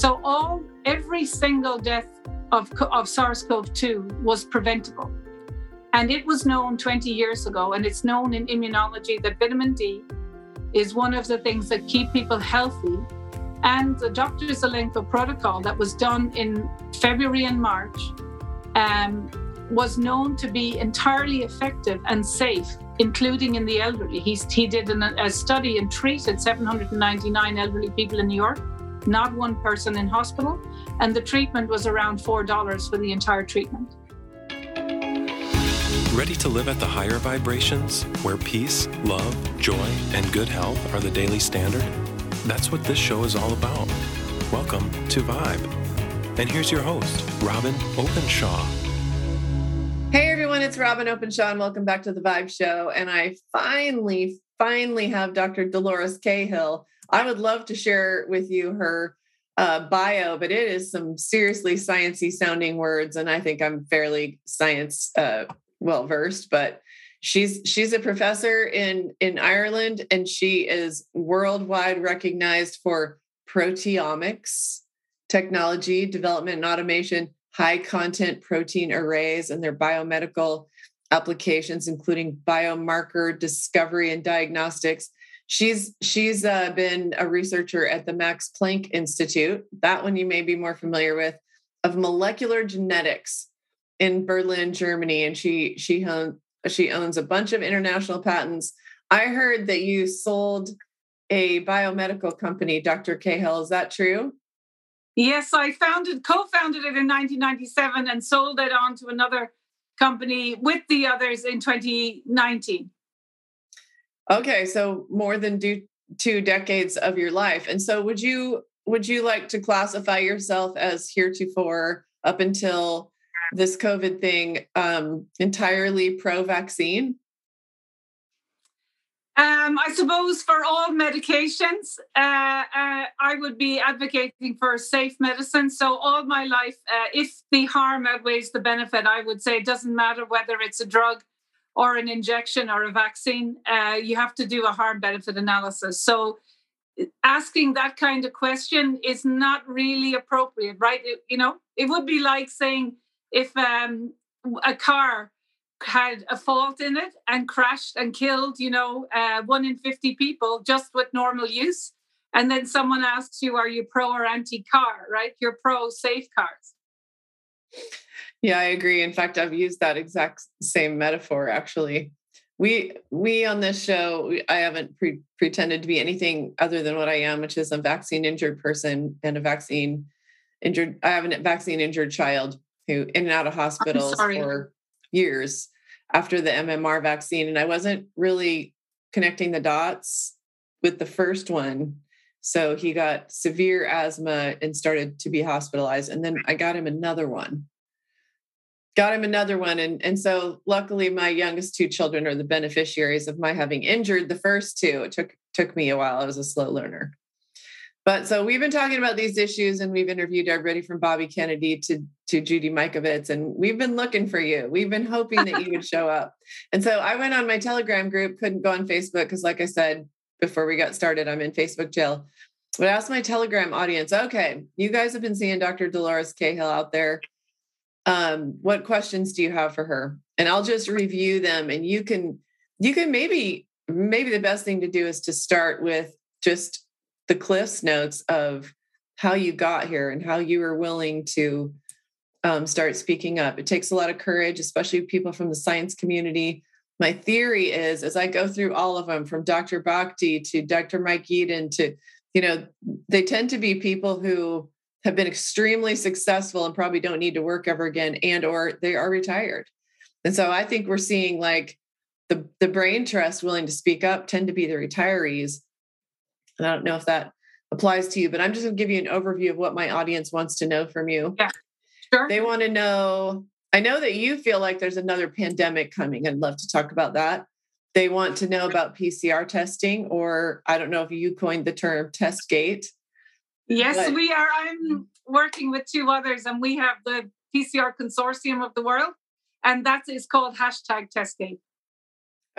So all every single death of, of SARS-CoV-2 was preventable. And it was known 20 years ago, and it's known in immunology that vitamin D is one of the things that keep people healthy. And the Dr. Zelenko protocol that was done in February and March um, was known to be entirely effective and safe, including in the elderly. He's, he did an, a study and treated 799 elderly people in New York, not one person in hospital, and the treatment was around $4 for the entire treatment. Ready to live at the higher vibrations where peace, love, joy, and good health are the daily standard? That's what this show is all about. Welcome to Vibe. And here's your host, Robin Openshaw. Hey everyone, it's Robin Openshaw, and welcome back to the Vibe Show. And I finally, finally have Dr. Dolores Cahill. I would love to share with you her uh, bio, but it is some seriously sciency sounding words, and I think I'm fairly science uh, well versed, but she's she's a professor in in Ireland and she is worldwide recognized for proteomics technology development and automation high content protein arrays and their biomedical applications including biomarker discovery and diagnostics she's she's uh, been a researcher at the max planck institute that one you may be more familiar with of molecular genetics in Berlin, Germany, and she she she owns a bunch of international patents. I heard that you sold a biomedical company, Dr. Cahill. Is that true? Yes, I founded, co-founded it in 1997 and sold it on to another company with the others in 2019. Okay, so more than do, two decades of your life. And so would you would you like to classify yourself as heretofore up until this COVID thing um, entirely pro vaccine? Um, I suppose for all medications, uh, uh, I would be advocating for safe medicine. So, all my life, uh, if the harm outweighs the benefit, I would say it doesn't matter whether it's a drug or an injection or a vaccine, uh, you have to do a harm benefit analysis. So, asking that kind of question is not really appropriate, right? It, you know, it would be like saying, if um, a car had a fault in it and crashed and killed, you know, uh, one in 50 people just with normal use. And then someone asks you, are you pro or anti car, right? You're pro safe cars. Yeah, I agree. In fact, I've used that exact same metaphor actually. We we on this show, I haven't pre- pretended to be anything other than what I am, which is a vaccine injured person and a vaccine injured. I have a vaccine injured child who in and out of hospitals for years after the MMR vaccine. And I wasn't really connecting the dots with the first one. So he got severe asthma and started to be hospitalized. And then I got him another one. Got him another one. And, and so luckily my youngest two children are the beneficiaries of my having injured the first two. It took took me a while. I was a slow learner. But so we've been talking about these issues and we've interviewed everybody from Bobby Kennedy to, to Judy Mikovits, and we've been looking for you. We've been hoping that you would show up. And so I went on my Telegram group, couldn't go on Facebook because, like I said before we got started, I'm in Facebook jail. But I asked my Telegram audience, okay, you guys have been seeing Dr. Dolores Cahill out there. Um, what questions do you have for her? And I'll just review them and you can you can maybe maybe the best thing to do is to start with just the cliffs notes of how you got here and how you were willing to um, start speaking up. It takes a lot of courage, especially people from the science community. My theory is, as I go through all of them, from Dr. Bhakdi to Dr. Mike Yeadon to, you know, they tend to be people who have been extremely successful and probably don't need to work ever again, and or they are retired. And so I think we're seeing like the the brain trust willing to speak up tend to be the retirees and I don't know if that applies to you, but I'm just going to give you an overview of what my audience wants to know from you. Yeah, sure. They want to know. I know that you feel like there's another pandemic coming. I'd love to talk about that. They want to know about PCR testing, or I don't know if you coined the term test gate. Yes, we are. I'm working with two others, and we have the PCR consortium of the world, and that is called hashtag testgate.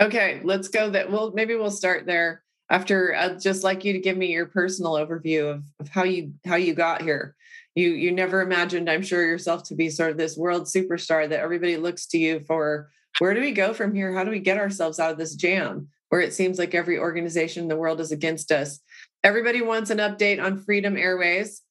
Okay, let's go that. Well, maybe we'll start there. after I'd just like you to give me your personal overview of, of how you how you got here. You you never imagined, I'm sure, yourself to be sort of this world superstar that everybody looks to you for. Where do we go from here? How do we get ourselves out of this jam where it seems like every organization in the world is against us? Everybody wants an update on Freedom Airways.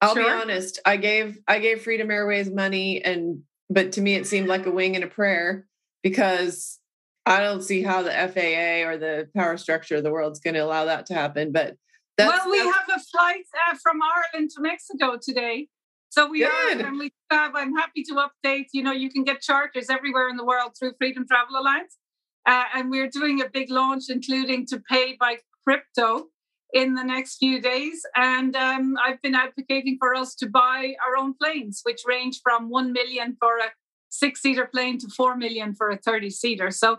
I'll sure. be honest, I gave I gave Freedom Airways money and but to me it seemed like a wing and a prayer because I don't see how the FAA or the power structure of the world's going to allow that to happen. But well, we have a flight uh, from Ireland to Mexico today. So we Good. are, and we have, I'm happy to update. You know, you can get charters everywhere in the world through Freedom Travel Alliance. Uh, and we're doing a big launch, including to pay by crypto in the next few days. And um, I've been advocating for us to buy our own planes, which range from 1 million for a six seater plane to 4 million for a 30 seater. So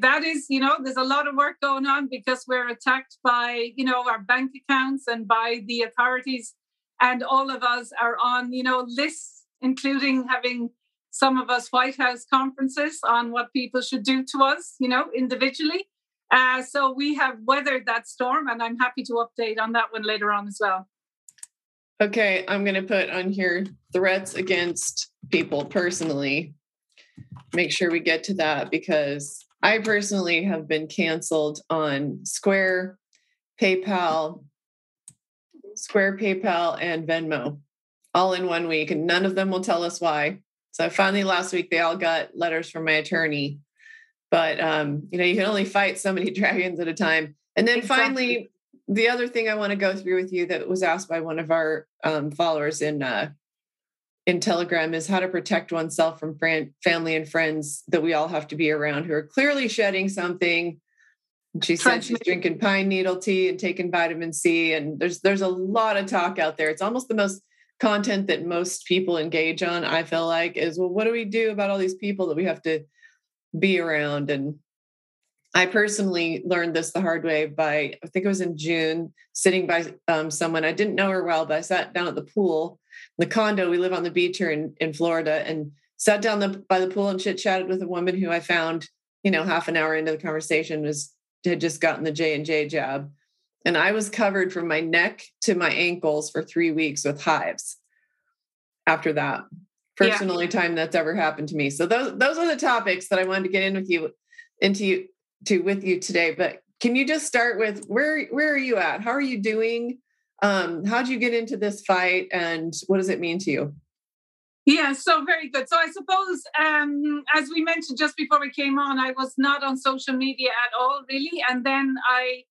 that is, you know, there's a lot of work going on because we're attacked by, you know, our bank accounts and by the authorities. And all of us are on, you know, lists, including having some of us White House conferences on what people should do to us, you know, individually. Uh, so we have weathered that storm, and I'm happy to update on that one later on as well. Okay, I'm going to put on here threats against people personally. Make sure we get to that because I personally have been canceled on Square, PayPal, Square, PayPal, and Venmo all in one week, and none of them will tell us why. So finally, last week, they all got letters from my attorney. But um, you know, you can only fight so many dragons at a time. And then exactly. finally, the other thing I want to go through with you that was asked by one of our um, followers in uh, in Telegram is how to protect oneself from fran- family and friends that we all have to be around who are clearly shedding something. She said she's drinking pine needle tea and taking vitamin C, and there's there's a lot of talk out there. It's almost the most content that most people engage on. I feel like is well, what do we do about all these people that we have to be around? And I personally learned this the hard way by I think it was in June, sitting by um, someone I didn't know her well, but I sat down at the pool the condo. We live on the beach here in, in Florida and sat down the, by the pool and chit chatted with a woman who I found, you know, half an hour into the conversation was had just gotten the J and J jab. And I was covered from my neck to my ankles for three weeks with hives after that. First yeah. and only time that's ever happened to me. So those those are the topics that I wanted to get in with you into you to with you today. But can you just start with where where are you at? How are you doing? Um, how did you get into this fight and what does it mean to you? Yeah, so very good. So I suppose, um, as we mentioned just before we came on, I was not on social media at all, really. And then I,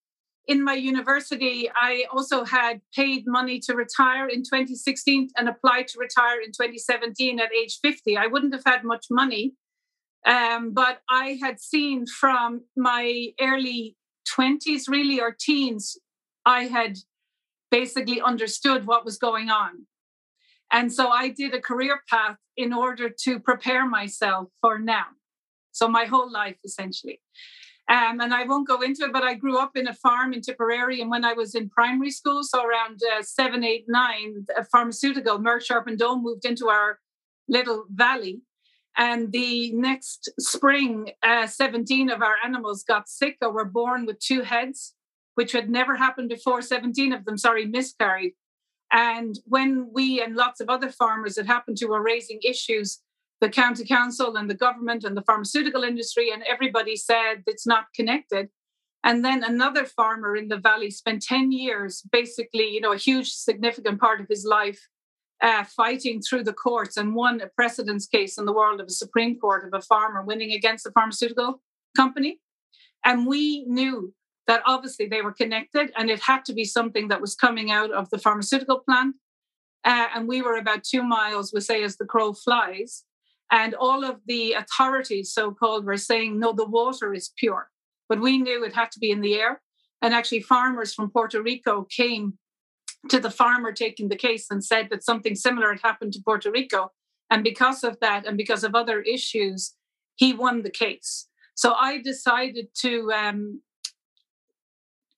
in my university, I also had paid money to retire in 2016 and applied to retire in 2017 at age 50. I wouldn't have had much money, um, but I had seen from my early 20s, really, or teens, I had basically understood what was going on. And so I did a career path in order to prepare myself for now. So my whole life, essentially. Um, and I won't go into it, but I grew up in a farm in Tipperary. And when I was in primary school, so around uh, seven, eight, nine, a pharmaceutical, Merck Sharp and Dohme moved into our little valley. And the next spring, uh, 17 of our animals got sick or were born with two heads which had never happened before. 17 of them, sorry, miscarried. And when we and lots of other farmers that happened to were raising issues, the county council and the government and the pharmaceutical industry and everybody said it's not connected. And then another farmer in the valley spent 10 years, basically, you know, a huge significant part of his life uh, fighting through the courts and won a precedence case in the world of a Supreme Court of a farmer winning against a pharmaceutical company. And we knew that obviously they were connected and it had to be something that was coming out of the pharmaceutical plant. Uh, and we were about two miles, we say, as the crow flies. And all of the authorities, so called, were saying, no, the water is pure. But we knew it had to be in the air. And actually, farmers from Puerto Rico came to the farmer taking the case and said that something similar had happened to Puerto Rico. And because of that, and because of other issues, he won the case. So I decided to um,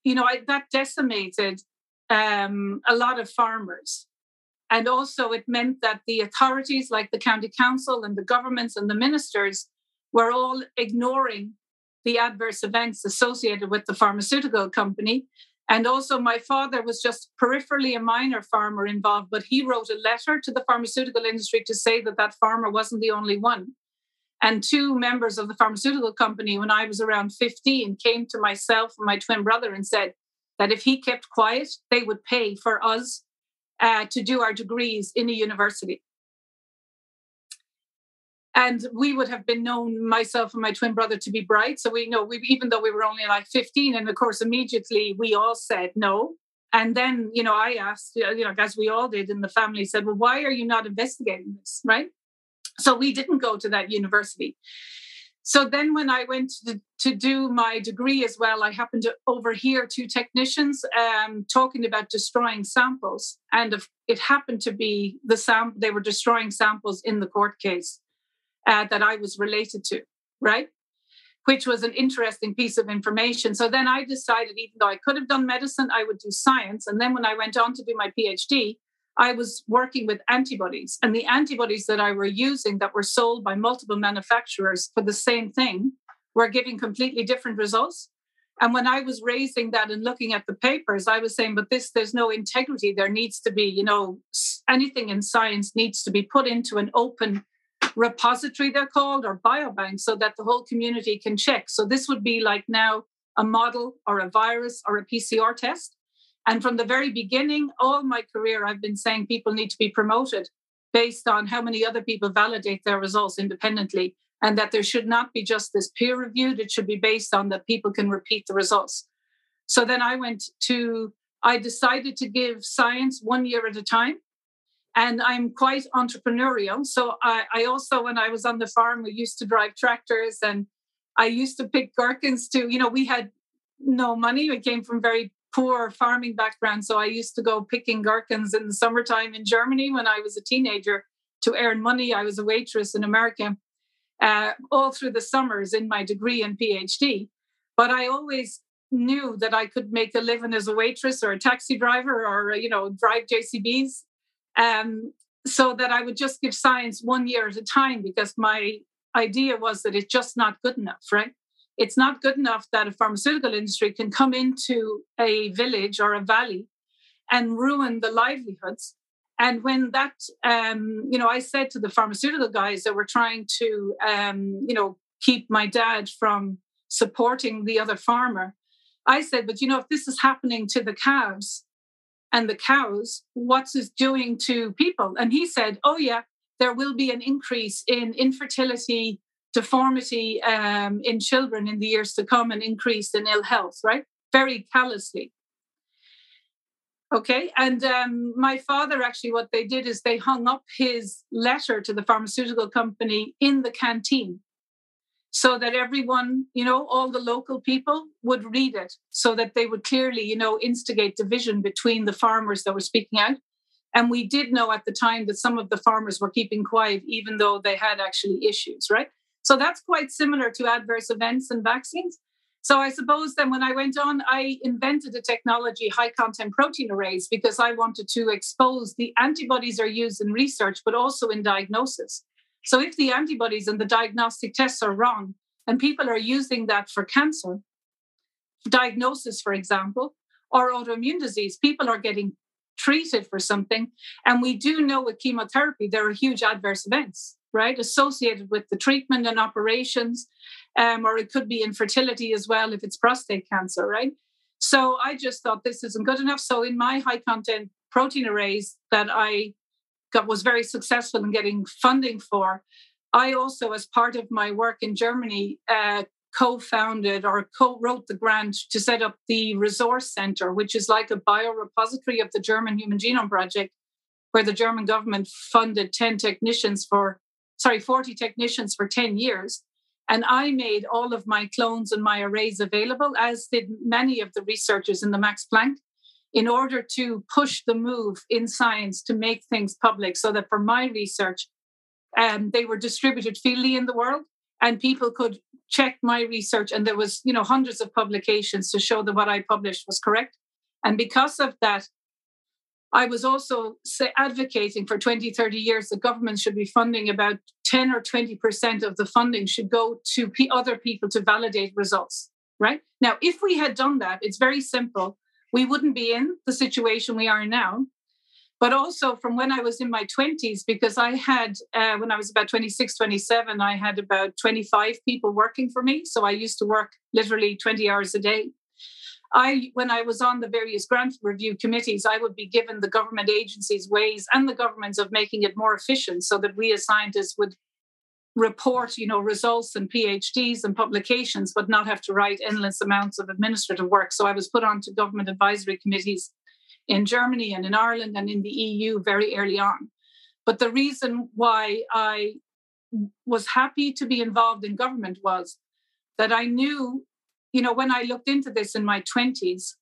you know, I, that decimated um, a lot of farmers. And also, it meant that the authorities, like the county council and the governments and the ministers, were all ignoring the adverse events associated with the pharmaceutical company. And also, my father was just peripherally a minor farmer involved, but he wrote a letter to the pharmaceutical industry to say that that farmer wasn't the only one. And two members of the pharmaceutical company, when I was around 15, came to myself and my twin brother and said that if he kept quiet, they would pay for us uh, to do our degrees in a university. And we would have been known, myself and my twin brother, to be bright. So we know, we, even though we were only like 15, and of course, immediately we all said no. And then, you know, I asked, you know, as we all did in the family, said, well, why are you not investigating this? Right. So we didn't go to that university. So then, when I went to, to do my degree as well, I happened to overhear two technicians um, talking about destroying samples, and if it happened to be the sam they were destroying samples in the court case uh, that I was related to, right? Which was an interesting piece of information. So then I decided, even though I could have done medicine, I would do science. And then when I went on to do my PhD, I was working with antibodies, and the antibodies that I were using that were sold by multiple manufacturers for the same thing were giving completely different results. And when I was raising that and looking at the papers, I was saying, but this, there's no integrity. There needs to be, you know, anything in science needs to be put into an open repository, they're called, or biobank, so that the whole community can check. So this would be like now a model or a virus or a PCR test. And from the very beginning, all my career, I've been saying people need to be promoted based on how many other people validate their results independently, and that there should not be just this peer reviewed, it should be based on that people can repeat the results. So then I went to, I decided to give science one year at a time. And I'm quite entrepreneurial. So I, I also, when I was on the farm, we used to drive tractors and I used to pick gherkins to, you know, we had no money. We came from very poor farming background. So I used to go picking gherkins in the summertime in Germany when I was a teenager to earn money. I was a waitress in America uh, all through the summers in my degree and PhD. But I always knew that I could make a living as a waitress or a taxi driver or, you know, drive JCBs. Um, so that I would just give science one year at a time because my idea was that it's just not good enough, right? It's not good enough that a pharmaceutical industry can come into a village or a valley and ruin the livelihoods. And when that, um, you know, I said to the pharmaceutical guys that were trying to, um, you know, keep my dad from supporting the other farmer, I said, but you know, if this is happening to the calves and the cows, what's it doing to people? And he said, oh, yeah, there will be an increase in infertility deformity um, in children in the years to come and increase in ill health, right? Very callously. Okay. And um, my father actually, what they did is they hung up his letter to the pharmaceutical company in the canteen so that everyone, you know, all the local people would read it so that they would clearly, you know, instigate division between the farmers that were speaking out. And we did know at the time that some of the farmers were keeping quiet, even though they had actually issues, right? So that's quite similar to adverse events and vaccines. So I suppose then when I went on, I invented a technology, high content protein arrays, because I wanted to expose the antibodies are used in research, but also in diagnosis. So if the antibodies and the diagnostic tests are wrong, and people are using that for cancer, diagnosis, for example, or autoimmune disease, people are getting treated for something. And we do know with chemotherapy, there are huge adverse events right, associated with the treatment and operations, um, or it could be infertility as well if it's prostate cancer, right? So I just thought this isn't good enough. So in my high content protein arrays that I got was very successful in getting funding for, I also, as part of my work in Germany, uh, co-founded or co-wrote the grant to set up the resource center which is like a biorepository of the german human genome project where the german government funded 10 technicians for sorry, 40 technicians for 10 years. And I made all of my clones and my arrays available, as did many of the researchers in the Max Planck, in order to push the move in science to make things public so that for my research, um, they were distributed freely in the world and people could check my research and there was you know hundreds of publications to show that what i published was correct and because of that I was also advocating for 20, 30 years that government should be funding about 10 or 20% of the funding should go to other people to validate results, right? Now, if we had done that, it's very simple. We wouldn't be in the situation we are now. But also from when I was in my 20s, because I had, uh, when I was about 26, 27, I had about 25 people working for me. So I used to work literally 20 hours a day. I, when I was on the various grant review committees, I would be given the government agencies' ways and the governments of making it more efficient so that we as scientists would report, you know, results and PhDs and publications, but not have to write endless amounts of administrative work. So I was put onto government advisory committees in Germany and in Ireland and in the EU very early on. But the reason why I was happy to be involved in government was that I knew you know, when I looked into this in my 20s,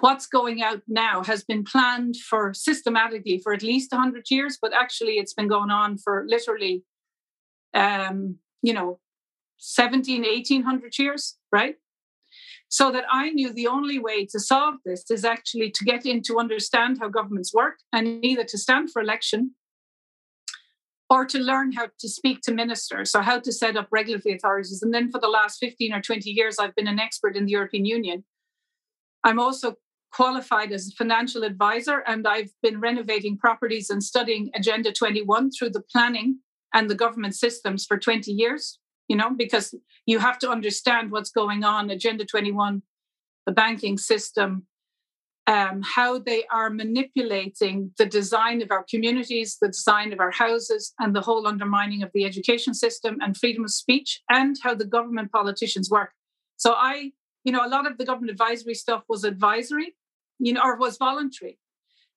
what's going out now has been planned for systematically for at least 100 years, but actually it's been going on for literally, um, you know, 17, 1800 years, right? So that I knew the only way to solve this is actually to get in to understand how governments work and either to stand for election or to learn how to speak to ministers, so how to set up regulatory authorities. And then for the last 15 or 20 years, I've been an expert in the European Union. I'm also qualified as a financial advisor, and I've been renovating properties and studying Agenda 21 through the planning and the government systems for 20 years, you know, because you have to understand what's going on. Agenda 21, the banking system, um, how they are manipulating the design of our communities, the design of our houses, and the whole undermining of the education system and freedom of speech, and how the government politicians work. So I, you know, a lot of the government advisory stuff was advisory, you know, or was voluntary.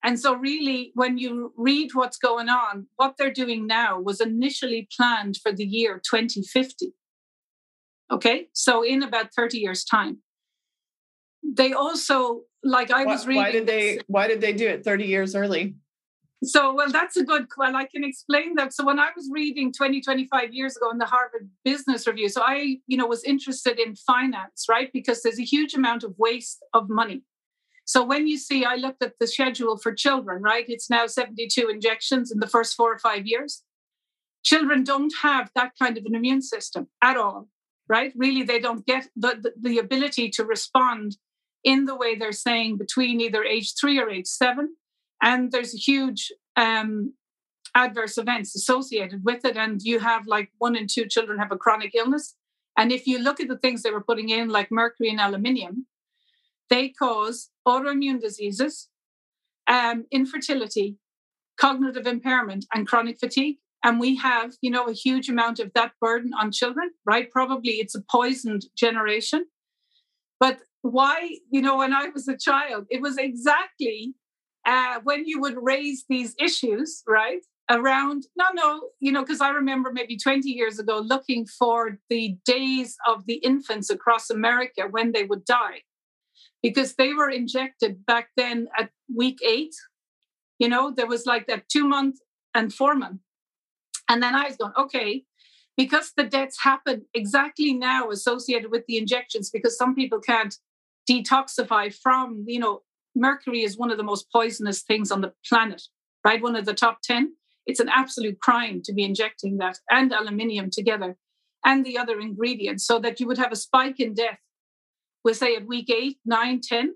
And so, really, when you read what's going on, what they're doing now was initially planned for the year 2050. Okay, so in about 30 years' time. They also like I was reading. Why did they? Why did they do it thirty years early? So, well, that's a good. Well, I can explain that. So, when I was reading 20, 25 years ago in the Harvard Business Review, so I, you know, was interested in finance, right? Because there's a huge amount of waste of money. So, when you see, I looked at the schedule for children, right? It's now 72 injections in the first four or five years. Children don't have that kind of an immune system at all, right? Really, they don't get the, the, the ability to respond in the way they're saying between either age three or age seven. And there's a huge um, adverse events associated with it. And you have like one in two children have a chronic illness. And if you look at the things they were putting in, like mercury and aluminium, they cause autoimmune diseases, um, infertility, cognitive impairment, and chronic fatigue. And we have, you know, a huge amount of that burden on children, right? Probably it's a poisoned generation. But why, you know, when I was a child, it was exactly uh, when you would raise these issues, right? Around, no, no, you know, because I remember maybe 20 years ago looking for the days of the infants across America when they would die, because they were injected back then at week eight. You know, there was like that two month and four month. And then I was going, okay, because the deaths happen exactly now associated with the injections, because some people can't detoxify from, you know, mercury is one of the most poisonous things on the planet, right? One of the top 10. It's an absolute crime to be injecting that and aluminium together and the other ingredients so that you would have a spike in death, we'll say at week eight, nine, 10.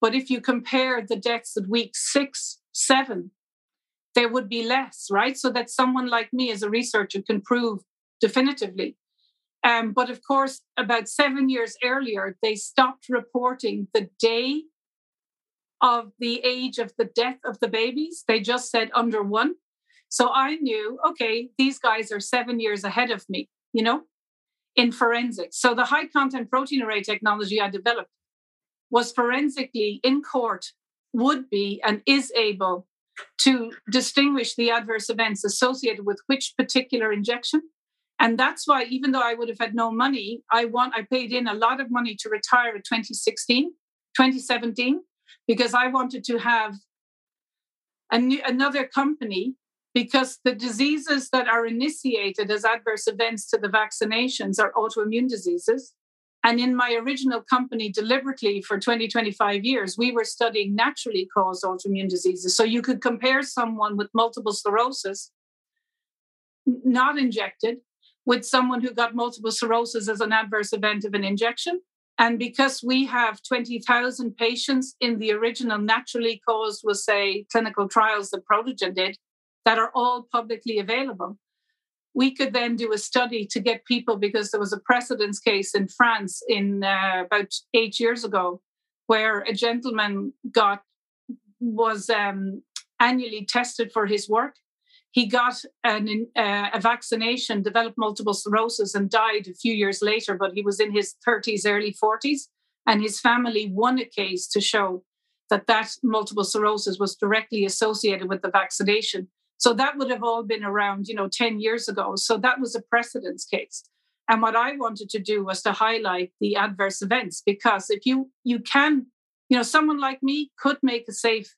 But if you compare the deaths at week six, seven, there would be less, right? So that someone like me as a researcher can prove definitively um, but of course, about seven years earlier, they stopped reporting the day of the age of the death of the babies. They just said under one. So I knew, okay, these guys are seven years ahead of me, you know, in forensics. So the high content protein array technology I developed was forensically in court, would be and is able to distinguish the adverse events associated with which particular injection and that's why, even though I would have had no money, I want I paid in a lot of money to retire in 2016, 2017, because I wanted to have a new, another company because the diseases that are initiated as adverse events to the vaccinations are autoimmune diseases. And in my original company, deliberately for 20, 25 years, we were studying naturally caused autoimmune diseases. So you could compare someone with multiple sclerosis, not injected, with someone who got multiple sclerosis as an adverse event of an injection. And because we have 20,000 patients in the original naturally caused, we'll say, clinical trials that Protagen did, that are all publicly available, we could then do a study to get people because there was a precedence case in France in uh, about eight years ago where a gentleman got was um, annually tested for his work. He got an, uh, a vaccination, developed multiple sclerosis, and died a few years later. But he was in his 30s, early 40s, and his family won a case to show that that multiple sclerosis was directly associated with the vaccination. So that would have all been around, you know, 10 years ago. So that was a precedence case. And what I wanted to do was to highlight the adverse events because if you you can, you know, someone like me could make a safe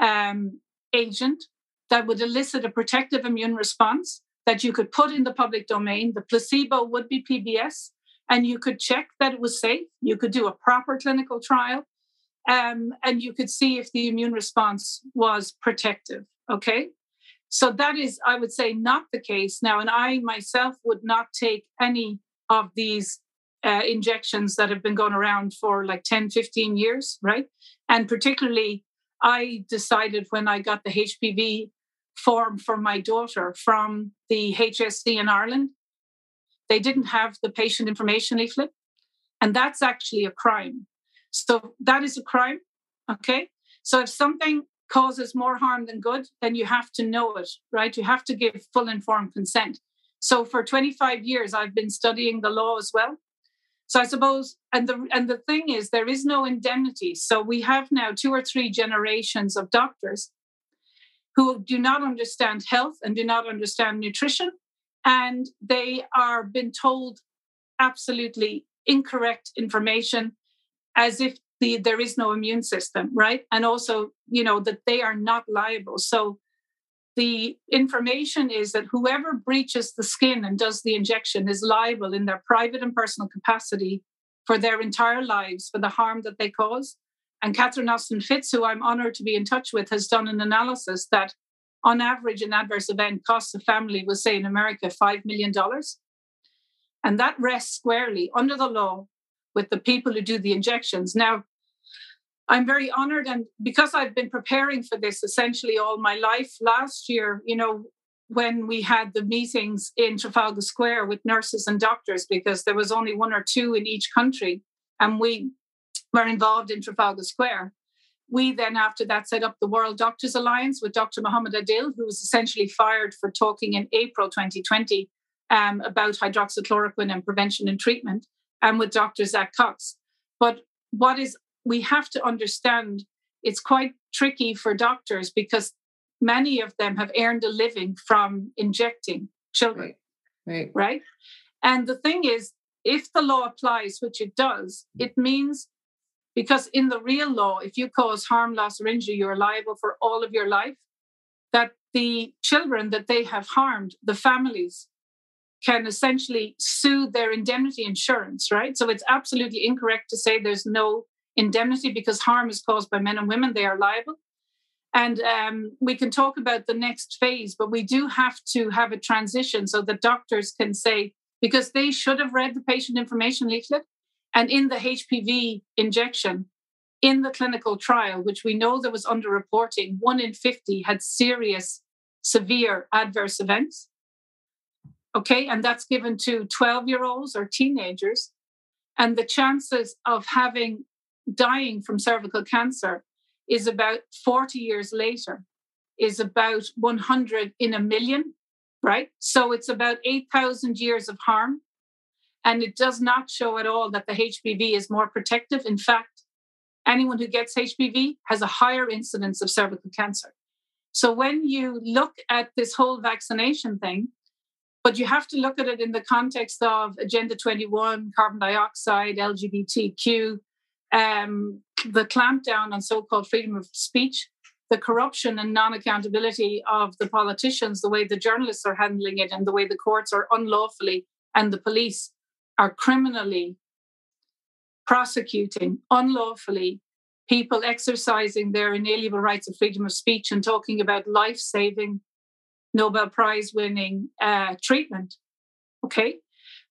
um, agent that would elicit a protective immune response that you could put in the public domain. The placebo would be PBS, and you could check that it was safe. You could do a proper clinical trial, um, and you could see if the immune response was protective. Okay. So that is, I would say, not the case now. And I myself would not take any of these uh, injections that have been going around for like 10, 15 years, right? And particularly, I decided when I got the HPV form for my daughter from the HSE in Ireland, they didn't have the patient information leaflet. And that's actually a crime. So that is a crime. Okay. So if something causes more harm than good, then you have to know it, right? You have to give full informed consent. So for 25 years, I've been studying the law as well. So I suppose, and the and the thing is, there is no indemnity. So we have now two or three generations of doctors who do not understand health and do not understand nutrition, and they are been told absolutely incorrect information as if the, there is no immune system, right? And also, you know, that they are not liable. So the information is that whoever breaches the skin and does the injection is liable in their private and personal capacity for their entire lives for the harm that they cause. And Catherine Austin Fitts, who I'm honored to be in touch with, has done an analysis that on average, an adverse event costs a family, we'll say in America, $5 million. And that rests squarely under the law with the people who do the injections. Now, I'm very honored. And because I've been preparing for this essentially all my life, last year, you know, when we had the meetings in Trafalgar Square with nurses and doctors, because there was only one or two in each country, and we were involved in Trafalgar Square. We then, after that, set up the World Doctors Alliance with Dr. Mohammed Adil, who was essentially fired for talking in April 2020 um, about hydroxychloroquine and prevention and treatment, and with Dr. Zach Cox. But what is we have to understand it's quite tricky for doctors because many of them have earned a living from injecting children. Right. Right. right? And the thing is, if the law applies, which it does, it means because in the real law, if you cause harm, loss, or injury, you're liable for all of your life. That the children that they have harmed, the families, can essentially sue their indemnity insurance, right? So it's absolutely incorrect to say there's no indemnity because harm is caused by men and women, they are liable. And um, we can talk about the next phase, but we do have to have a transition so that doctors can say, because they should have read the patient information leaflet. And in the HPV injection, in the clinical trial, which we know there was underreporting, one in 50 had serious, severe adverse events. Okay, and that's given to 12 year olds or teenagers. And the chances of having dying from cervical cancer is about 40 years later, is about 100 in a million, right? So it's about 8,000 years of harm. And it does not show at all that the HPV is more protective. In fact, anyone who gets HPV has a higher incidence of cervical cancer. So when you look at this whole vaccination thing, but you have to look at it in the context of Agenda 21, carbon dioxide, LGBTQ, um, the clampdown on so called freedom of speech, the corruption and non accountability of the politicians, the way the journalists are handling it, and the way the courts are unlawfully and the police are criminally prosecuting unlawfully people exercising their inalienable rights of freedom of speech and talking about life saving, Nobel Prize winning uh, treatment. Okay.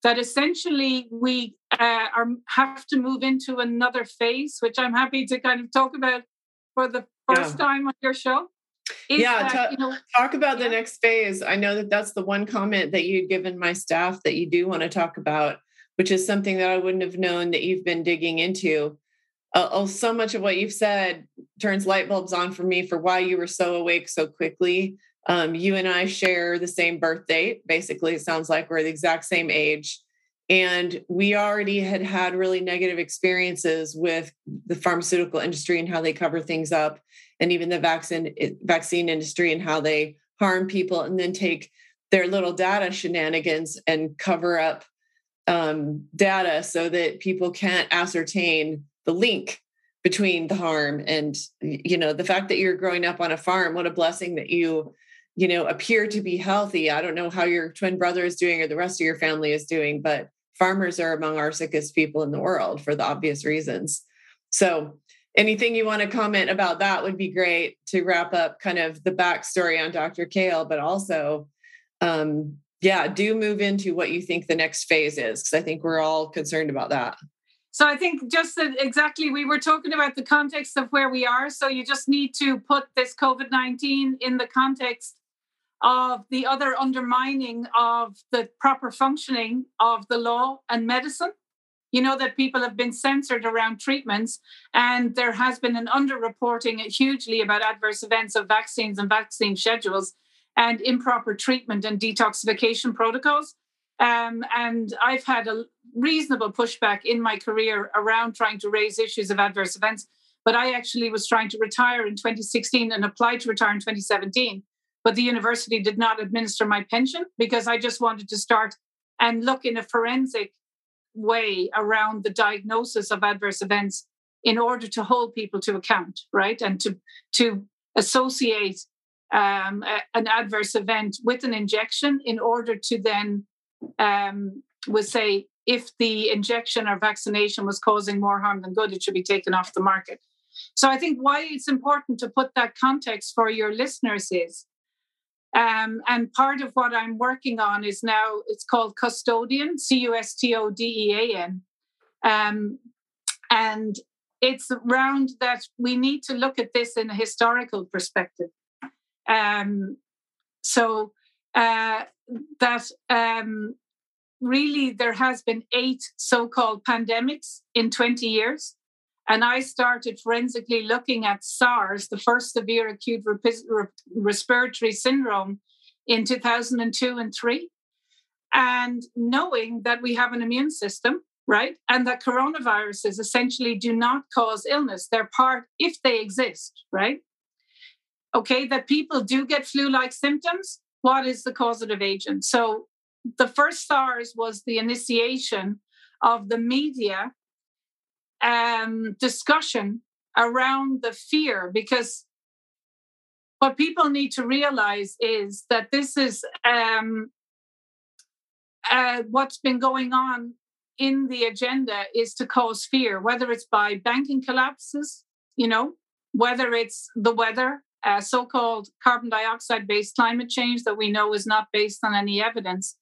That essentially we uh, are, have to move into another phase, which I'm happy to kind of talk about for the first yeah. time on your show. yeah, that, you know, talk about yeah. the next phase. I know that that's the one comment that you'd given my staff that you do want to talk about, which is something that I wouldn't have known that you've been digging into uh, oh, so much of what you've said turns light bulbs on for me for why you were so awake so quickly. Um, you and I share the same birth date. Basically, it sounds like we're the exact same age. And we already had had really negative experiences with the pharmaceutical industry and how they cover things up, and even the vaccine vaccine industry and how they harm people, and then take their little data shenanigans and cover up um, data so that people can't ascertain the link between the harm and you know the fact that you're growing up on a farm what a blessing that you you know appear to be healthy i don't know how your twin brother is doing or the rest of your family is doing but farmers are among our sickest people in the world for the obvious reasons so anything you want to comment about that would be great to wrap up kind of the backstory on dr cahill but also um yeah do move into what you think the next phase is because i think we're all concerned about that so I think just that exactly we were talking about the context of where we are. So you just need to put this COVID 19 in the context of the other undermining of the proper functioning of the law and medicine. You know that people have been censored around treatments, and there has been an underreporting hugely about adverse events of vaccines and vaccine schedules and improper treatment and detoxification protocols. Um, and I've had a reasonable pushback in my career around trying to raise issues of adverse events. But I actually was trying to retire in 2016 and applied to retire in 2017. But the university did not administer my pension because I just wanted to start and look in a forensic way around the diagnosis of adverse events in order to hold people to account, right? And to to associate um, a, an adverse event with an injection in order to then um, would say if the injection or vaccination was causing more harm than good, it should be taken off the market. So I think why it's important to put that context for your listeners is, um, and part of what I'm working on is now it's called Custodean, C U S T O D E A N, um, and it's around that we need to look at this in a historical perspective. Um, so uh, that um, really there has been eight so-called pandemics in 20 years and i started forensically looking at sars the first severe acute respiratory syndrome in 2002 and 3 and knowing that we have an immune system right and that coronaviruses essentially do not cause illness. They're part if they exist right? Okay that people do get flu-like symptoms what is the causative agent? So the first SARS was the initiation of the media um, discussion around the fear because what people need to realize is that this is um, uh, what's been going on in the agenda is to cause fear, whether it's by banking collapses, you know, whether it's the weather, uh, so called carbon dioxide based climate change that we know is not based on any evidence,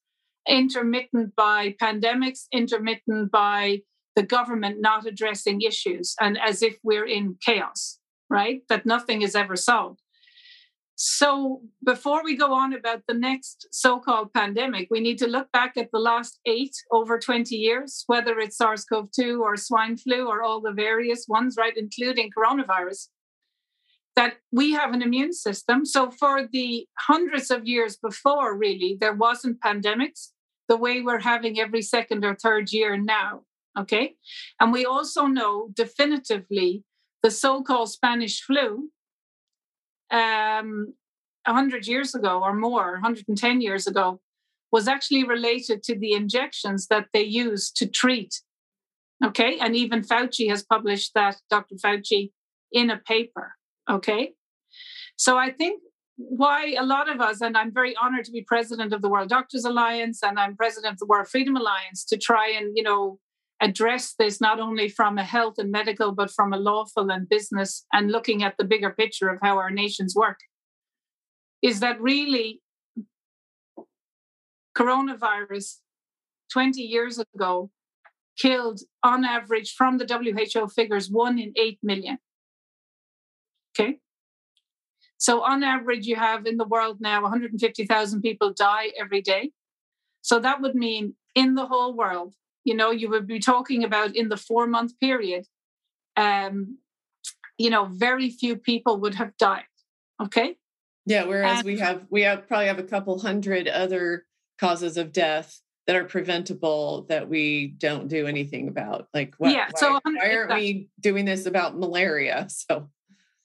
intermittent by pandemics, intermittent by the government not addressing issues, and as if we're in chaos, right? That nothing is ever solved. So, before we go on about the next so called pandemic, we need to look back at the last eight over 20 years, whether it's SARS CoV 2 or swine flu or all the various ones, right, including coronavirus that we have an immune system. So for the hundreds of years before, really, there wasn't pandemics the way we're having every second or third year now. Okay. And we also know definitively the so called Spanish flu um, 100 years ago or more, 110 years ago, was actually related to the injections that they used to treat. Okay. And even Fauci has published that, Dr. Fauci, in a paper. Okay. So I think why a lot of us, and I'm very honored to be president of the World Doctors Alliance and I'm president of the World Freedom Alliance to try and, you know, address this not only from a health and medical, but from a lawful and business and looking at the bigger picture of how our nations work, is that really coronavirus 20 years ago killed on average from the WHO figures one in 8 million. Okay. So on average, you have in the world now 150,000 people die every day. So that would mean in the whole world, you know, you would be talking about in the four month period, um, you know, very few people would have died. Okay. Yeah. Whereas and, we have, we have probably have a couple hundred other causes of death that are preventable that we don't do anything about. Like, what, yeah. Why, so why aren't we doing this about malaria? So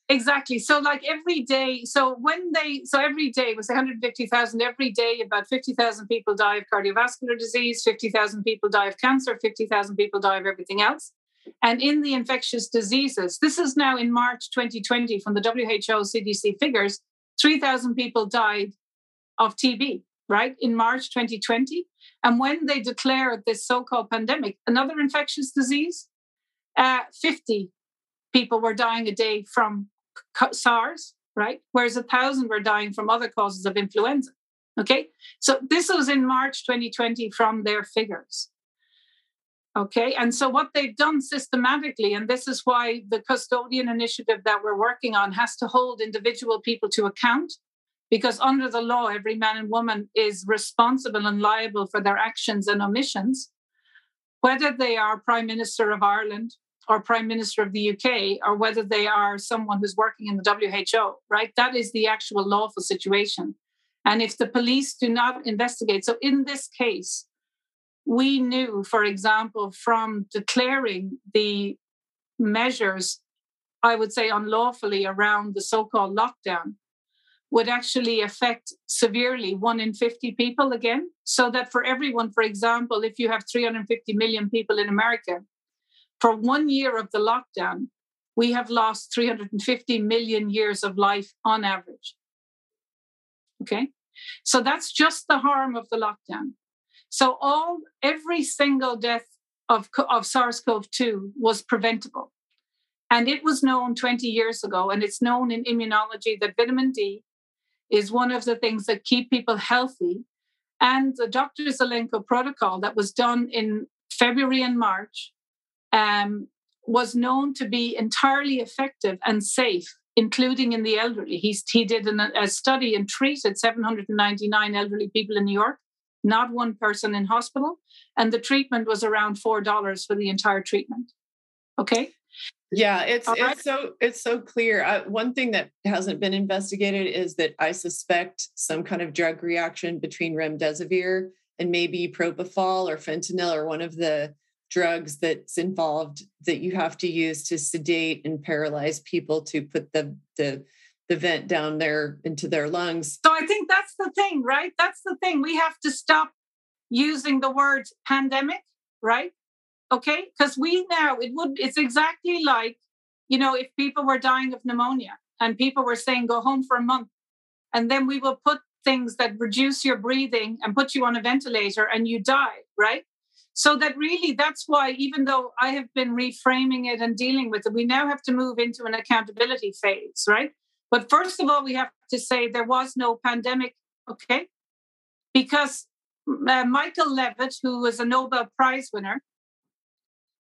Exactly. So, like every day, so when they, so every day was 150,000. Every day, about 50,000 people die of cardiovascular disease, 50,000 people die of cancer, 50,000 people die of everything else. And in the infectious diseases, this is now in March 2020 from the WHO CDC figures, 3,000 people died of TB, right, in March 2020. And when they declared this so called pandemic, another infectious disease, uh, 50 people were dying a day from SARS, right? Whereas a thousand were dying from other causes of influenza. Okay, so this was in March 2020 from their figures. Okay, and so what they've done systematically, and this is why the Custodean initiative that we're working on has to hold individual people to account, because under the law, every man and woman is responsible and liable for their actions and omissions, whether they are Prime Minister of Ireland, or prime minister of the UK or whether they are someone who's working in the WHO, right? That is the actual lawful situation. And if the police do not investigate, so in this case, we knew, for example, from declaring the measures, I would say unlawfully around the so called lockdown, would actually affect severely one in 50 people again. So that for everyone, for example, if you have 350 million people in America, for one year of the lockdown, we have lost 350 million years of life on average. Okay. So that's just the harm of the lockdown. So all every single death of, of SARS-CoV-2 was preventable. And it was known 20 years ago, and it's known in immunology that vitamin D is one of the things that keep people healthy. And the Dr. Zelenko protocol that was done in February and March um, was known to be entirely effective and safe, including in the elderly. He's, he did an, a study and treated 799 elderly people in New York, not one person in hospital. And the treatment was around $4 for the entire treatment. Okay. Yeah, it's it's so it's so clear. Uh, one thing that hasn't been investigated is that I suspect some kind of drug reaction between remdesivir and maybe propofol or fentanyl or one of the drugs that's involved that you have to use to sedate and paralyze people to put the the the vent down there into their lungs. So I think that's the thing, right? That's the thing. We have to stop using the word pandemic, right? Okay? Because we now it would it's exactly like, you know, if people were dying of pneumonia and people were saying go home for a month and then we will put things that reduce your breathing and put you on a ventilator and you die, right? So that really, that's why, even though I have been reframing it and dealing with it, we now have to move into an accountability phase, right? But first of all, we have to say there was no pandemic, okay? Because uh, Michael Levitt, who was a Nobel Prize winner,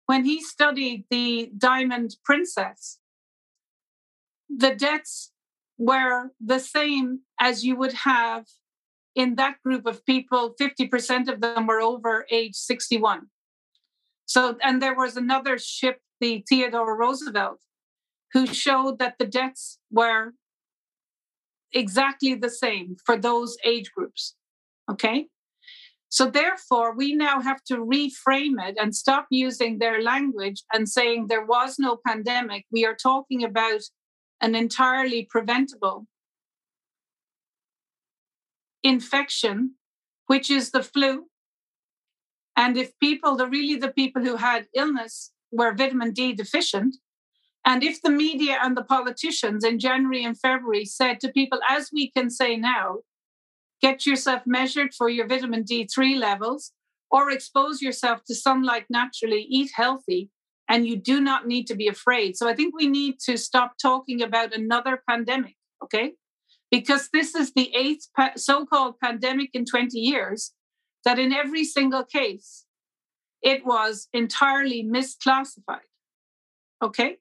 when he studied the Diamond Princess, the deaths were the same as you would have in that group of people, 50% of them were over age 61. So, and there was another ship, the Theodore Roosevelt, who showed that the deaths were exactly the same for those age groups. Okay. So, therefore, we now have to reframe it and stop using their language and saying there was no pandemic. We are talking about an entirely preventable infection, which is the flu. And if people, the really the people who had illness were vitamin D deficient, and if the media and the politicians in January and February said to people, as we can say now, get yourself measured for your vitamin D3 levels, or expose yourself to sunlight naturally, eat healthy, and you do not need to be afraid. So I think we need to stop talking about another pandemic, okay? Because this is the eighth pa- so called pandemic in 20 years, that in every single case, it was entirely misclassified, okay?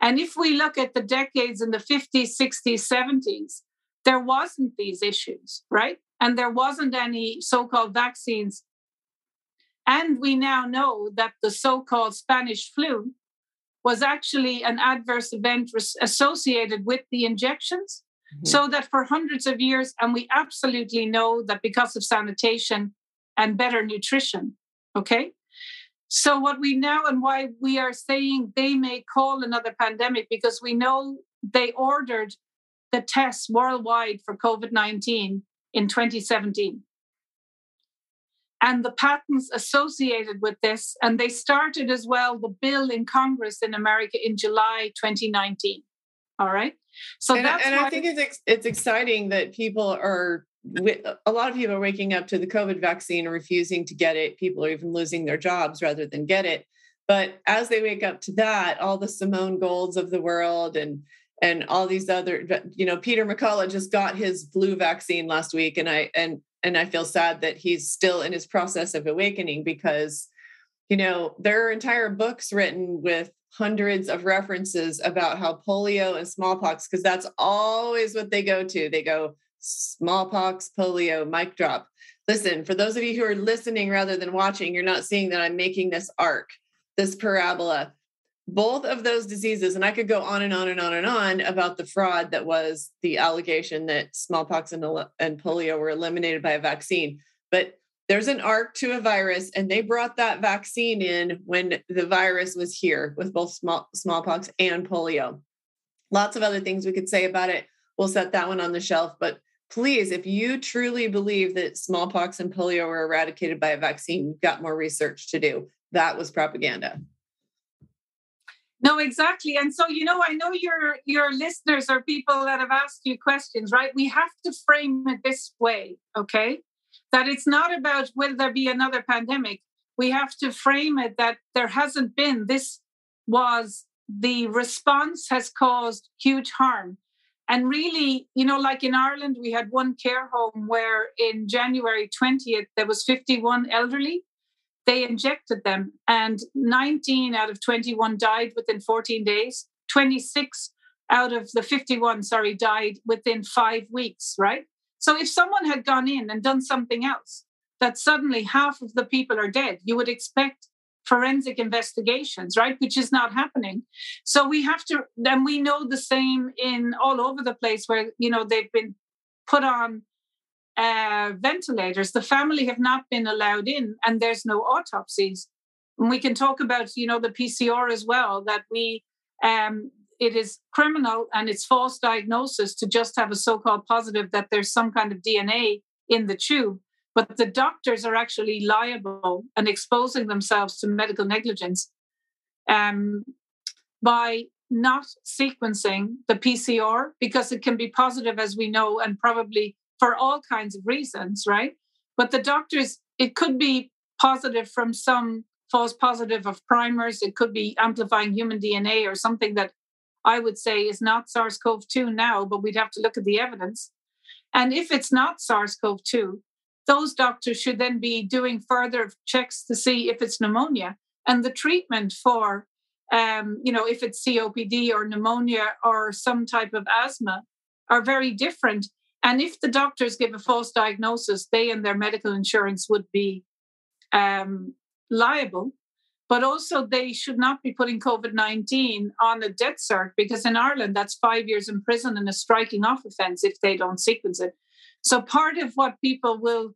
And if we look at the decades in the 50s, 60s, 70s, there wasn't these issues, right? And there wasn't any so called vaccines and we now know that the so called Spanish flu was actually an adverse event associated with the injections. Mm-hmm. So that for hundreds of years, and we absolutely know that because of sanitation and better nutrition, okay? So, what we now and why we are saying they may call another pandemic because we know they ordered the tests worldwide for COVID 19 in 2017 and the patents associated with this. And they started as well the bill in Congress in America in July 2019. All right. So and, that's and I think it's it's exciting that people are a lot of people are waking up to the COVID vaccine and refusing to get it. People are even losing their jobs rather than get it. But as they wake up to that, all the Simone Golds of the world and and all these other, you know, Peter McCullough just got his flu vaccine last week, and I and and I feel sad that he's still in his process of awakening because, you know, there are entire books written with hundreds of references about how polio and smallpox, because that's always what they go to. They go smallpox, polio, mic drop. Listen, for those of you who are listening rather than watching, you're not seeing that I'm making this arc, this parabola both of those diseases, and I could go on and on and on and on about the fraud that was the allegation that smallpox and, and polio were eliminated by a vaccine. But there's an arc to a virus, and they brought that vaccine in when the virus was here with both small, smallpox and polio. Lots of other things we could say about it. We'll set that one on the shelf. But please, if you truly believe that smallpox and polio were eradicated by a vaccine, you've got more research to do. That was propaganda. No, exactly. And so, you know, I know your your listeners are people that have asked you questions, right? We have to frame it this way, okay? That it's not about will there be another pandemic. We have to frame it that there hasn't been. This was the response has caused huge harm. And really, you know, like in Ireland, we had one care home where in January 20th, there was 51 elderly they injected them, and 19 out of 21 died within 14 days. 26 out of the 51, sorry, died within five weeks, right? So if someone had gone in and done something else, that suddenly half of the people are dead, you would expect forensic investigations, right? Which is not happening. So we have to, and we know the same in all over the place where, you know, they've been put on uh, ventilators, the family have not been allowed in, and there's no autopsies. And we can talk about, you know, the PCR as well. That we, um, it is criminal and it's false diagnosis to just have a so-called positive that there's some kind of DNA in the tube. But the doctors are actually liable and exposing themselves to medical negligence um, by not sequencing the PCR because it can be positive, as we know, and probably for all kinds of reasons, right? But the doctors, it could be positive from some false positive of primers. It could be amplifying human DNA or something that I would say is not SARS CoV 2 now, but we'd have to look at the evidence. And if it's not SARS CoV 2, those doctors should then be doing further checks to see if it's pneumonia. And the treatment for, um, you know, if it's COPD or pneumonia or some type of asthma are very different. And if the doctors give a false diagnosis, they and their medical insurance would be um, liable. But also, they should not be putting COVID 19 on a death cert because in Ireland, that's five years in prison and a striking off offense if they don't sequence it. So, part of what people will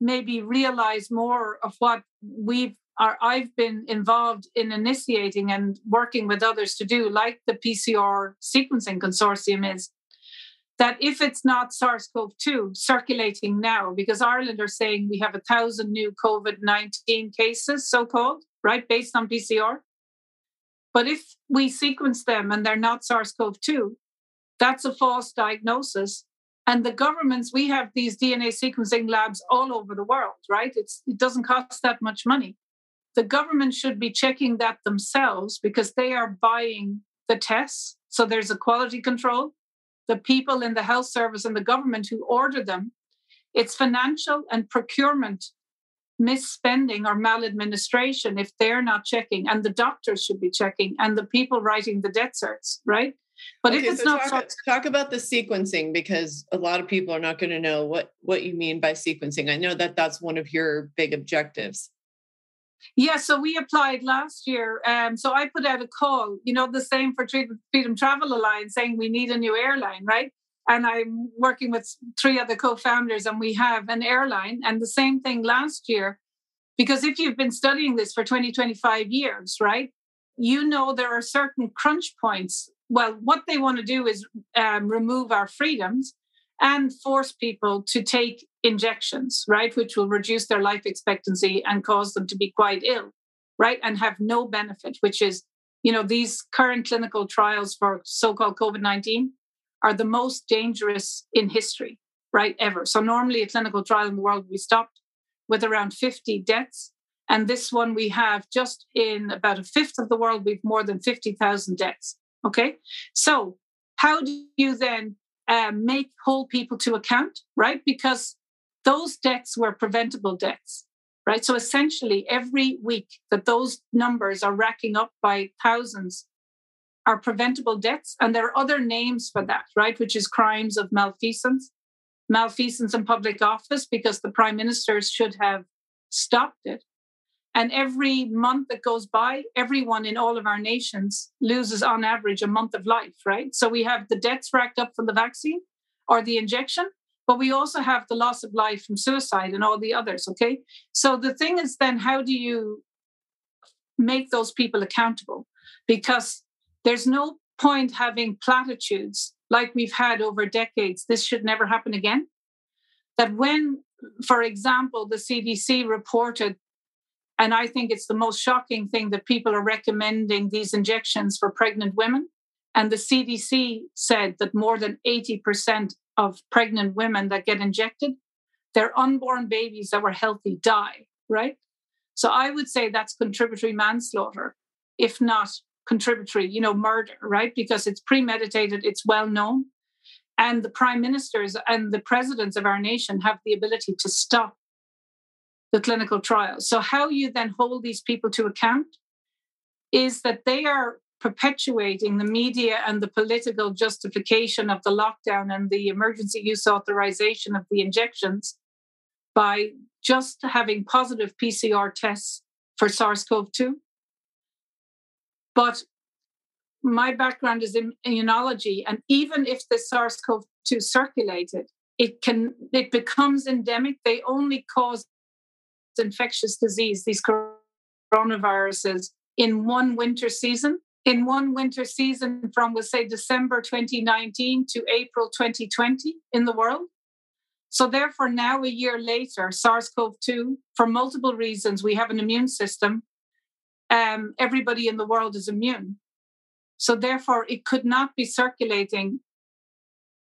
maybe realize more of what we've are, I've been involved in initiating and working with others to do, like the PCR sequencing consortium, is that if it's not SARS CoV 2 circulating now, because Ireland are saying we have a thousand new COVID 19 cases, so called, right, based on PCR. But if we sequence them and they're not SARS CoV 2, that's a false diagnosis. And the governments, we have these DNA sequencing labs all over the world, right? It's, it doesn't cost that much money. The government should be checking that themselves because they are buying the tests. So there's a quality control. The people in the health service and the government who order them, it's financial and procurement misspending or maladministration if they're not checking, and the doctors should be checking, and the people writing the death certs, right? But okay, if it's so not talk, talk about the sequencing because a lot of people are not going to know what what you mean by sequencing. I know that that's one of your big objectives. Yeah, so we applied last year. Um, so I put out a call, you know, the same for Freedom Travel Alliance saying we need a new airline, right? And I'm working with three other co founders, and we have an airline. And the same thing last year, because if you've been studying this for 20, 25 years, right, you know there are certain crunch points well, what they want to do is um, remove our freedoms and force people to take injections, right, which will reduce their life expectancy and cause them to be quite ill, right, and have no benefit, which is, you know, these current clinical trials for so called COVID 19 are the most dangerous in history, right, ever. So, normally a clinical trial in the world, we stopped with around 50 deaths. And this one we have just in about a fifth of the world, we've more than 50,000 deaths. Okay. So, how do you then um, make hold people to account, right? Because those deaths were preventable deaths, right? So, essentially, every week that those numbers are racking up by thousands are preventable deaths. And there are other names for that, right? Which is crimes of malfeasance, malfeasance in public office, because the prime ministers should have stopped it. And every month that goes by, everyone in all of our nations loses on average a month of life, right? So we have the deaths racked up from the vaccine or the injection, but we also have the loss of life from suicide and all the others, okay? So the thing is then, how do you make those people accountable? Because there's no point having platitudes like we've had over decades. This should never happen again. That when, for example, the CDC reported and I think it's the most shocking thing that people are recommending these injections for pregnant women. And the CDC said that more than 80% of pregnant women that get injected, their unborn babies that were healthy die, right? So I would say that's contributory manslaughter, if not contributory, you know, murder, right? Because it's premeditated, it's well known. And the prime ministers and the presidents of our nation have the ability to stop the clinical trials. So, how you then hold these people to account is that they are perpetuating the media and the political justification of the lockdown and the emergency use authorization of the injections by just having positive PCR tests for SARS CoV 2. But my background is in immunology, and even if the SARS CoV 2 circulated, it can it becomes endemic. They only cause infectious disease, these coronaviruses, in one winter season. In one winter season from, we'll say, December 2019 to April 2020 in the world. So, therefore, now a year later, SARS CoV 2, for multiple reasons, we have an immune system. Um, everybody in the world is immune. So, therefore, it could not be circulating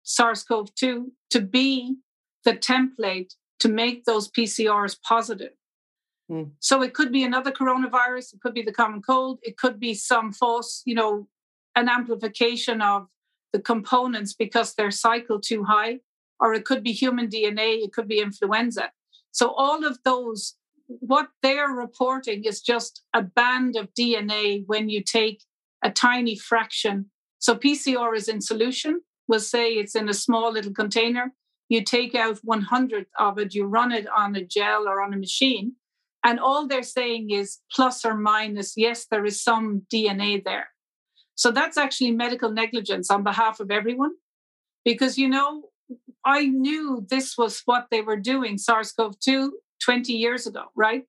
SARS CoV 2 to be the template to make those PCRs positive. Mm. So it could be another coronavirus, it could be the common cold, it could be some false, you know, an amplification of the components because they're cycled too high, or it could be human DNA, it could be influenza. So all of those, what they're reporting is just a band of DNA when you take a tiny fraction. So PCR is in solution. We'll say it's in a small little container. You take out 100th of it, you run it on a gel or on a machine, and all they're saying is plus or minus, yes, there is some DNA there. So that's actually medical negligence on behalf of everyone. Because, you know, I knew this was what they were doing, SARS CoV 2, 20 years ago, right?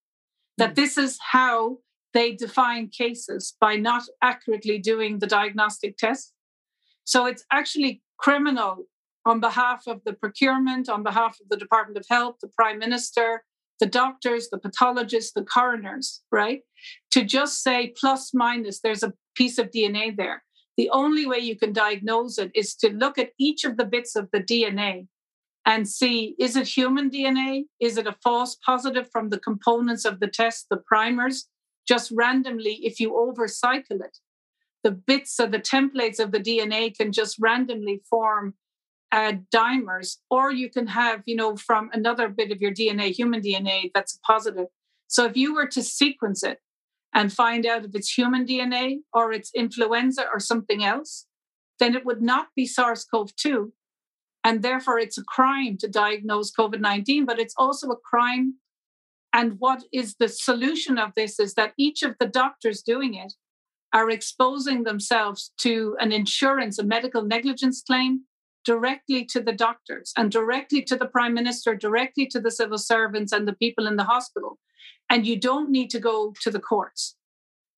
That hmm. this is how they define cases by not accurately doing the diagnostic test. So it's actually criminal on behalf of the procurement, on behalf of the Department of Health, the Prime Minister, the doctors, the pathologists, the coroners, right? To just say plus minus, there's a piece of DNA there. The only way you can diagnose it is to look at each of the bits of the DNA and see is it human DNA? Is it a false positive from the components of the test, the primers? Just randomly, if you overcycle it, the bits of the templates of the DNA can just randomly form uh, dimers, or you can have, you know, from another bit of your DNA, human DNA, that's positive. So if you were to sequence it and find out if it's human DNA or it's influenza or something else, then it would not be SARS CoV 2. And therefore, it's a crime to diagnose COVID 19, but it's also a crime. And what is the solution of this is that each of the doctors doing it are exposing themselves to an insurance, a medical negligence claim directly to the doctors and directly to the prime minister, directly to the civil servants and the people in the hospital. And you don't need to go to the courts.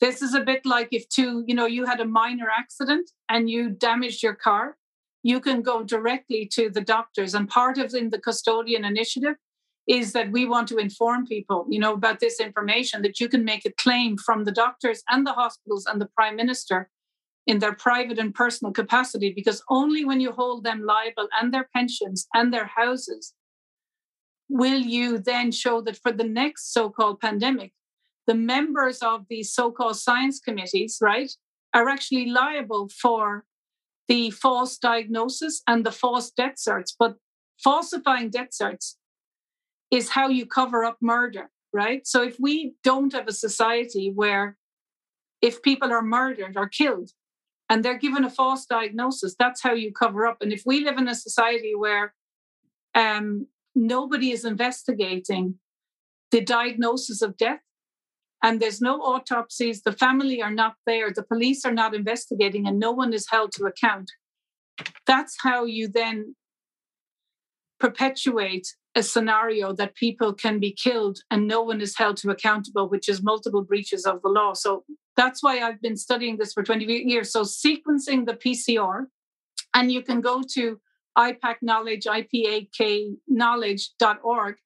This is a bit like if two, you know, you had a minor accident and you damaged your car, you can go directly to the doctors. And part of in the Custodean initiative is that we want to inform people, you know, about this information that you can make a claim from the doctors and the hospitals and the prime minister in their private and personal capacity, because only when you hold them liable and their pensions and their houses will you then show that for the next so called pandemic, the members of these so called science committees, right, are actually liable for the false diagnosis and the false death certs. But falsifying death certs is how you cover up murder, right? So if we don't have a society where if people are murdered or killed and they're given a false diagnosis, that's how you cover up. And if we live in a society where um, nobody is investigating the diagnosis of death, and there's no autopsies, the family are not there, the police are not investigating, and no one is held to account. That's how you then perpetuate a scenario that people can be killed and no one is held to accountable, which is multiple breaches of the law. So that's why I've been studying this for 20 years. So sequencing the PCR, and you can go to IPAK knowledge, IPAK knowledge.org,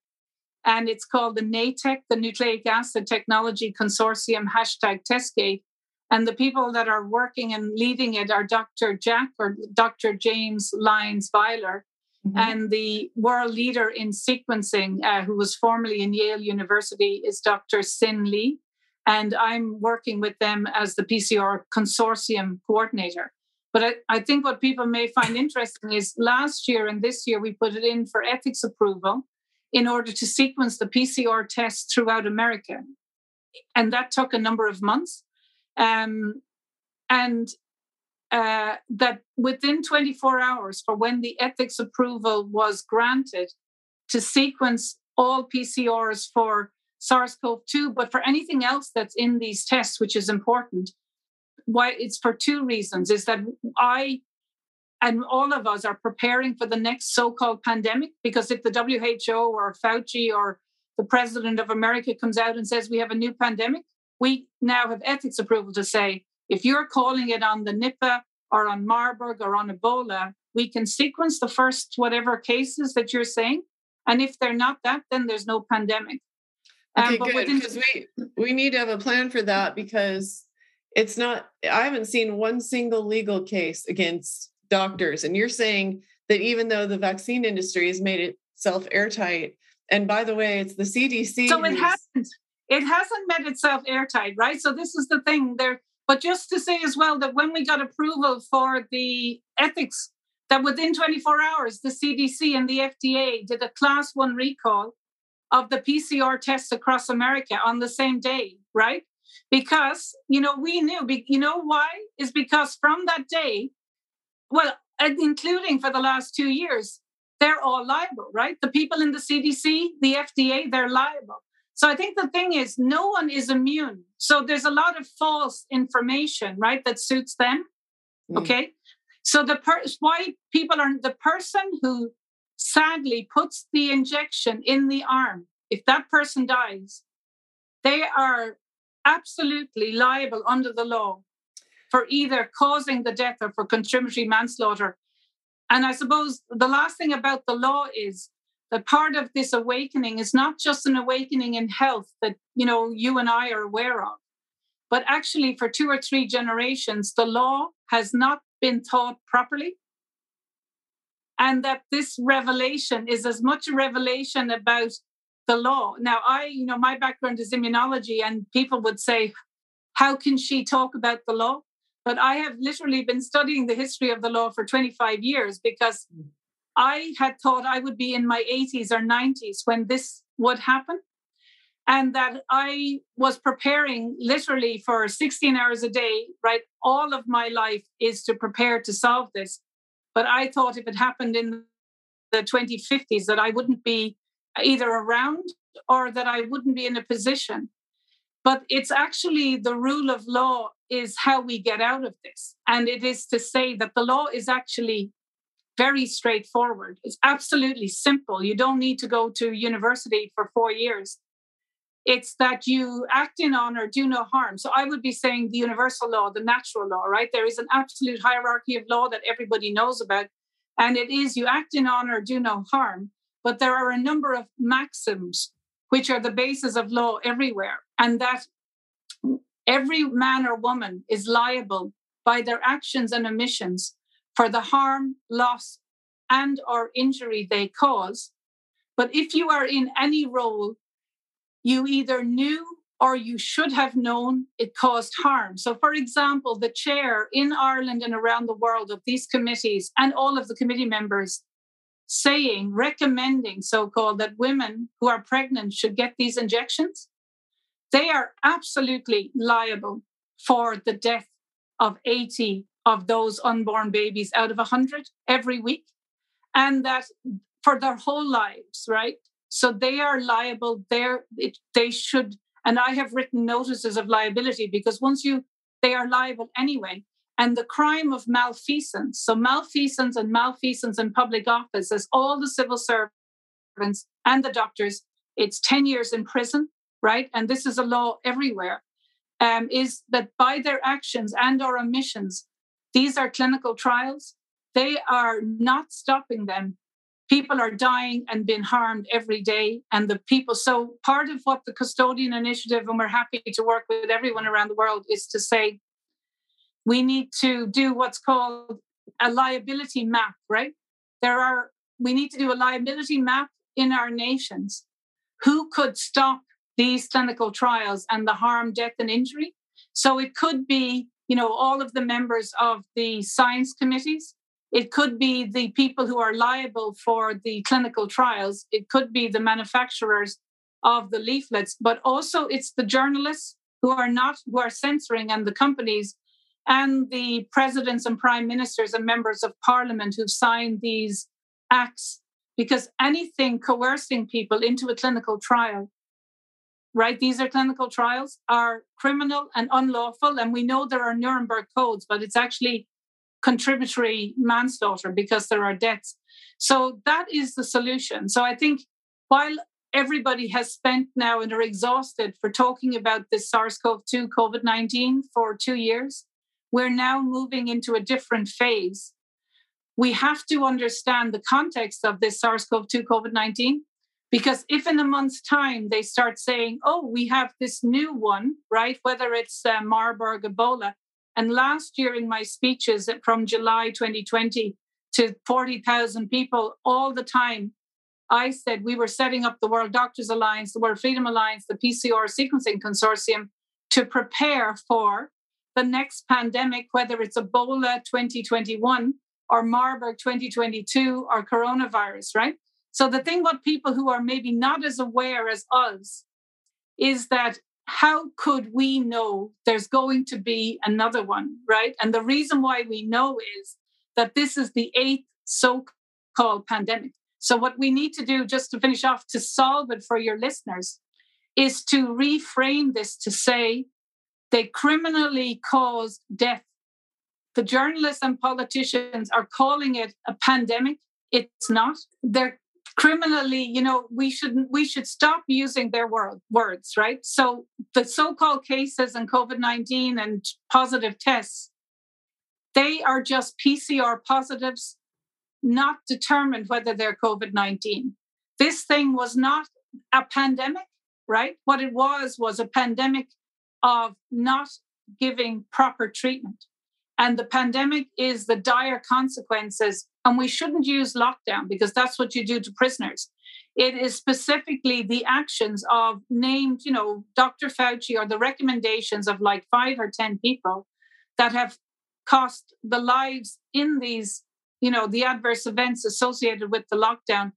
and it's called the NATEC, the Nucleic Acid Technology Consortium hashtag Testgate. And the people that are working and leading it are Dr. Jack or Dr. James Lyons Weiler, mm-hmm. and the world leader in sequencing, uh, who was formerly in Yale University, is Dr. Sin Lee. And I'm working with them as the PCR consortium coordinator. But I, I think what people may find interesting is last year and this year we put it in for ethics approval in order to sequence the PCR tests throughout America. And that took a number of months. Um, and uh, that within 24 hours for when the ethics approval was granted to sequence all PCRs for SARS CoV 2, but for anything else that's in these tests, which is important. Why it's for two reasons is that I and all of us are preparing for the next so-called pandemic because if the WHO or Fauci or the president of America comes out and says we have a new pandemic, we now have ethics approval to say if you're calling it on the Nipah or on Marburg or on Ebola, we can sequence the first whatever cases that you're saying, and if they're not that, then there's no pandemic. Um, okay, um, good. Because we we need to have a plan for that because it's not. I haven't seen one single legal case against doctors. And you're saying that even though the vaccine industry has made itself airtight, and by the way, it's the CDC. So it hasn't. It hasn't made itself airtight, right? So this is the thing there. But just to say as well that when we got approval for the ethics, that within 24 hours, the CDC and the FDA did a class one recall of the PCR tests across America on the same day, right? Because, you know, we knew, you know why? Is because from that day, well, including for the last two years, they're all liable, right? The people in the CDC, the FDA, they're liable. So I think the thing is, no one is immune. So there's a lot of false information, right, that suits them. Mm. Okay. So the per- why people are the person who sadly puts the injection in the arm, if that person dies, they are absolutely liable under the law for either causing the death or for contributory manslaughter. And I suppose the last thing about the law is that part of this awakening is not just an awakening in health that you know you and I are aware of, but actually for two or three generations, the law has not been taught properly. And that this revelation is as much a revelation about the law. Now, I, you know, my background is immunology, and people would say, How can she talk about the law? But I have literally been studying the history of the law for 25 years because hmm. I had thought I would be in my 80s or 90s when this would happen. And that I was preparing literally for 16 hours a day, right? All of my life is to prepare to solve this. But I thought if it happened in the 2050s, that I wouldn't be either around or that I wouldn't be in a position. But it's actually the rule of law is how we get out of this. And it is to say that the law is actually very straightforward. It's absolutely simple. You don't need to go to university for four years. It's that you act in honor, do no harm. So I would be saying the universal law, the natural law, right? There is an absolute hierarchy of law that everybody knows about. And it is you act in honor, do no harm. But there are a number of maxims which are the basis of law everywhere. And that every man or woman is liable by their actions and omissions for the harm, loss, and or injury they cause. But if you are in any role, you either knew or you should have known it caused harm. So, for example, the chair in Ireland and around the world of these committees and all of the committee members saying, recommending so called, that women who are pregnant should get these injections, they are absolutely liable for the death of 80 of those unborn babies out of 100 every week. And that for their whole lives, right? So they are liable. They're, it, they should, and I have written notices of liability because once you, they are liable anyway and the crime of malfeasance. So, malfeasance and malfeasance in public office, as all the civil servants and the doctors, it's 10 years in prison, right? And this is a law everywhere. Um, is that by their actions and or omissions, these are clinical trials. They are not stopping them. People are dying and being harmed every day. And the people, so part of what the Custodean initiative, and we're happy to work with everyone around the world, is to say we need to do what's called a liability map, right? There are, we need to do a liability map in our nations. Who could stop these clinical trials and the harm, death, and injury? So it could be, you know, all of the members of the science committees. It could be the people who are liable for the clinical trials. It could be the manufacturers of the leaflets, but also it's the journalists who are not, who are censoring and the companies and the presidents and prime ministers and members of parliament who've signed these acts because anything coercing people into a clinical trial right these are clinical trials are criminal and unlawful and we know there are nuremberg codes but it's actually contributory manslaughter because there are deaths so that is the solution so i think while everybody has spent now and are exhausted for talking about this sars-cov-2 covid-19 for two years we're now moving into a different phase. We have to understand the context of this SARS CoV 2 COVID 19 because if in a month's time they start saying, oh, we have this new one, right, whether it's uh, Marburg, Ebola, and last year in my speeches from July 2020 to 40,000 people all the time, I said we were setting up the World Doctors Alliance, the World Freedom Alliance, the PCR Sequencing Consortium to prepare for the next pandemic, whether it's Ebola 2021 or Marburg 2022 or coronavirus, right? So the thing about people who are maybe not as aware as us is that how could we know there's going to be another one, right? And the reason why we know is that this is the eighth so called pandemic. So, what we need to do, just to finish off, to solve it for your listeners, is to reframe this to say they criminally caused death. The journalists and politicians are calling it a pandemic. It's not. They're criminally, you know, we shouldn't we should stop using their word, words, right? So the so-called cases and COVID-19 and positive tests, they are just PCR positives, not determined whether they're COVID-19. This thing was not a pandemic, right? What it was was a pandemic of not giving proper treatment. And the pandemic is the dire consequences And we shouldn't use lockdown because that's what you do to prisoners. It is specifically the actions of named, you know, Dr. Fauci or the recommendations of like five or 10 people that have cost the lives in these, you know, the adverse events associated with the lockdown,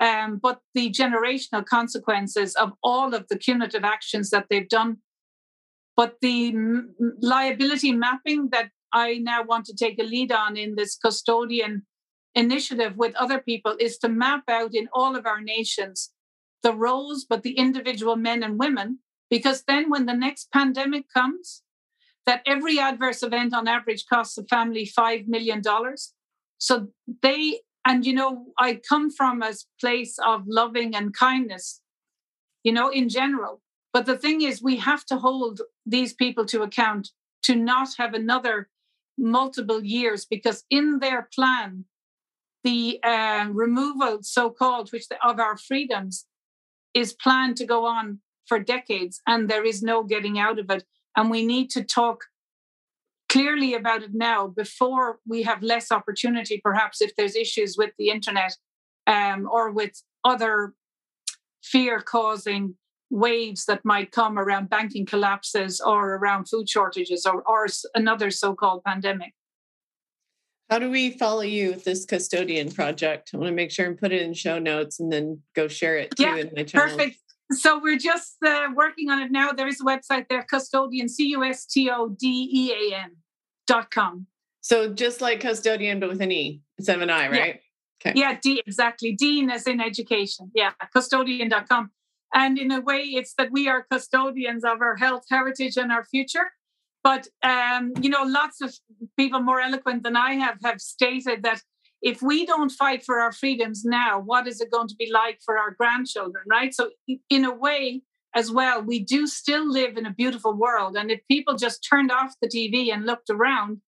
um, but the generational consequences of all of the cumulative actions that they've done. But the m- liability mapping that I now want to take a lead on in this custodian initiative with other people is to map out in all of our nations the roles, but the individual men and women, because then when the next pandemic comes, that every adverse event on average costs a family $5 million. So they, and you know, I come from a place of loving and kindness, you know, in general. But the thing is, we have to hold these people to account to not have another multiple years because in their plan, the uh, removal, so called, which the, of our freedoms is planned to go on for decades and there is no getting out of it. And we need to talk clearly about it now before we have less opportunity, perhaps, if there's issues with the internet um, or with other fear causing waves that might come around banking collapses or around food shortages or, or another so called pandemic. How do we follow you with this Custodean project? I want to make sure and put it in show notes and then go share it too yeah, in my channel. Perfect. So we're just uh, working on it now. There is a website there, Custodean, C U S T O D E A N dot com. So just like custodian, but with an E instead of an I, right? Yeah. Okay. Yeah, D, exactly. Dean as in education. Yeah, custodean.com. And in a way, it's that we are custodians of our health, heritage, and our future. But um, you know, lots of people more eloquent than I have have stated that if we don't fight for our freedoms now, what is it going to be like for our grandchildren, right? So, in a way, as well, we do still live in a beautiful world. And if people just turned off the TV and looked around,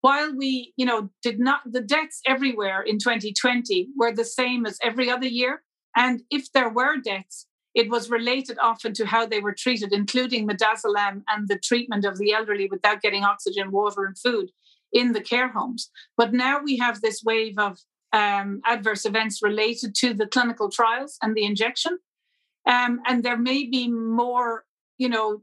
while we, you know, did not, the deaths everywhere in 2020 were the same as every other year. And if there were deaths, it was related often to how they were treated, including midazolam and the treatment of the elderly without getting oxygen, water, and food in the care homes. But now we have this wave of um, adverse events related to the clinical trials and the injection. Um, and there may be more, you know,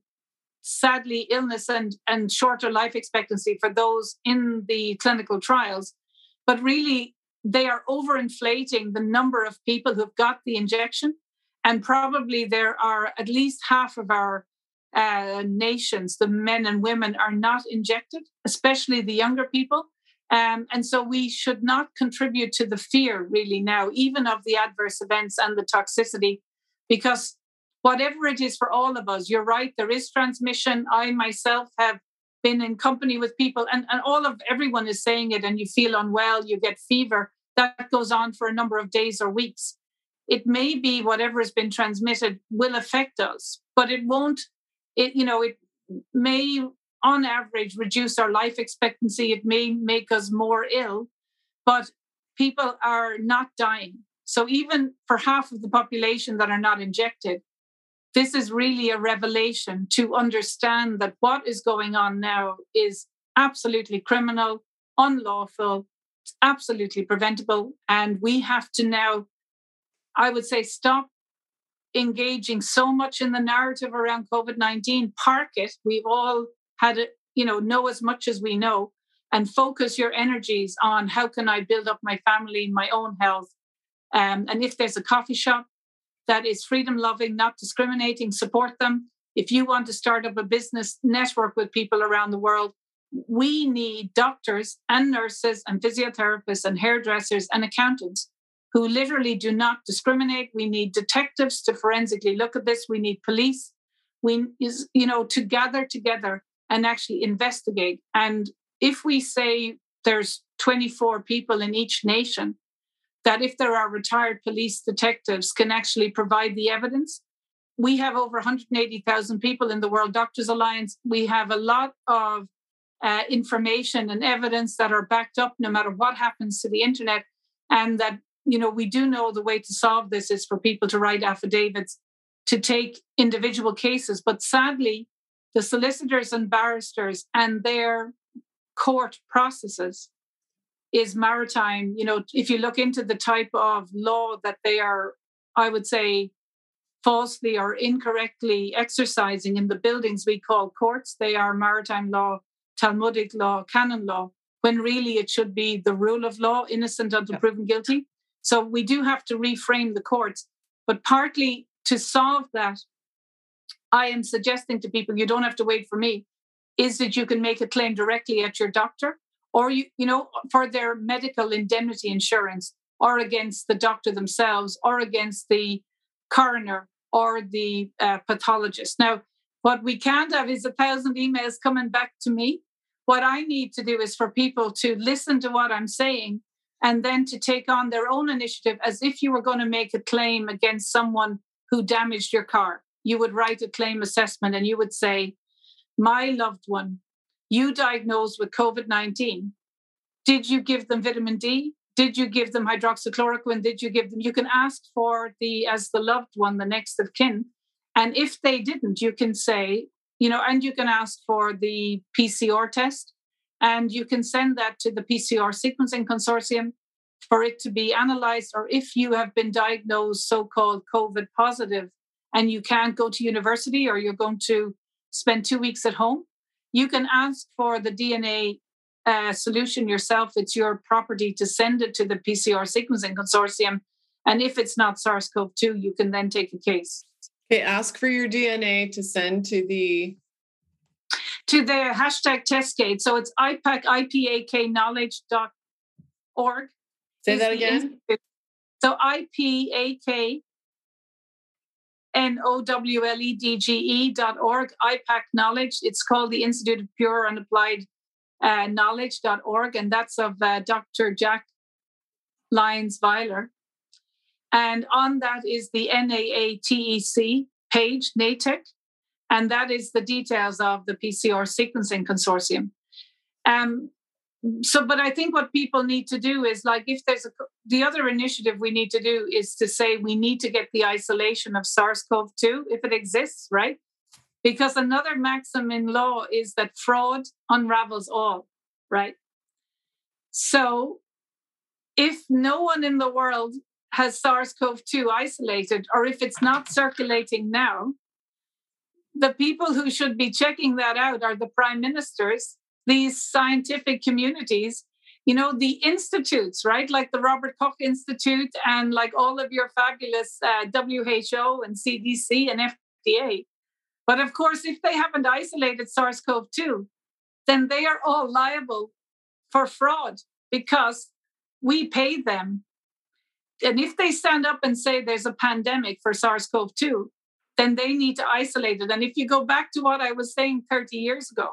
sadly, illness and, and shorter life expectancy for those in the clinical trials. But really, they are overinflating the number of people who've got the injection and probably there are at least half of our uh, nations, the men and women, are not injected, especially the younger people. Um, and so we should not contribute to the fear really now, even of the adverse events and the toxicity, because whatever it is for all of us, you're right, there is transmission. I myself have been in company with people, and, and all of everyone is saying it, and you feel unwell, you get fever. That goes on for a number of days or weeks it may be whatever has been transmitted will affect us, but it won't, it, you know, it may on average reduce our life expectancy. It may make us more ill, but people are not dying. So even for half of the population that are not injected, this is really a revelation to understand that what is going on now is absolutely criminal, unlawful, absolutely preventable. And we have to now I would say stop engaging so much in the narrative around COVID 19, park it. We've all had it, you know, know as much as we know and focus your energies on how can I build up my family, my own health. Um, and if there's a coffee shop that is freedom loving, not discriminating, support them. If you want to start up a business, network with people around the world. We need doctors and nurses and physiotherapists and hairdressers and accountants who literally do not discriminate. We need detectives to forensically look at this. We need police. We you know to gather together and actually investigate. And if we say there's 24 people in each nation, that if there are retired police detectives can actually provide the evidence. We have over 180,000 people in the World Doctors Alliance. We have a lot of uh, information and evidence that are backed up no matter what happens to the internet, and that you know, we do know the way to solve this is for people to write affidavits to take individual cases. But sadly, the solicitors and barristers and their court processes is maritime. You know, if you look into the type of law that they are, I would say, falsely or incorrectly exercising in the buildings we call courts, they are maritime law, Talmudic law, canon law, when really it should be the rule of law, innocent until yeah. proven guilty. So we do have to reframe the courts. But partly to solve that, I am suggesting to people, you don't have to wait for me, is that you can make a claim directly at your doctor or you, you know, for their medical indemnity insurance or against the doctor themselves or against the coroner or the uh, pathologist. Now, what we can't have is a thousand emails coming back to me. What I need to do is for people to listen to what I'm saying and then to take on their own initiative as if you were going to make a claim against someone who damaged your car. You would write a claim assessment and you would say, My loved one, you diagnosed with COVID 19. Did you give them vitamin D? Did you give them hydroxychloroquine? Did you give them? You can ask for the, as the loved one, the next of kin. And if they didn't, you can say, you know, and you can ask for the PCR test and you can send that to the PCR sequencing consortium for it to be analyzed. Or if you have been diagnosed so called COVID positive and you can't go to university or you're going to spend two weeks at home, you can ask for the DNA uh, solution yourself. It's your property to send it to the PCR sequencing consortium. And if it's not SARS CoV 2, you can then take a case. Okay, ask for your DNA to send to the to the hashtag testgate. So it's IPAK, IPAK knowledge.org. Say that again. So IPAK N O W L E D G E dot org, IPAK Knowledge. It's called the Institute of Pure and Applied uh, Knowledge.org, and that's of uh, Dr. Jack Lyons Weiler. And on that is the NAATEC page, NATEC, and that is the details of the PCR sequencing consortium. Um, so, but I think what people need to do is like if there's a, the other initiative we need to do is to say we need to get the isolation of SARS CoV 2 if it exists, right? Because another maxim in law is that fraud unravels all, right? So, if no one in the world has SARS CoV 2 isolated, or if it's not circulating now, the people who should be checking that out are the prime ministers, these scientific communities, you know, the institutes, right? Like the Robert Koch Institute and like all of your fabulous uh, WHO and CDC and FDA. But of course, if they haven't isolated SARS CoV 2, then they are all liable for fraud because we pay them. And if they stand up and say there's a pandemic for SARS CoV 2, then they need to isolate it. And if you go back to what I was saying 30 years ago,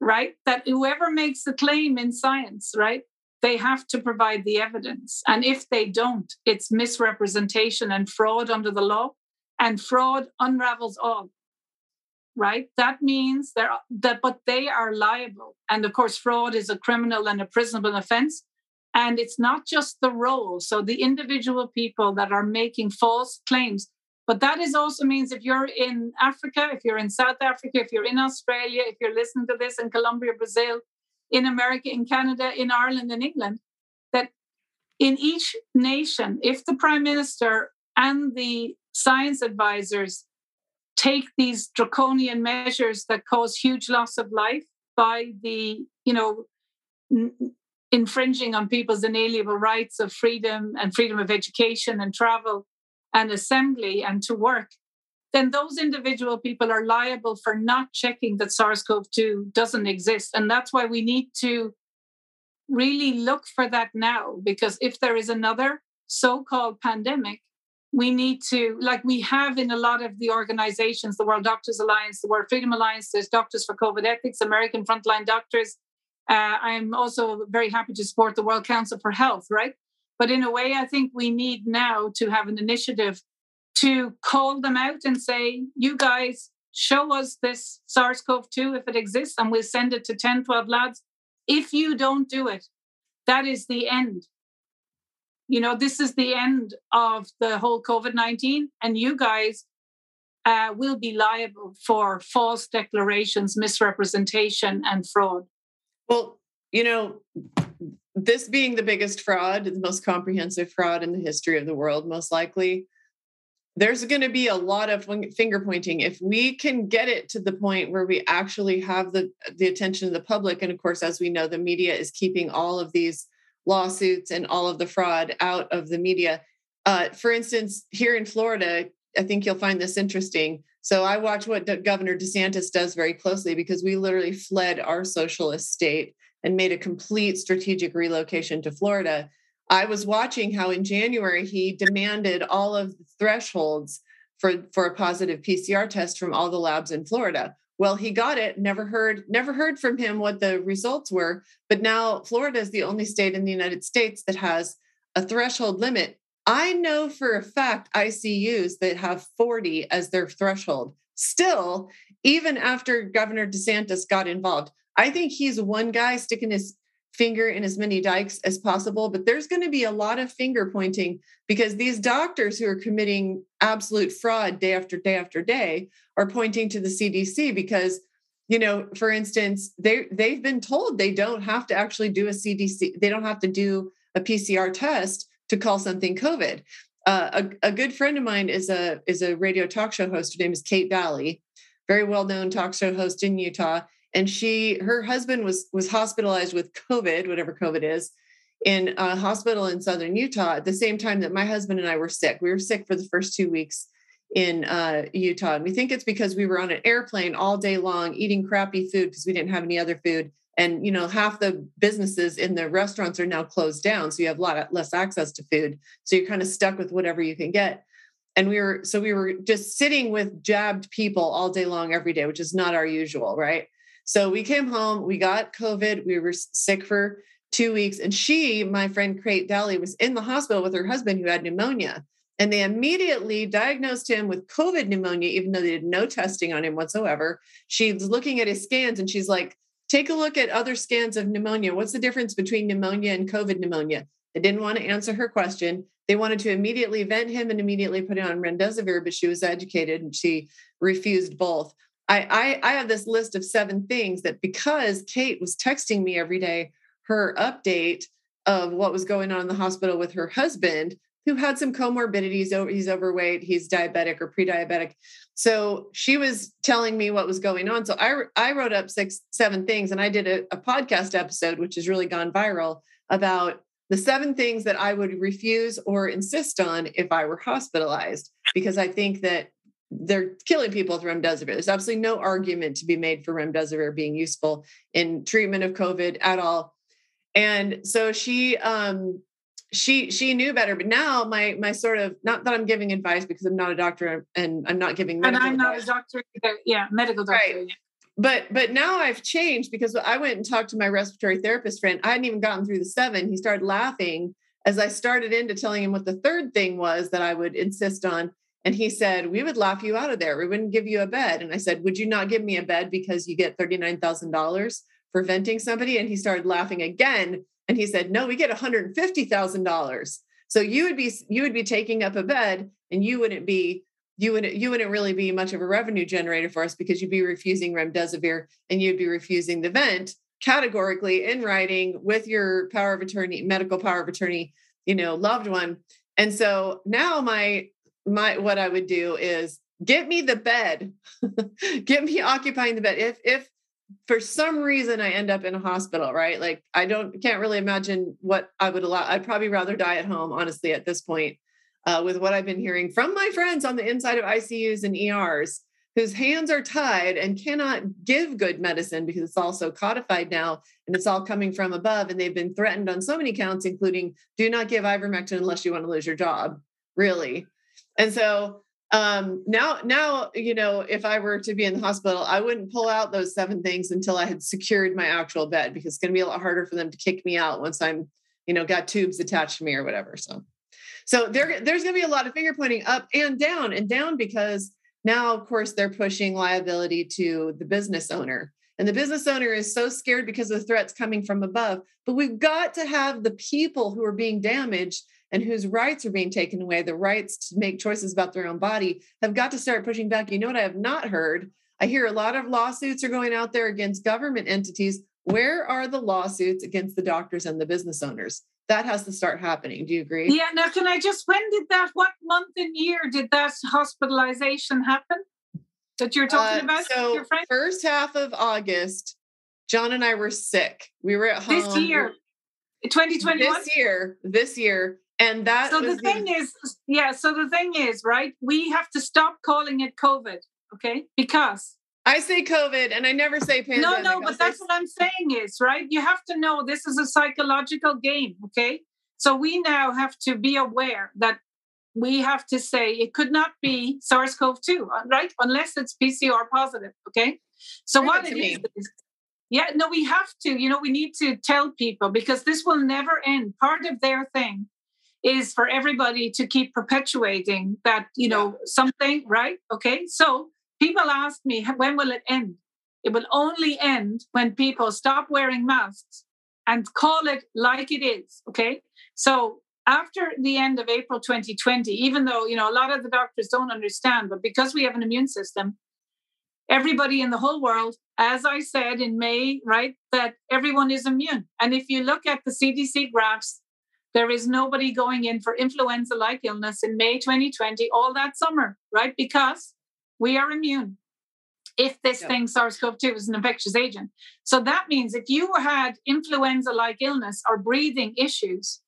right, that whoever makes the claim in science, right, they have to provide the evidence. And if they don't, it's misrepresentation and fraud under the law. And fraud unravels all. Right? That means they're that, but they are liable. And of course, fraud is a criminal and a prisonable offense. And it's not just the role. So the individual people that are making false claims, but that is also means if you're in Africa, if you're in South Africa, if you're in Australia, if you're listening to this in Colombia, Brazil, in America, in Canada, in Ireland, and England, that in each nation, if the prime minister and the science advisors take these draconian measures that cause huge loss of life by the, you know, n- infringing on people's inalienable rights of freedom and freedom of education and travel and assembly and to work, then those individual people are liable for not checking that SARS CoV 2 doesn't exist. And that's why we need to really look for that now, because if there is another so called pandemic, we need to, like we have in a lot of the organizations, the World Doctors Alliance, the World Freedom Alliance, there's Doctors for COVID Ethics, American Frontline Doctors. Uh, I'm also very happy to support the World Council for Health, right? But in a way, I think we need now to have an initiative to call them out and say, you guys, show us this SARS CoV 2 if it exists, and we'll send it to 10, 12 labs. If you don't do it, that is the end. You know, this is the end of the whole COVID 19, and you guys uh, will be liable for false declarations, misrepresentation, and fraud. Well, you know, this being the biggest fraud, the most comprehensive fraud in the history of the world, most likely, there's going to be a lot of finger pointing. If we can get it to the point where we actually have the, the attention of the public, and of course, as we know, the media is keeping all of these lawsuits and all of the fraud out of the media. Uh, for instance, here in Florida, I think you'll find this interesting. So I watch what Governor DeSantis does very closely because we literally fled our socialist state and made a complete strategic relocation to Florida. I was watching how in January he demanded all of the thresholds for, for a positive PCR test from all the labs in Florida. Well, he got it, never heard, never heard from him what the results were. But now Florida is the only state in the United States that has a threshold limit. I know for a fact ICUs that have 40 as their threshold. Still, even after Governor DeSantis got involved, I think he's one guy sticking his finger in as many dikes as possible, but there's going to be a lot of finger pointing because these doctors who are committing absolute fraud day after day after day are pointing to the CDC because you know for instance they they've been told they don't have to actually do a CDC they don't have to do a PCR test to call something covid. Uh, a, a good friend of mine is a is a radio talk show host. Her name is Kate Dalley very well known talk show host in Utah and she her husband was was hospitalized with covid whatever covid is in a hospital in southern utah at the same time that my husband and i were sick. We were sick for the first two weeks in uh, utah and we think it's because we were on an airplane all day long eating crappy food because we didn't have any other food. And you know half the businesses in the restaurants are now closed down so you have a lot less access to food. So you're kind of stuck with whatever you can get. And we were so we were just sitting with jabbed people all day long every day which is not our usual right so we came home, we got COVID, we were sick for two weeks. And she, my friend Kate Dalley, was in the hospital with her husband who had pneumonia. And they immediately diagnosed him with COVID pneumonia, even though they did no testing on him whatsoever. She's looking at his scans and she's like, take a look at other scans of pneumonia. What's the difference between pneumonia and COVID pneumonia? They didn't want to answer her question. They wanted to immediately vent him and immediately put him on remdesivir, but she was educated and she refused both. I, I, I have this list of seven things that because Kate was texting me every day her update of what was going on in the hospital with her husband, who had some comorbidities. Oh, he's overweight, he's diabetic or pre-diabetic. So she was telling me what was going on. So I I wrote up six, seven things, and I did a, a podcast episode, which has really gone viral about the seven things that I would refuse or insist on if I were hospitalized, because I think that they're killing people with remdesivir. There's absolutely no argument to be made for remdesivir being useful in treatment of COVID at all. And so she um she she knew better, but now my my sort of not that I'm giving advice because I'm not a doctor and I'm not giving and I'm not advice. a doctor either. Yeah, medical doctor. Right. Yeah. But but now I've changed because I went and talked to my respiratory therapist friend. I hadn't even gotten through the seven. He started laughing as I started into telling him what the third thing was that I would insist on. And he said, We would laugh you out of there. We wouldn't give you a bed. And I said, Would you not give me a bed because you get $39,000 for venting somebody? And he started laughing again. And he said, No, we get $150,000. So you would be you would be taking up a bed and you wouldn't be you wouldn't you wouldn't really be much of a revenue generator for us because you'd be refusing remdesivir and you'd be refusing the vent categorically in writing with your power of attorney medical power of attorney you know loved one and so now my my what I would do is get me the bed, get me occupying the bed. If if for some reason I end up in a hospital, right? Like I don't can't really imagine what I would allow. I'd probably rather die at home, honestly, at this point, uh, with what I've been hearing from my friends on the inside of ICUs and ERs whose hands are tied and cannot give good medicine because it's all so codified now and it's all coming from above. And they've been threatened on so many counts, including do not give ivermectin unless you want to lose your job, really. And so um, now, now, you know, if I were to be in the hospital, I wouldn't pull out those seven things until I had secured my actual bed because it's going to be a lot harder for them to kick me out once I'm, you know, got tubes attached to me or whatever. So, so there, there's going to be a lot of finger pointing up and down and down because now, of course, they're pushing liability to the business owner. And the business owner is so scared because of the threats coming from above. But we've got to have the people who are being damaged and whose rights are being taken away, the rights to make choices about their own body, have got to start pushing back. You know what I have not heard? I hear a lot of lawsuits are going out there against government entities where are the lawsuits against the doctors and the business owners? That has to start happening. Do you agree? Yeah. Now, can I just, when did that, what month and year did that hospitalization happen that you're talking uh, about? So, first half of August, John and I were sick. We were at home. This year, 2021? This year, this year. And that So the thing the... is, yeah, so the thing is, right? We have to stop calling it COVID, okay? Because I say COVID and I never say pandemic. No, no, but that's what I'm saying is, right? You have to know this is a psychological game, okay? So we now have to be aware that we have to say it could not be SARS CoV 2, uh, right? Unless it's PCR positive, okay? So what it is, is, yeah, no, we have to, you know, we need to tell people because this will never end. Part of their thing is for everybody to keep perpetuating that, you know, something, right? Okay. So people ask me, when will it end? It will only end when people stop wearing masks and call it like it is. Okay. So after the end of April 2020, even though, you know, a lot of the doctors don't understand, but because we have an immune system, everybody in the whole world, as I said in May, right, that everyone is immune. And if you look at the CDC graphs, there is nobody going in for influenza like illness in May 2020, all that summer, right? Because we are immune if this thing SARS-CoV-2 is an infectious agent. So that means if you had influenza-like illness or breathing issues,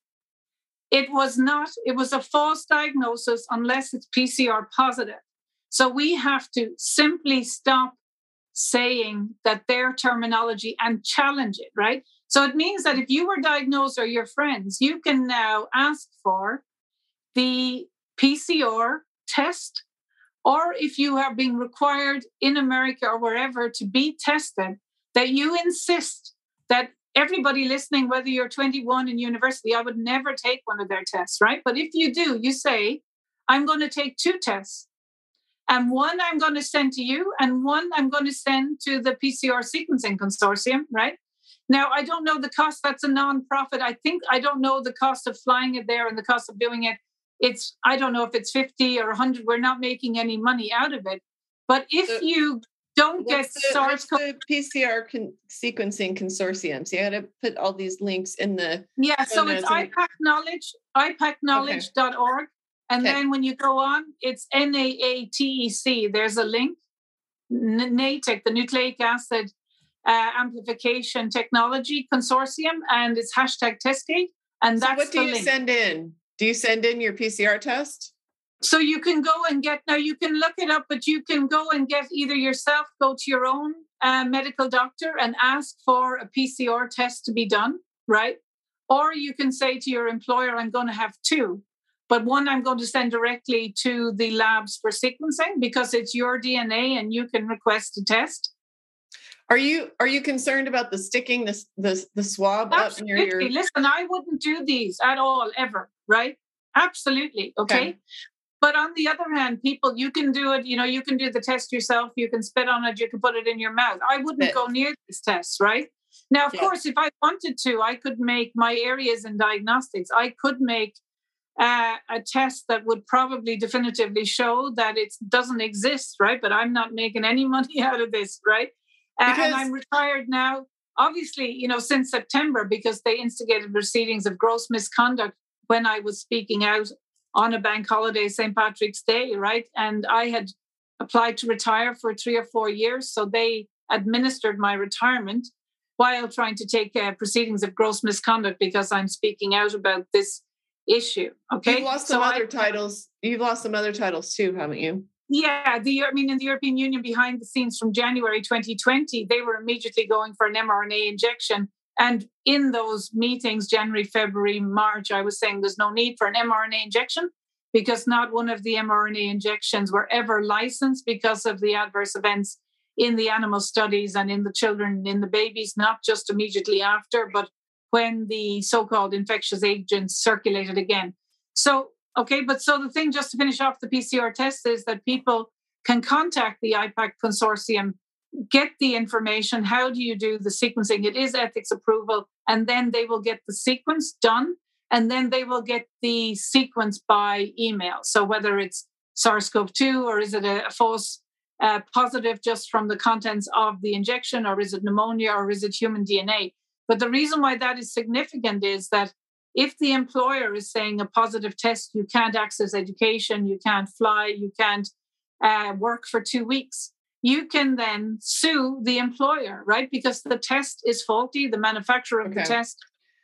it was not, it was a false diagnosis unless it's PCR positive. So we have to simply stop saying that their terminology and challenge it, right? So it means that if you were diagnosed or your friends, you can now ask for the PCR test or if you have been required in America or wherever to be tested, that you insist that everybody listening, whether you're 21 in university, I would never take one of their tests, right? But if you do, you say, I'm going to take two tests. And one I'm going to send to you, and one I'm going to send to the PCR sequencing consortium, right? Now, I don't know the cost. That's a nonprofit. I think I don't know the cost of flying it there and the cost of doing it it's i don't know if it's 50 or 100 we're not making any money out of it but if so, you don't get the, SARS the PCR con- sequencing consortium. So you got to put all these links in the yeah. So it's IPAK Knowledge, IPACKnowledge.org, okay. and okay. then when you go on, it's NAATEC. There's a link. NATEC, the Nucleic Acid uh, Amplification Technology Consortium, and it's hashtag Testgate. And that's so what do you link. send in? Do you send in your PCR test? So you can go and get now. You can look it up, but you can go and get either yourself, go to your own uh, medical doctor and ask for a PCR test to be done, right? Or you can say to your employer, "I'm going to have two, but one I'm going to send directly to the labs for sequencing because it's your DNA and you can request a test." Are you are you concerned about the sticking the the, the swab Absolutely. up near your? Ear? Listen, I wouldn't do these at all ever. Right? Absolutely. Okay? okay. But on the other hand, people, you can do it. You know, you can do the test yourself. You can spit on it. You can put it in your mouth. I wouldn't go near these tests. Right? Now, of yeah. course, if I wanted to, I could make my areas in diagnostics. I could make uh, a test that would probably definitively show that it doesn't exist, right? But I'm not making any money out of this, right? Because... and I'm retired now. Obviously, you know, since September, because they instigated proceedings of gross misconduct when I was speaking out on a bank holiday, St. Patrick's Day, right? And I had applied to retire for three or four years. So they administered my retirement while trying to take uh, proceedings of gross misconduct because I'm speaking out about this issue. Okay. You've lost some so other I, titles. You've lost some other titles too, haven't you? Yeah, the I mean, in the European Union, behind the scenes from January 2020, they were immediately going for an mRNA injection. And in those meetings, January, February, March, I was saying there's no need for an mRNA injection because not one of the mRNA injections were ever licensed because of the adverse events in the animal studies and in the children, in the babies, not just immediately after, but when the so called infectious agents circulated again. So Okay, but so the thing just to finish off the PCR test is that people can contact the IPAK consortium, get the information. How do you do the sequencing? It is ethics approval, and then they will get the sequence done, and then they will get the sequence by email. So whether it's SARS-CoV-2 or is it a, false uh, positive just from the contents of the injection, or is it pneumonia, or is it human DNA? But the reason why that is significant is that if the employer is saying a positive test, you can't access education, you can't fly, you can't uh, work for two weeks, you can then sue the employer, right? Because the test is faulty, the manufacturer of okay. the test,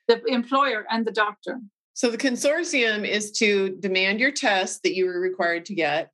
the employer, and the doctor. So the consortium is to demand your test that you were required to get,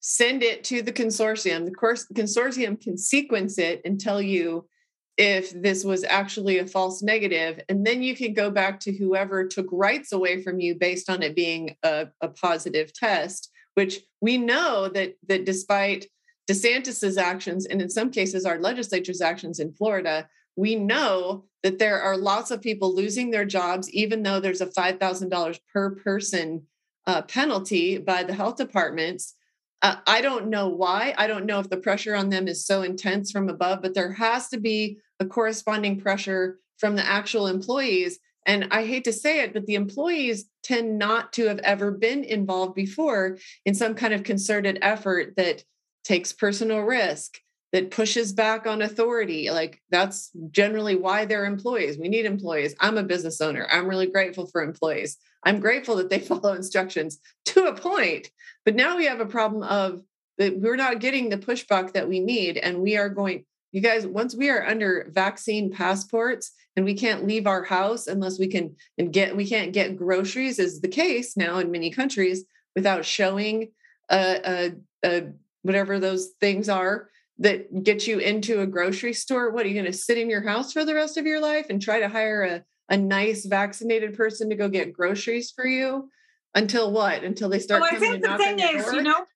send it to the consortium. The course consortium can sequence it and tell you if this was actually a false negative and then you can go back to whoever took rights away from you based on it being a, a positive test which we know that that despite desantis's actions and in some cases our legislature's actions in florida we know that there are lots of people losing their jobs even though there's a $5000 per person uh, penalty by the health departments uh, I don't know why. I don't know if the pressure on them is so intense from above, but there has to be a corresponding pressure from the actual employees. And I hate to say it, but the employees tend not to have ever been involved before in some kind of concerted effort that takes personal risk, that pushes back on authority. Like that's generally why they're employees. We need employees. I'm a business owner. I'm really grateful for employees. I'm grateful that they follow instructions to a point. But now we have a problem of that we're not getting the pushback that we need. And we are going, you guys, once we are under vaccine passports and we can't leave our house unless we can and get we can't get groceries, is the case now in many countries without showing a, a, a whatever those things are that get you into a grocery store. What are you going to sit in your house for the rest of your life and try to hire a, a nice vaccinated person to go get groceries for you? Until what? Until they start. Well, I think the thing is, door? you know,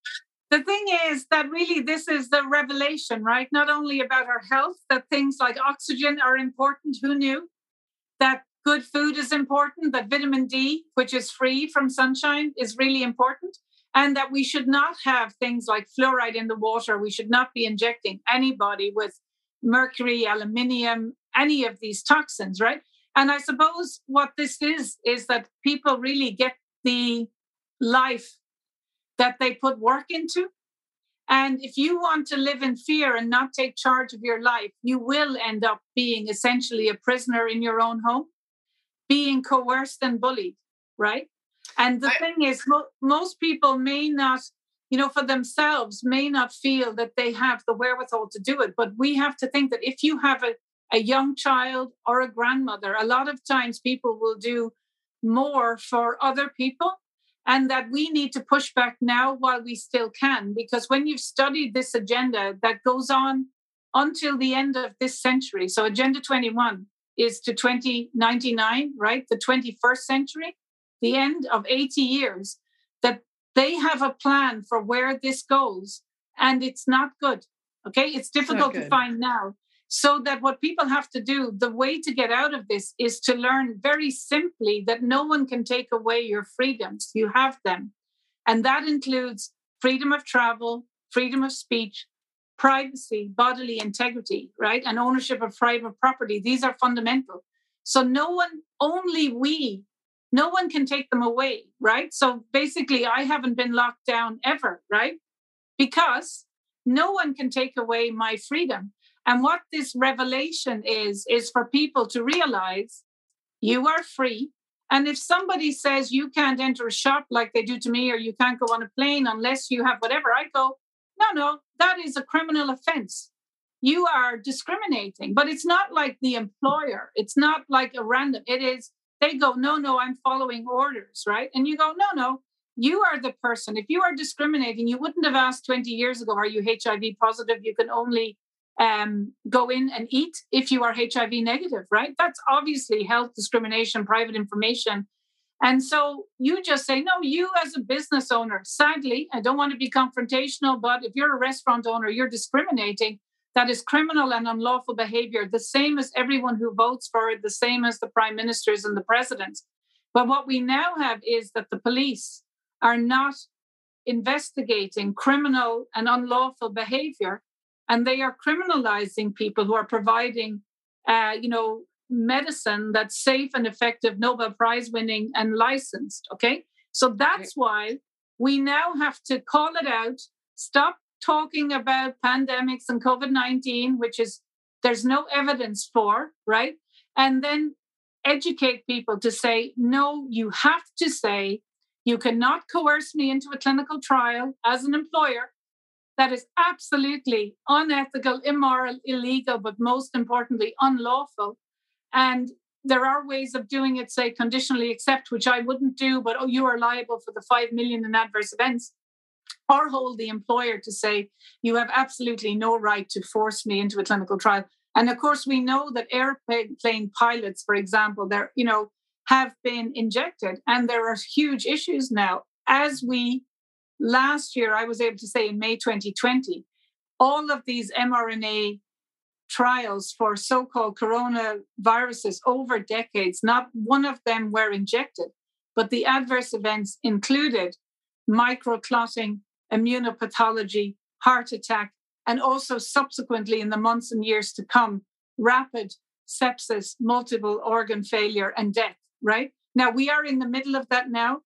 the thing is that really this is the revelation, right? Not only about our health, that things like oxygen are important. Who knew? That good food is important, that vitamin D, which is free from sunshine, is really important. And that we should not have things like fluoride in the water. We should not be injecting anybody with mercury, aluminium, any of these toxins, right? And I suppose what this is, is that people really get the life that they put work into. And if you want to live in fear and not take charge of your life, you will end up being essentially a prisoner in your own home, being coerced and bullied, right? And the I, thing is, mo- most people may not, you know, for themselves, may not feel that they have the wherewithal to do it. But we have to think that if you have a, a young child or a grandmother, a lot of times people will do more for other people and that we need to push back now while we still can. Because when you've studied this agenda that goes on until the end of this century, so Agenda 21 is to 2099, right? The 21st century, the end of 80 years, that they have a plan for where this goes, and it's not good. Okay, it's difficult to find now. So that what people have to do, the way to get out of this is to learn very simply that no one can take away your freedoms. You have them. And that includes freedom of travel, freedom of speech, privacy, bodily integrity, right? And ownership of private property. These are fundamental. So no one, only we, no one can take them away, right? So basically, I haven't been locked down ever, right? Because no one can take away my freedom. And what this revelation is, is for people to realize you are free. And if somebody says you can't enter a shop like they do to me, or you can't go on a plane unless you have whatever, I go, no, no, that is a criminal offense. You are discriminating, but it's not like the employer. It's not like a random. It is, they go, no, no, I'm following orders, right? And you go, no, no, you are the person. If you are discriminating, you wouldn't have asked 20 years ago, are you HIV positive? You can only um, go in and eat if you are HIV negative, right? That's obviously health discrimination, private information. And so you just say, no, you as a business owner, sadly, I don't want to be confrontational, but if you're a restaurant owner, you're discriminating. That is criminal and unlawful behavior, the same as everyone who votes for it, the same as the prime ministers and the presidents. But what we now have is that the police are not investigating criminal and unlawful behavior and they are criminalizing people who are providing, uh, you know, medicine that's safe and effective, Nobel Prize winning and licensed. Okay, so that's why we now have to call it out, stop talking about pandemics and COVID 19, which is there's no evidence for, right? And then educate people to say, no, you have to say, you cannot coerce me into a clinical trial as an employer. That is absolutely unethical, immoral, illegal, but most importantly, unlawful. And there are ways of doing it, say conditionally accept, which I wouldn't do, but oh, you are liable for the five million in adverse events, or hold the employer to say you have absolutely no right to force me into a clinical trial. And of course, we know that airplane pilots, for example, they're you know have been injected, and there are huge issues now. As we last year, I was able to say in May 2020, all of these mRNA trials for so called coronaviruses over decades, not one of them were injected, but the adverse events included microclotting, immunopathology, heart attack, and also subsequently in the months and years to come, rapid sepsis, multiple organ failure, and death, right? Now, we are in the middle of that now.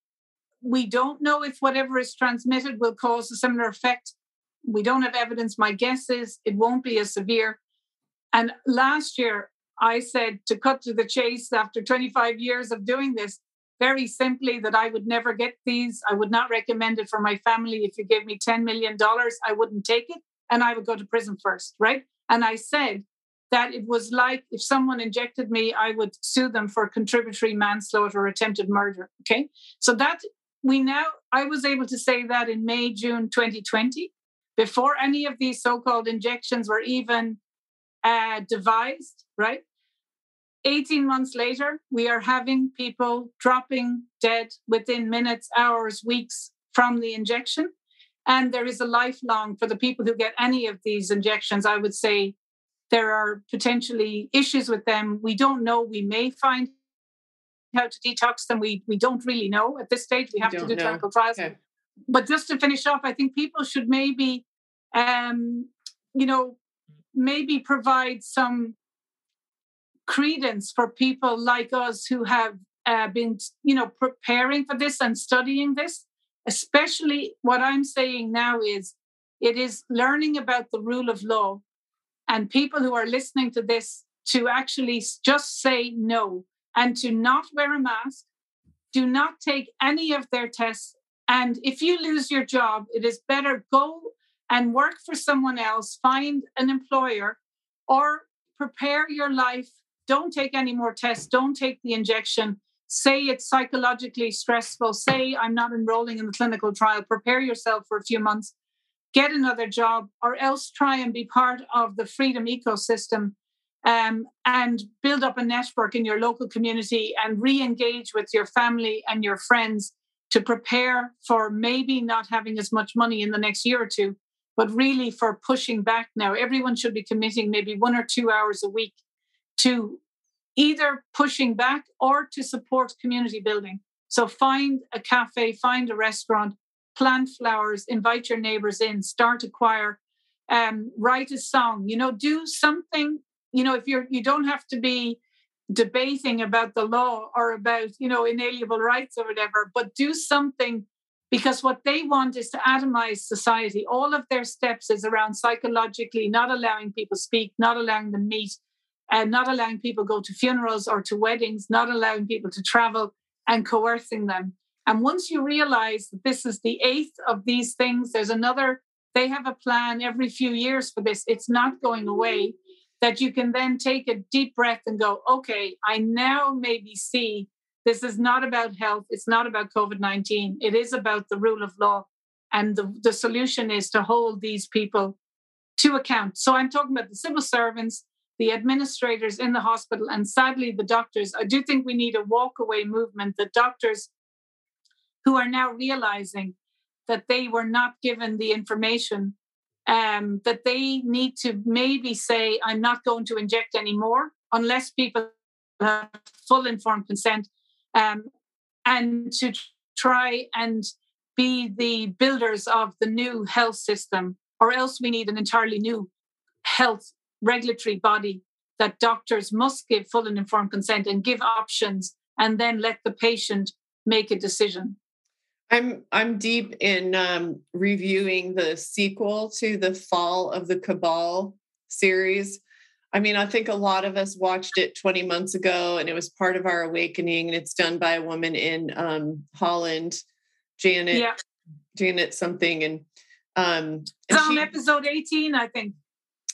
We don't know if whatever is transmitted will cause a similar effect. We don't have evidence. My guess is it won't be as severe. And last year, I said to cut to the chase after 25 years of doing this, very simply that I would never get these. I would not recommend it for my family. If you gave me $10 million, I wouldn't take it and I would go to prison first, right? And I said that it was like if someone injected me, I would sue them for contributory manslaughter or attempted murder. Okay. So that we now, I was able to say that in May, June 2020, before any of these so called injections were even uh, devised, right? 18 months later, we are having people dropping dead within minutes, hours, weeks from the injection. And there is a lifelong for the people who get any of these injections. I would say there are potentially issues with them. We don't know. We may find how to detox them. We, we don't really know at this stage. We have to do know. clinical trials. Okay. But just to finish off, I think people should maybe, um, you know, maybe provide some credence for people like us who have uh, been, you know, preparing for this and studying this. Especially what I'm saying now is it is learning about the rule of law and people who are listening to this to actually just say no and to not wear a mask, do not take any of their tests. And if you lose your job, it is better go and work for someone else, find an employer, or prepare your life. Don't take any more tests, don't take the injection. Say it's psychologically stressful. Say, I'm not enrolling in the clinical trial. Prepare yourself for a few months, get another job, or else try and be part of the freedom ecosystem um, and build up a network in your local community and re engage with your family and your friends to prepare for maybe not having as much money in the next year or two but really for pushing back now. Everyone should be committing maybe one or two hours a week to either pushing back or to support community building. So find a cafe, find a restaurant, plant flowers, invite your neighbors in, start a choir, um, write a song, you know, do something, you know, if you're you don't have to be debating about the law or about, you know, inalienable rights or whatever, but do something because what they want is to atomize society. All of their steps is around psychologically not allowing people speak, not allowing them meet, and not allowing people go to funerals or to weddings, not allowing people to travel and coercing them. And once you realize that this is the eighth of these things, there's another, they have a plan every few years for this. It's not going away. That you can then take a deep breath and go, okay, I now maybe see this is not about health. It's not about COVID 19. It is about the rule of law. And the, the solution is to hold these people to account. So I'm talking about the civil servants, the administrators in the hospital, and sadly, the doctors. I do think we need a walk-away movement. The doctors who are now realizing that they were not given the information, um, that they need to maybe say, I'm not going to inject anymore unless people have full informed consent um, and to try and be the builders of the new health system, or else we need an entirely new health regulatory body that doctors must give full and informed consent and give options and then let the patient make a decision. I'm I'm deep in um, reviewing the sequel to the Fall of the Cabal series. I mean, I think a lot of us watched it 20 months ago, and it was part of our awakening. And it's done by a woman in um, Holland, Janet, yeah. Janet something, and um, it's on she, episode 18, I think.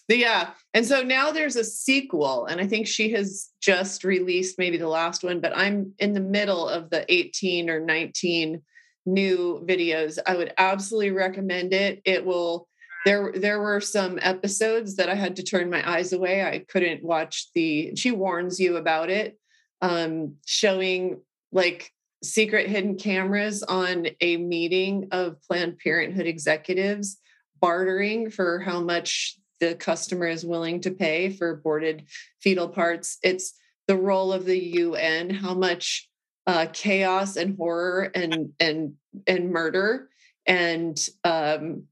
The, Yeah. And so now there's a sequel, and I think she has just released maybe the last one, but I'm in the middle of the 18 or 19 new videos. I would absolutely recommend it. It will there there were some episodes that I had to turn my eyes away. I couldn't watch the she warns you about it um showing like secret hidden cameras on a meeting of Planned Parenthood executives bartering for how much the customer is willing to pay for aborted fetal parts. It's the role of the UN, how much uh, chaos and horror and and and murder and um,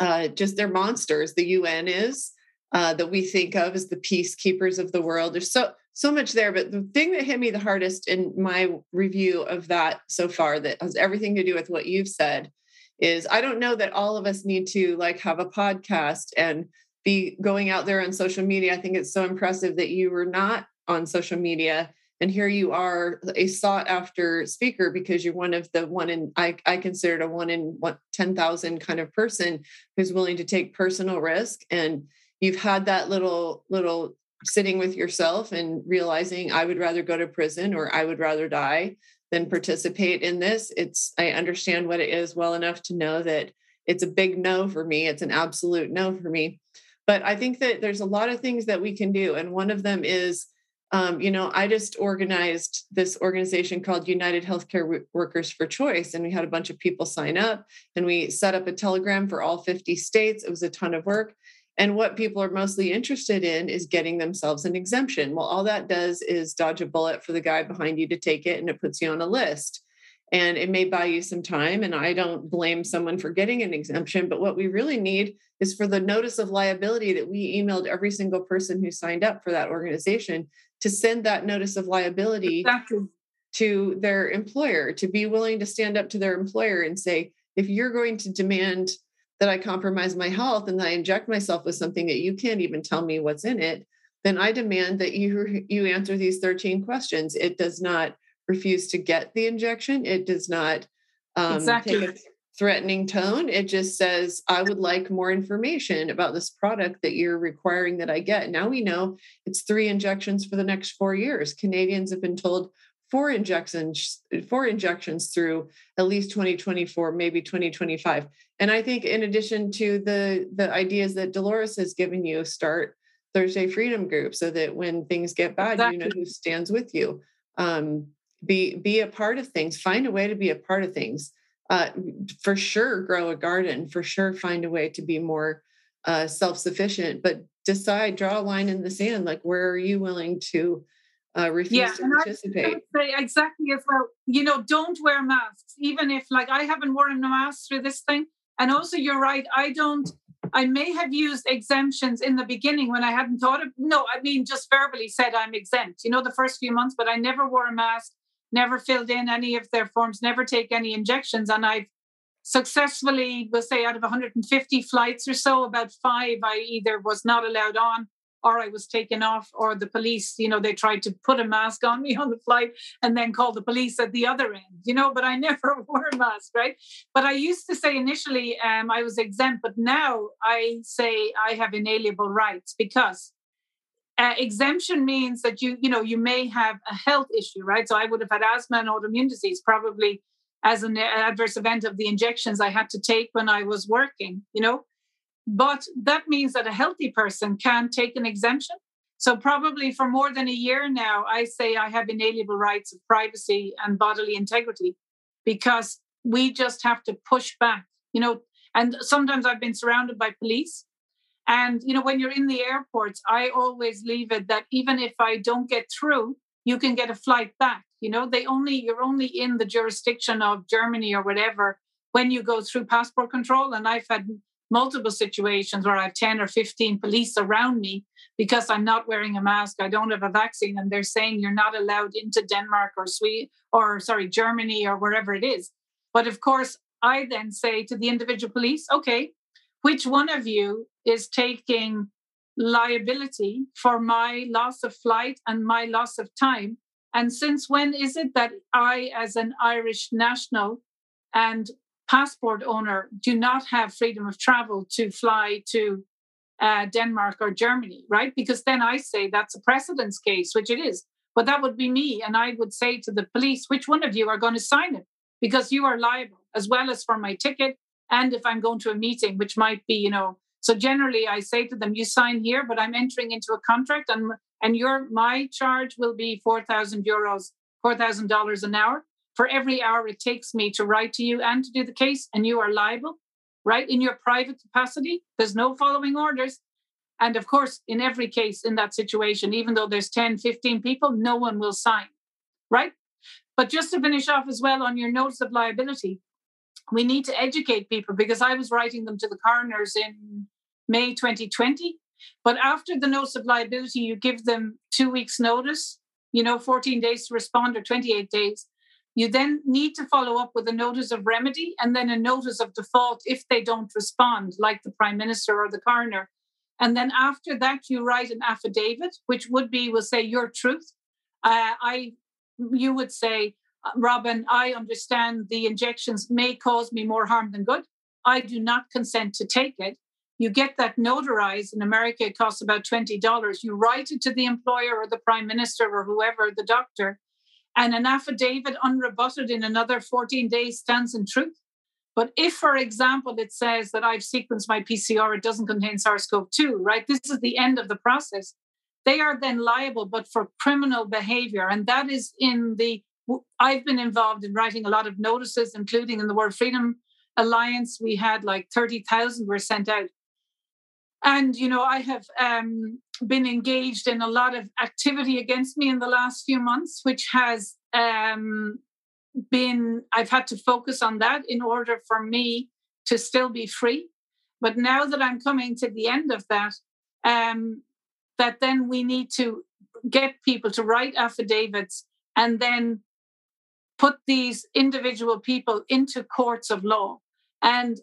uh, just they're monsters. The UN is uh, that we think of as the peacekeepers of the world. There's so so much there, but the thing that hit me the hardest in my review of that so far that has everything to do with what you've said is I don't know that all of us need to like have a podcast and be going out there on social media. I think it's so impressive that you were not on social media and here you are a sought after speaker because you're one of the one in i, I considered a one in what 10,000 kind of person who's willing to take personal risk. And you've had that little little sitting with yourself and realizing i would rather go to prison or i would rather die than participate in this. It's i understand what it is well enough to know that it's a big no for me. It's an absolute no for me. But i think that there's a lot of things that we can do and one of them is um, you know, I just organized this organization called United Healthcare Workers for Choice, and we had a bunch of people sign up, and we set up a telegram for all 50 states. It was a ton of work. And what people are mostly interested in is getting themselves an exemption. Well, all that does is dodge a bullet for the guy behind you to take it, and it puts you on a list. And it may buy you some time. And I don't blame someone for getting an exemption. But what we really need is for the notice of liability that we emailed every single person who signed up for that organization to send that notice of liability exactly. to their employer, to be willing to stand up to their employer and say, if you're going to demand that I compromise my health and that I inject myself with something that you can't even tell me what's in it, then I demand that you you answer these 13 questions. It does not refuse to get the injection. It does not um, exactly. take a threatening tone. It just says, I would like more information about this product that you're requiring that I get. Now we know it's three injections for the next four years. Canadians have been told four injections, four injections through at least 2024, maybe 2025. And I think in addition to the the ideas that Dolores has given you, start Thursday Freedom Group so that when things get bad, exactly. you know who stands with you. Um, be be a part of things. Find a way to be a part of things uh, for sure grow a garden, for sure find a way to be more uh, self sufficient, but decide, draw a line in the sand. Like, where are you willing to uh, refuse yeah, to participate? I, I say exactly as well. You know, don't wear masks, even if, like, I haven't worn a mask through this thing. And also, you're right. I don't. I may have used exemptions in the beginning when I hadn't thought of. No, I mean just verbally said I'm exempt. You know, the first few months, but I never wore a mask never filled in any of their forms, never take any injections. And I've successfully, we'll say out of 150 flights or so, about five I either was not allowed on or I was taken off, or the police, you know, they tried to put a mask on me on the flight and then call the police at the other end, you know, but I never wore a mask, right? But I used to say initially um, I was exempt, but now I say I have inalienable rights because uh, exemption means that you you know you may have a health issue right? So i would have had asthma and autoimmune disease probably as an adverse event of the injections i had to take when i was working you know? But that means that a healthy person can take an exemption. So probably for more than a year now i say i have inalienable rights of privacy and bodily integrity because we just have to push back you know? And sometimes i've been surrounded by police and you know, when you're in the airports, I always leave it that even if I don't get through, you can get a flight back. You know, they only you're only in the jurisdiction of Germany or whatever when you go through passport control. And I've had multiple situations where I have 10 or 15 police around me because I'm not wearing a mask, I don't have a vaccine, and they're saying you're not allowed into Denmark or Sweden or sorry, Germany or wherever it is. But of course, I then say to the individual police, okay, which one of you is taking liability for my loss of flight and my loss of time? And since when is it that I, as an Irish national and passport owner, do not have freedom of travel to fly to uh, Denmark or Germany, right? Because then I say that's a precedence case, which it is. But that would be me. And I would say to the police, which one of you are going to sign it? Because you are liable, as well as for my ticket. And if I'm going to a meeting, which might be, you know, so generally I say to them, you sign here, but I'm entering into a contract and and your my charge will be 4,000 euros, $4,000 an hour for every hour it takes me to write to you and to do the case. And you are liable right? In your private capacity, there's no following orders. And of course, in every case in that situation, even though there's 10, 15 people, no one will sign, right? But just to finish off as well on your notice of liability, we need to educate people because I was writing them to the coroners in May 2020. But after the notice of liability, you give them two weeks' notice, you know, 14 days to respond or 28 days. You then need to follow up with a notice of remedy and then a notice of default if they don't respond, like the Prime Minister or the coroner. And then after that, you write an affidavit, which would be, we'll say your truth. Uh, I, you would say, Uh, Robin, I understand the injections may cause me more harm than good. I do not consent to take it. You get that notarized. In America, it costs about $20. You write it to the employer or the prime minister or whoever, the doctor, and an affidavit unrebutted in another 14 days stands in truth. But if, for example, it says that I've sequenced my PCR, it doesn't contain SARS CoV 2, right? This is the end of the process. They are then liable, but for criminal behavior. And that is in the, I've been involved in writing a lot of notices, including in the World Freedom Alliance. We had like 30,000 were sent out. And, you know, I have um, been engaged in a lot of activity against me in the last few months, which has um, been, I've had to focus on that in order for me to still be free. But now that I'm coming to the end of that, um, that then we need to get people to write affidavits and then put these individual people into courts of law. And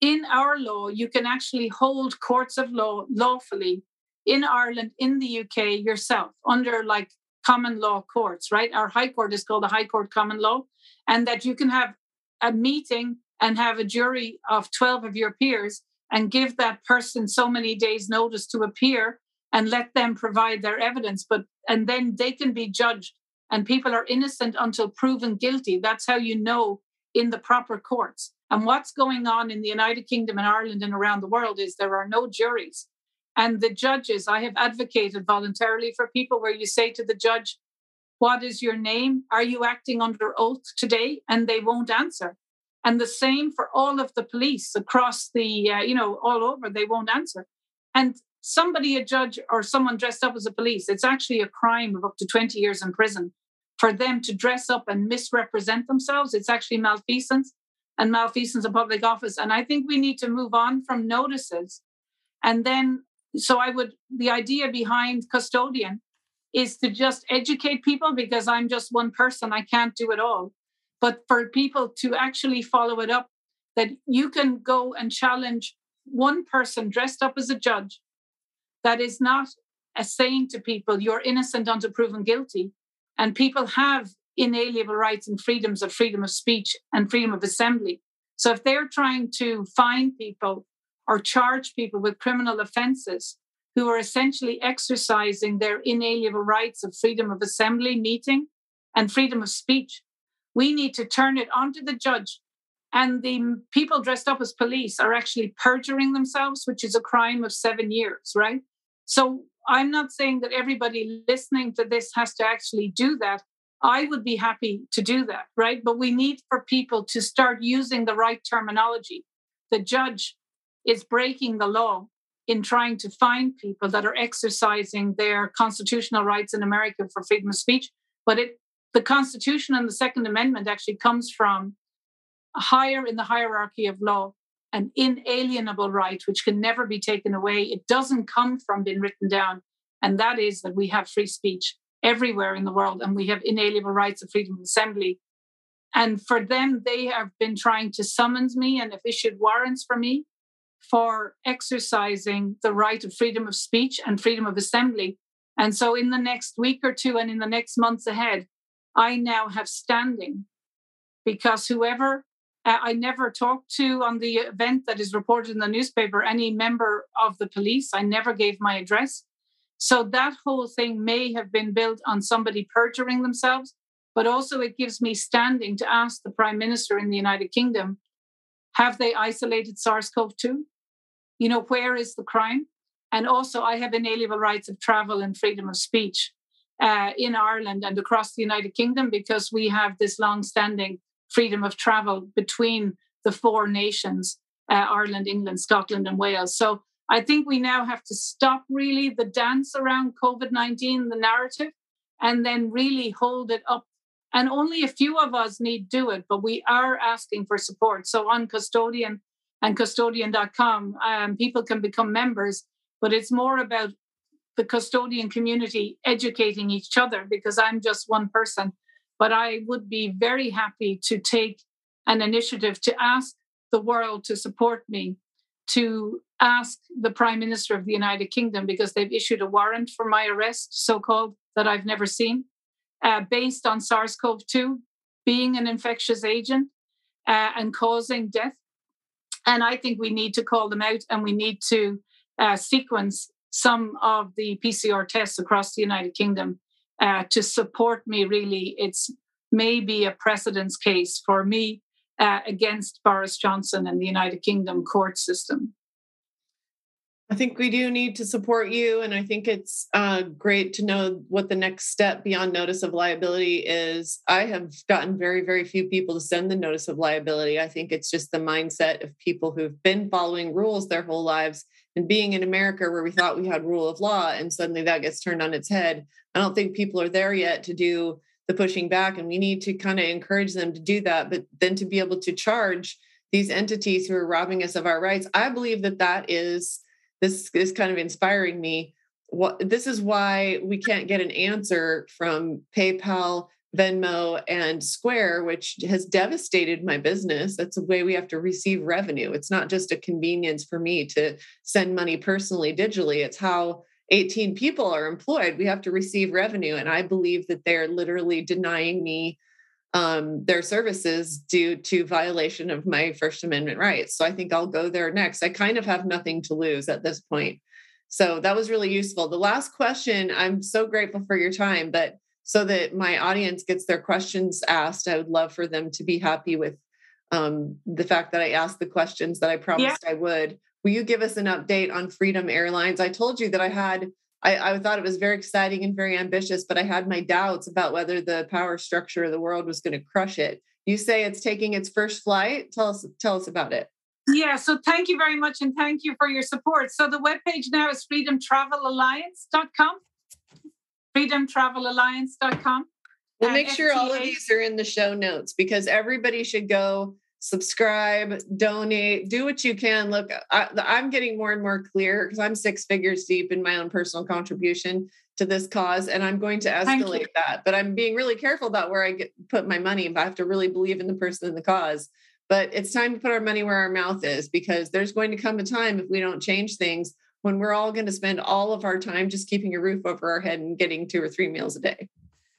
in our law, you can actually hold courts of law lawfully in Ireland, in the UK yourself under like common law courts, right? Our High Court is called the High Court Common Law, and that you can have a meeting and have a jury of 12 of your peers and give that person so many days' notice to appear and let them provide their evidence. But and then they can be judged, and people are innocent until proven guilty. That's how you know in the proper courts. And what's going on in the United Kingdom and Ireland and around the world is there are no juries. And the judges, I have advocated voluntarily for people where you say to the judge, What is your name? Are you acting under oath today? And they won't answer. And the same for all of the police across the, uh, you know, all over, they won't answer. And somebody, a judge or someone dressed up as a police, it's actually a crime of up to 20 years in prison for them to dress up and misrepresent themselves. It's actually malfeasance and malfeasance of public office. And I think we need to move on from notices. And then, so I would, the idea behind custodean is to just educate people because I'm just one person. I can't do it all. But for people to actually follow it up, that you can go and challenge one person dressed up as a judge that is not a saying to people, you're innocent until proven guilty. And people have inalienable rights and freedoms of freedom of speech and freedom of assembly. So if they're trying to fine people or charge people with criminal offenses who are essentially exercising their inalienable rights of freedom of assembly, meeting, and freedom of speech, we need to turn it onto the judge. And the people dressed up as police are actually perjuring themselves, which is a crime of seven years, right? So I'm not saying that everybody listening to this has to actually do that. I would be happy to do that, right? But we need for people to start using the right terminology. The judge is breaking the law in trying to find people that are exercising their constitutional rights in America for freedom of speech. But it, the Constitution and the Second Amendment actually comes from higher in the hierarchy of law, an inalienable right which can never be taken away. It doesn't come from being written down, and that is that we have free speech everywhere in the world, and we have inalienable rights of freedom of assembly. And for them, they have been trying to summons me and have issued warrants for me for exercising the right of freedom of speech and freedom of assembly. And so, in the next week or two and in the next months ahead, I now have standing because whoever uh, I never talked to on the event that is reported in the newspaper any member of the police, I never gave my address. So, that whole thing may have been built on somebody perjuring themselves, but also it gives me standing to ask the Prime Minister in the United Kingdom have they isolated SARS CoV 2? You know, where is the crime? And also, I have inalienable rights of travel and freedom of speech uh, in Ireland and across the United Kingdom because we have this long standing freedom of travel between the four nations uh, Ireland, England, Scotland, and Wales. So I think we now have to stop really the dance around COVID 19, the narrative, and then really hold it up. And only a few of us need do it, but we are asking for support. So on Custodean and custodean.com, um, people can become members, but it's more about the custodean community educating each other because I'm just one person. But I would be very happy to take an initiative to ask the world to support me, to ask the Prime Minister of the United Kingdom, because they've issued a warrant for my arrest, so called, that I've never seen, uh, based on SARS CoV 2 being an infectious agent uh, and causing death. And I think we need to call them out and we need to uh, sequence some of the PCR tests across the United Kingdom uh, to support me. Really, it's maybe a precedence case for me uh, against Boris Johnson and the United Kingdom court system. I think we do need to support you. And I think it's uh, great to know what the next step beyond notice of liability is. I have gotten very, very few people to send the notice of liability. I think it's just the mindset of people who've been following rules their whole lives and being in America where we thought we had rule of law and suddenly that gets turned on its head. I don't think people are there yet to do the pushing back. And we need to kind of encourage them to do that, but then to be able to charge these entities who are robbing us of our rights. I believe that that is this is kind of inspiring me. What this is why we can't get an answer from PayPal, Venmo, and Square, which has devastated my business. That's the way we have to receive revenue. It's not just a convenience for me to send money personally digitally. It's how 18 people are employed. We have to receive revenue. And I believe that they're literally denying me um, their services due to violation of my First Amendment rights. So I think I'll go there next. I kind of have nothing to lose at this point. So that was really useful. The last question, I'm so grateful for your time, but so that my audience gets their questions asked, I would love for them to be happy with um, the fact that I asked the questions that I promised yeah. I would. Will you give us an update on Freedom Airlines? I told you that I had I, I, thought it was very exciting and very ambitious, but I had my doubts about whether the power structure of the world was going to crush it. You say it's taking its first flight. Tell us, tell us about it. Yeah, so thank you very much and thank you for your support. So the webpage now is freedomtravelalliance.com. Freedomtravelalliance.com. We'll make sure all of these are in the show notes because everybody should go subscribe, donate, do what you can. Look, I, am getting more and more clear because I'm six figures deep in my own personal contribution to this cause, and I'm going to escalate that. But I'm being really careful about where I get put my money. But I have to really believe in the person and the cause. But it's time to put our money where our mouth is because there's going to come a time if we don't change things when we're all going to spend all of our time just keeping a roof over our head and getting two or three meals a day.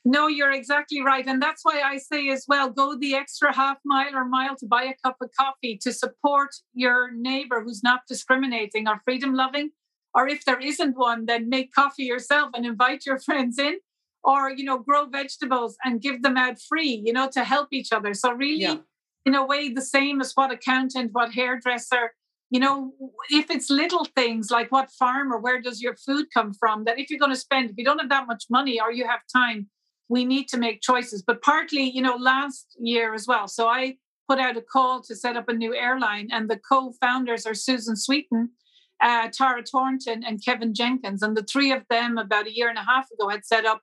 No, you're exactly right. And that's why I say as well go the extra half mile or mile to buy a cup of coffee to support your neighbor who's not discriminating or freedom loving. Or if there isn't one, then make coffee yourself and invite your friends in. Or, you know, grow vegetables and give them out free, you know, to help each other. So, really, yeah. in a way, the same as what accountant, what hairdresser, you know, if it's little things like what farm or where does your food come from, that if you're going to spend, if you don't have that much money or you have time, we need to make choices. But partly, you know, last year as well. So I put out a call to set up a new airline, and the co-founders are Susan Sweeten, uh, Tara Thornton, and Kevin Jenkins, and the three of them about a year and a half ago had set up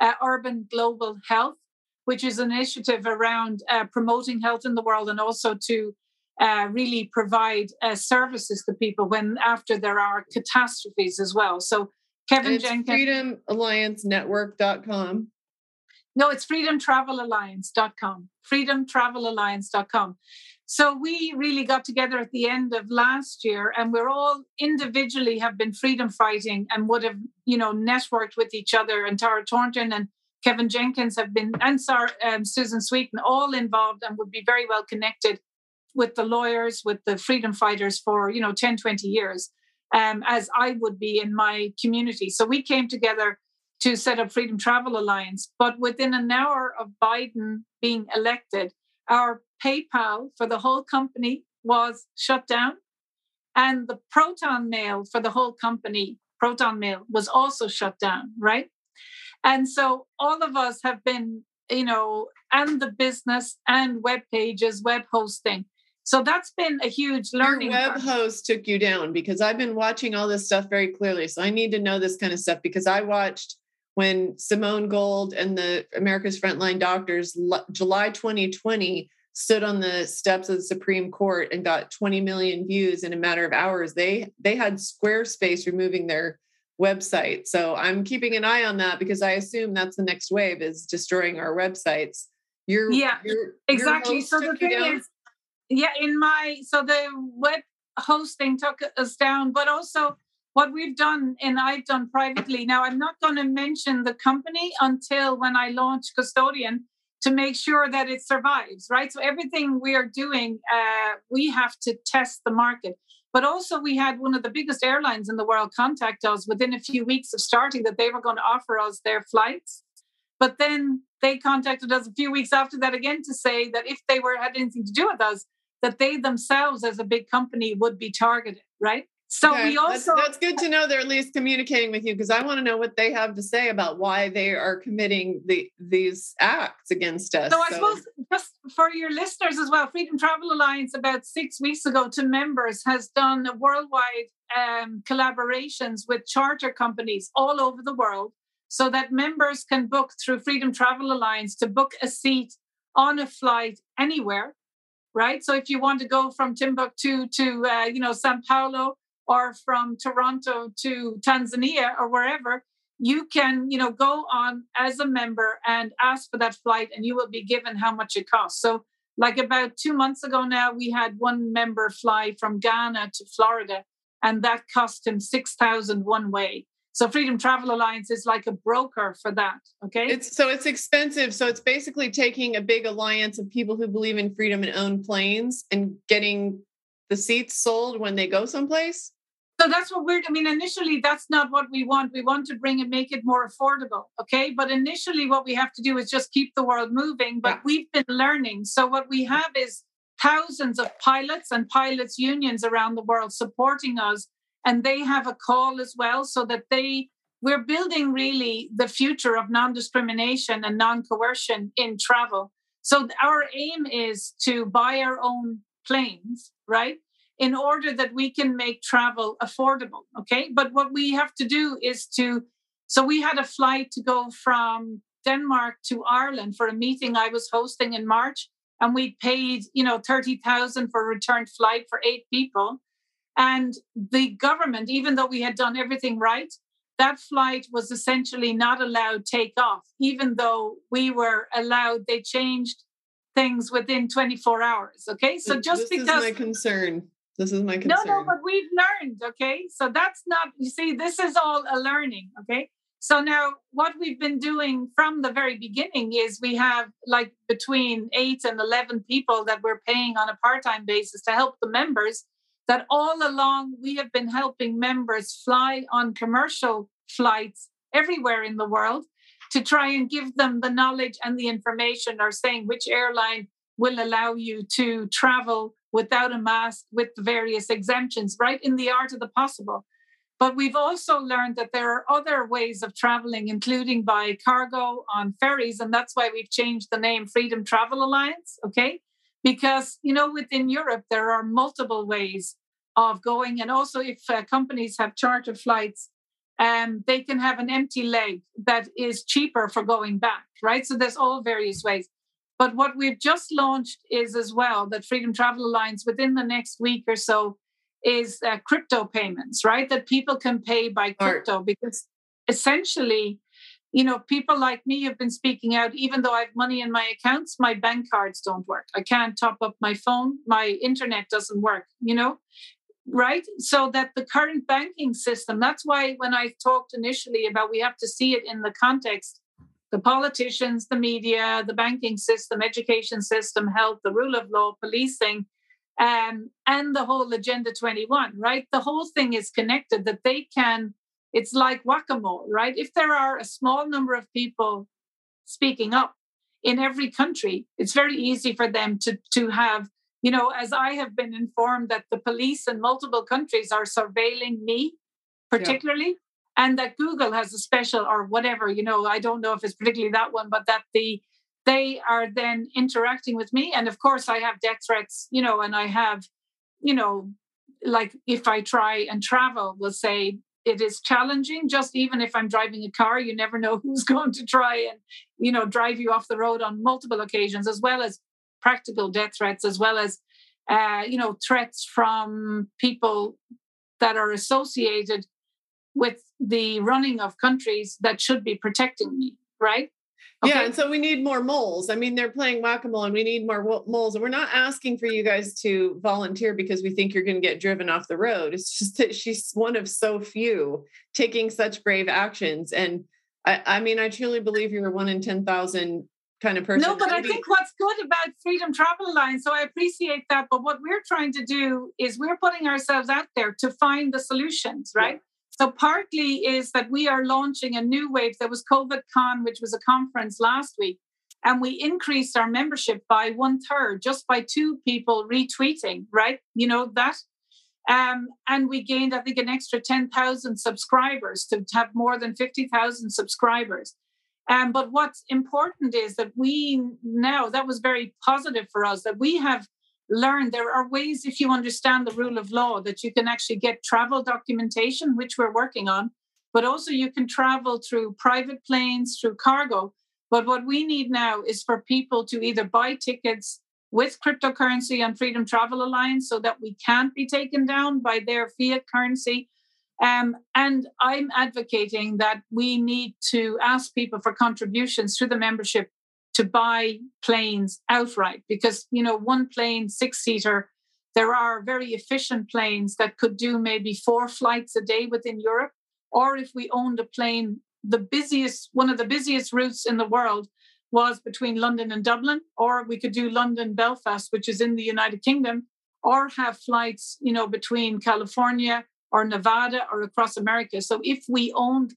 uh, Urban Global Health, which is an initiative around uh, promoting health in the world and also to uh, really provide uh, services to people when after there are catastrophes as well. So Kevin Jenkins, FreedomAllianceNetwork.com. No, it's freedomtravelalliance.com. Freedomtravelalliance.com. So we really got together at the end of last year and we're all individually have been freedom fighting and would have, you know, networked with each other. And Tara Thornton and Kevin Jenkins have been, and Sarah, um, Susan Sweeten, all involved and would be very well connected with the lawyers, with the freedom fighters for, you know, 10, 20 years, um, as I would be in my community. So we came together to set up Freedom Travel Alliance. But within an hour of Biden being elected, our PayPal for the whole company was shut down. And the Proton Mail for the whole company, Proton Mail, was also shut down, right? And so all of us have been, you know, and the business and web pages, web hosting. So that's been a huge learning. Your web host took you down because I've been watching all this stuff very clearly. So I need to know this kind of stuff because I watched when Simone Gold and the America's Frontline Doctors, July 2020, stood on the steps of the Supreme Court and got 20 million views in a matter of hours. They they had Squarespace removing their website. So I'm keeping an eye on that because I assume that's the next wave is destroying our websites. You're yeah, you're, exactly. so the thing is, yeah, in my so the web hosting took us down, but also what we've done and I've done privately. Now I'm not going to mention the company until when I launch Custodean to make sure that it survives, right? So everything we are doing, uh, we have to test the market. But also, we had one of the biggest airlines in the world contact us within a few weeks of starting that they were going to offer us their flights. But then they contacted us a few weeks after that again to say that if they were had anything to do with us, that they themselves, as a big company, would be targeted, right? So okay. we also that's, that's, good to know they're at least communicating with you because I want to know what they have to say about why they are committing the these acts against us. So I suppose just for your listeners as well, Freedom Travel Alliance about six weeks ago to members has done a worldwide um, collaborations with charter companies all over the world so that members can book through Freedom Travel Alliance to book a seat on a flight anywhere right? So if you want to go from Timbuktu to uh, you know Sao Paulo or from Toronto to Tanzania or wherever, you can, you know, go on as a member and ask for that flight and you will be given how much it costs. So like about two months ago now, we had one member fly from Ghana to Florida, and that cost him six thousand one way. So Freedom Travel Alliance is like a broker for that. Okay. It's so it's expensive. So it's basically taking a big alliance of people who believe in freedom and own planes and getting the seats sold when they go someplace? So that's what we're, I mean, initially, that's not what we want. We want to bring and make it more affordable. Okay. But initially, what we have to do is just keep the world moving. But yeah. we've been learning. So what we have is thousands of pilots and pilots unions around the world supporting us. And they have a call as well so that they, we're building really the future of non discrimination and non coercion in travel. So our aim is to buy our own planes, right? In order that we can make travel affordable. Okay. But what we have to do is to, so we had a flight to go from Denmark to Ireland for a meeting I was hosting in March. And we paid, you know, 30,000 for a return flight for eight people. And the government, even though we had done everything right, that flight was essentially not allowed take off, even though we were allowed, they changed things within 24 hours. Okay. So just this because. This is my concern. This is my concern. No, no, but we've learned. Okay. So that's not, you see, this is all a learning. Okay. So now what we've been doing from the very beginning is we have like between eight and 11 people that we're paying on a part time basis to help the members. That all along we have been helping members fly on commercial flights everywhere in the world to try and give them the knowledge and the information or saying which airline will allow you to travel without a mask with the various exemptions, right in the art of the possible. But we've also learned that there are other ways of traveling, including by cargo on ferries. And that's why we've changed the name Freedom Travel Alliance, okay? Because, you know, within Europe, there are multiple ways of going. And also, if uh, companies have charter flights um, they can have an empty leg that is cheaper for going back, right? So there's all various ways. But what we've just launched is as well that Freedom Travel Alliance within the next week or so is uh, crypto payments, right? That people can pay by crypto because essentially you know, people like me have been speaking out, even though I have money in my accounts, my bank cards don't work. I can't top up my phone, my internet doesn't work, you know, right? So that the current banking system, that's why when I talked initially about we have to see it in the context the politicians, the media, the banking system, education system, health, the rule of law, policing, um, and the whole Agenda 21, right? The whole thing is connected that they can it's like whack-a-mole, right? If there are a small number of people speaking up in every country, it's very easy for them to to have, you know, as I have been informed that the police in multiple countries are surveilling me, particularly. Yeah. And that Google has a special or whatever, you know, I don't know if it's particularly that one, but that the they are then interacting with me. And of course, I have death threats, you know, and I have, you know, like if I try and travel, we'll say it is challenging just even if i'm driving a car you never know who's going to try and you know drive you off the road on multiple occasions as well as practical death threats as well as uh, you know threats from people that are associated with the running of countries that should be protecting me right Okay. Yeah, and so we need more moles. I mean, they're playing whack a mole, and we need more moles. And we're not asking for you guys to volunteer because we think you're going to get driven off the road. It's just that she's one of so few taking such brave actions. And I, I mean, I truly believe you're a one in ten thousand kind of person. No, but I think what's good about Freedom Travel Alliance, so I appreciate that. But what we're trying to do is we're putting ourselves out there to find the solutions, right? Yeah. So partly is that we are launching a new wave. There was COVID Con, which was a conference last week, and we increased our membership by one third just by two people retweeting, right? You know that. Um, and we gained, I think, an extra 10,000 subscribers to have more than 50,000 subscribers. Um, but what's important is that we now, that was very positive for us, that we have learn. There are ways if you understand the rule of law that you can actually get travel documentation which we're working on but also you can travel through private planes through cargo. But what we need now is for people to either buy tickets with cryptocurrency and freedom travel alliance so that we can't be taken down by their fiat currency. Um, and i'm advocating that we need to ask people for contributions through the membership to buy planes outright because you know one plane six seater there are very efficient planes that could do maybe four flights a day within Europe. Or if we owned a plane the busiest one of the busiest routes in the world was between London and Dublin or we could do London Belfast which is in the United Kingdom or have flights you know between California or Nevada or across America. So if we owned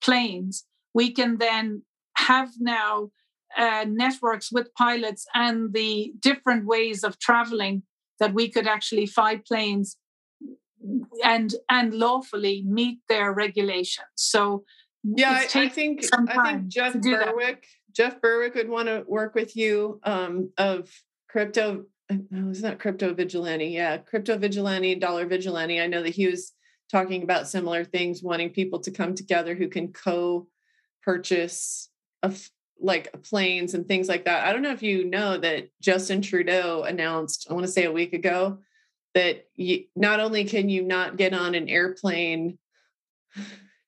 planes we can then have now uh, networks with pilots and the different ways of traveling that we could actually fly planes and and lawfully meet their regulations. So yeah, I, I, think I think Jeff Berwick that. Jeff Berwick would want to work with you um, of crypto. No, it's not crypto vigilante. Yeah, crypto vigilante, dollar vigilante. I know that he was talking about similar things, wanting people to come together who can co-purchase a, like planes and things like that. I don't know if you know that Justin Trudeau announced, I want to say a week ago, that you, not only can you not get on an airplane,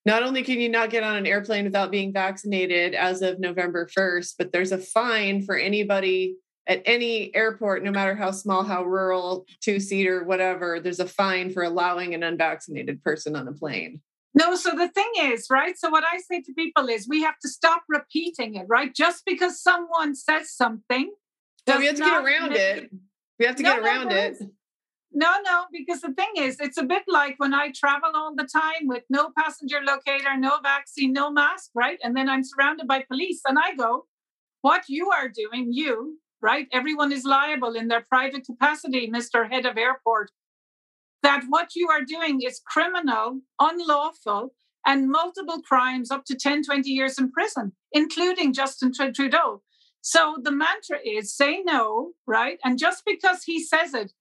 not only can you not get on an airplane without being vaccinated as of November 1st, but there's a fine for anybody at any airport, no matter how small, how rural, two seater, whatever, there's a fine for allowing an unvaccinated person on a plane. No, so the thing is, right? So what I say to people is we have to stop repeating it, right? Just because someone says something. No, we have to get around it. We have to no, get around no, it. No, no, because the thing is, it's a bit like when I travel all the time with no passenger locator, no vaccine, no mask, right? And then I'm surrounded by police and I go, what you are doing, you, right? Everyone is liable in their private capacity, Mr. Head of Airport that what you are doing is criminal, unlawful, and multiple crimes up to 10, 20 years in prison, including Justin Trudeau. So the mantra is say no, right? And just because he says it,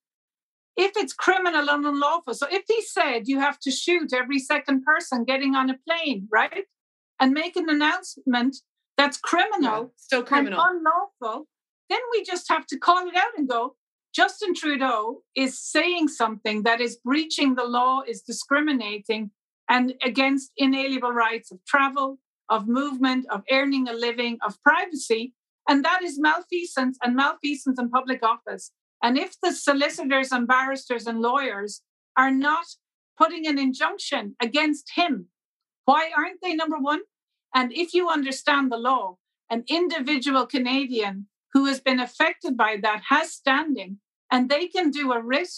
if it's criminal and unlawful, so if he said you have to shoot every second person getting on a plane, right? And make an announcement that's criminal, yeah, still criminal, unlawful, then we just have to call it out and go, Justin Trudeau is saying something that is breaching the law, is discriminating, and against inalienable rights of travel, of movement, of earning a living, of privacy. And that is malfeasance and malfeasance in public office. And if the solicitors and barristers and lawyers are not putting an injunction against him, why aren't they number one? And if you understand the law, an individual Canadian who has been affected by that has standing, and they can do a writ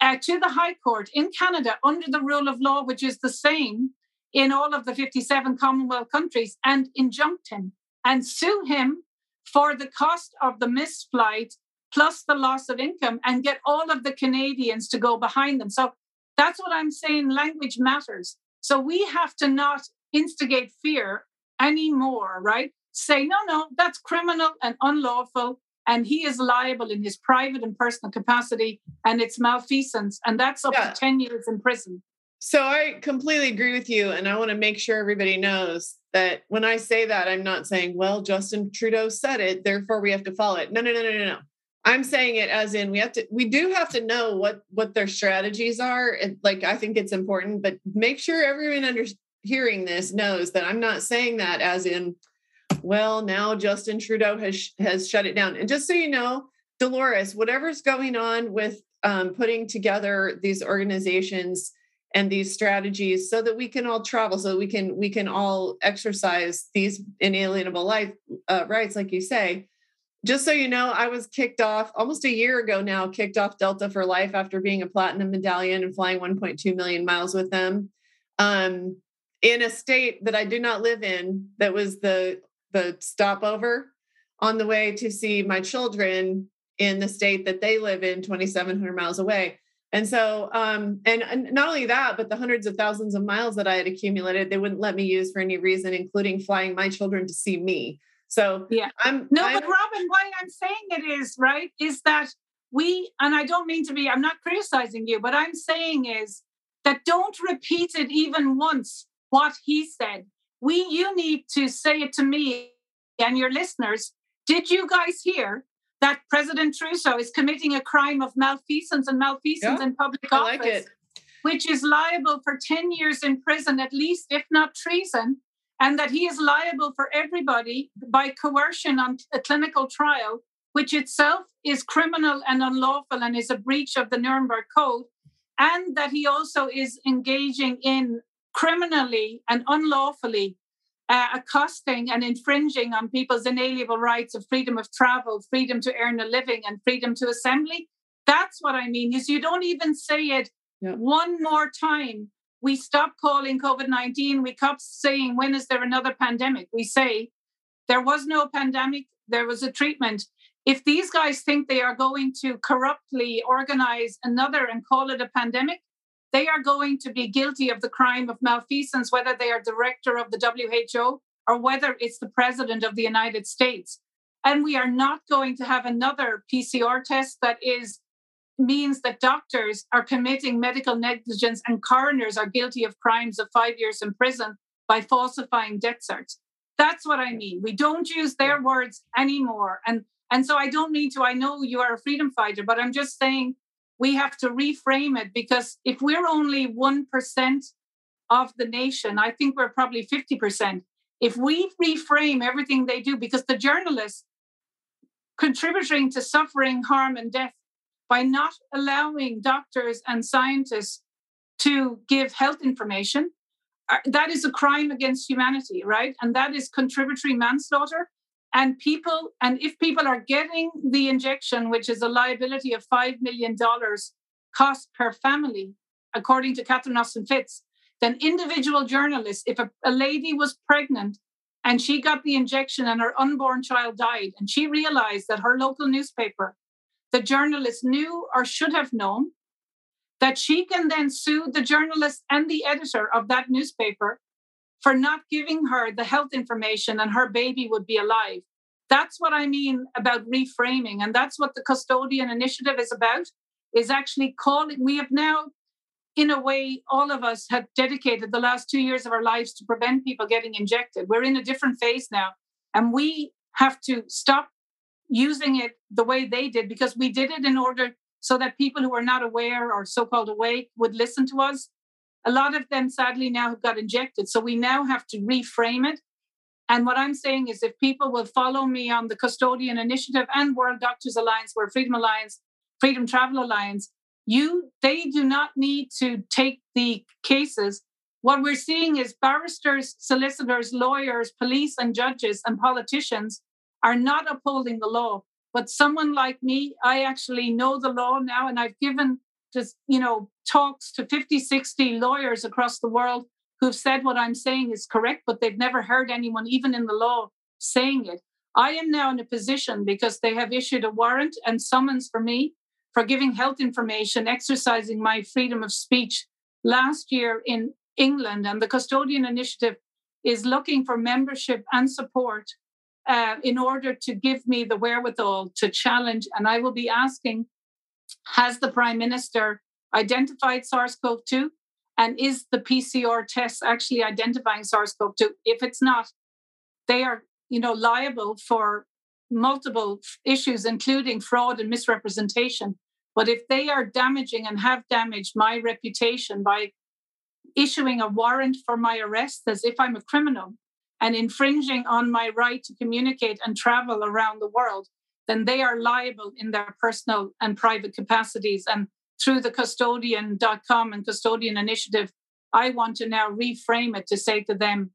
uh, to the High Court in Canada under the rule of law, which is the same in all of the 57 Commonwealth countries, and injunct him and sue him for the cost of the missed flight plus the loss of income and get all of the Canadians to go behind them. So that's what I'm saying. Language matters. So we have to not instigate fear anymore, right? Say, no, no, that's criminal and unlawful. And he is liable in his private and personal capacity, and it's malfeasance. And that's up yeah. to 10 years in prison. So I completely agree with you. And I want to make sure everybody knows that when I say that, I'm not saying, well, Justin Trudeau said it, therefore we have to follow it. No, no, no, no, no, no. I'm saying it as in we have to we do have to know what what their strategies are. And like I think it's important, but make sure everyone under hearing this knows that I'm not saying that as in, well, now Justin Trudeau has has shut it down. And just so you know, Dolores, whatever's going on with um, putting together these organizations and these strategies so that we can all travel so we can we can all exercise these inalienable life uh, rights like you say just so you know, I was kicked off almost a year ago now, kicked off Delta for life after being a platinum medallion and flying 1.2 million miles with them. Um, in a state that I do not live in, that was the the stopover on the way to see my children in the state that they live in, 2,700 miles away. And so, um, and, and not only that, but the hundreds of thousands of miles that I had accumulated, they wouldn't let me use for any reason, including flying my children to see me. So yeah, I'm no, I'm, but Robin, why I'm saying it is right is that we, and I don't mean to be, I'm not criticizing you, but I'm saying is that don't repeat it even once what he said. We, you need to say it to me and your listeners. Did you guys hear that President Trudeau is committing a crime of malfeasance and malfeasance yeah, in public I office, like which is liable for 10 years in prison, at least, if not treason, and that he is liable for everybody by coercion on a clinical trial, which itself is criminal and unlawful and is a breach of the Nuremberg Code, and that he also is engaging in criminally and unlawfully uh, accosting and infringing on people's inalienable rights of freedom of travel, freedom to earn a living, and freedom to assembly. That's what I mean. Is you don't even say it yeah. one more time we stop calling COVID 19. We stop saying, when is there another pandemic? We say, there was no pandemic, there was a treatment. If these guys think they are going to corruptly organize another and call it a pandemic, they are going to be guilty of the crime of malfeasance, whether they are director of the WHO or whether it's the president of the United States. And we are not going to have another PCR test that is means that doctors are committing medical negligence and coroners are guilty of crimes of five years in prison by falsifying death certs. That's what I mean. We don't use their words anymore. And and so I don't mean to, I know you are a freedom fighter, but I'm just saying we have to reframe it because if we're only 1% of the nation, I think we're probably 50%. If we reframe everything they do, because the journalists contributing to suffering, harm, and death by not allowing doctors and scientists to give health information. Uh, that is a crime against humanity, right? And that is contributory manslaughter. And people, and if people are getting the injection, which is a liability of $5 million cost per family, according to Catherine Austin Fitts, then individual journalists, if a, a lady was pregnant and she got the injection and her unborn child died, and she realized that her local newspaper the journalist knew or should have known that she can then sue the journalist and the editor of that newspaper for not giving her the health information and her baby would be alive. That's what I mean about reframing. And that's what the custodean initiative is about, is actually calling. We have now, in a way, all of us have dedicated the last two years of our lives to prevent people getting injected. We're in a different phase now. And we have to stop using it the way they did because we did it in order so that people who are not aware or so-called awake would listen to us A lot of them, sadly, now have got injected. So we now have to reframe it. And what I'm saying is, if people will follow me on the Custodean Initiative and World Doctors Alliance, World Freedom Alliance, Freedom Travel Alliance, you they do not need to take the cases. What we're seeing is barristers, solicitors, lawyers, police, and judges and politicians are not upholding the law. But someone like me, I actually know the law now, and I've given just you know talks to 50, 60 lawyers across the world who've said what I'm saying is correct, but they've never heard anyone, even in the law, saying it. I am now in a position because they have issued a warrant and summons for me for giving health information, exercising my freedom of speech last year in England. And the Custodean Initiative is looking for membership and support uh, in order to give me the wherewithal to challenge. And I will be asking Has the Prime Minister identified SARS CoV 2? And is the PCR test actually identifying SARS CoV 2? If it's not, they are you know, liable for multiple issues, including fraud and misrepresentation. But if they are damaging and have damaged my reputation by issuing a warrant for my arrest as if I'm a criminal and infringing on my right to communicate and travel around the world, then they are liable in their personal and private capacities. And through the custodean.com and custodean initiative, I want to now reframe it to say to them,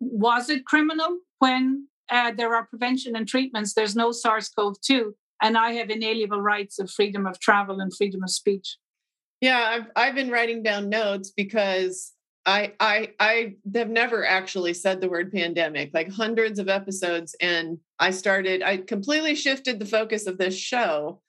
was it criminal when uh, there are prevention and treatments? There's no SARS CoV 2 and I have inalienable rights of freedom of travel and freedom of speech. Yeah, I've I've been writing down notes because I I I have never actually said the word pandemic, like hundreds of episodes, and I started. I completely shifted the focus of this show.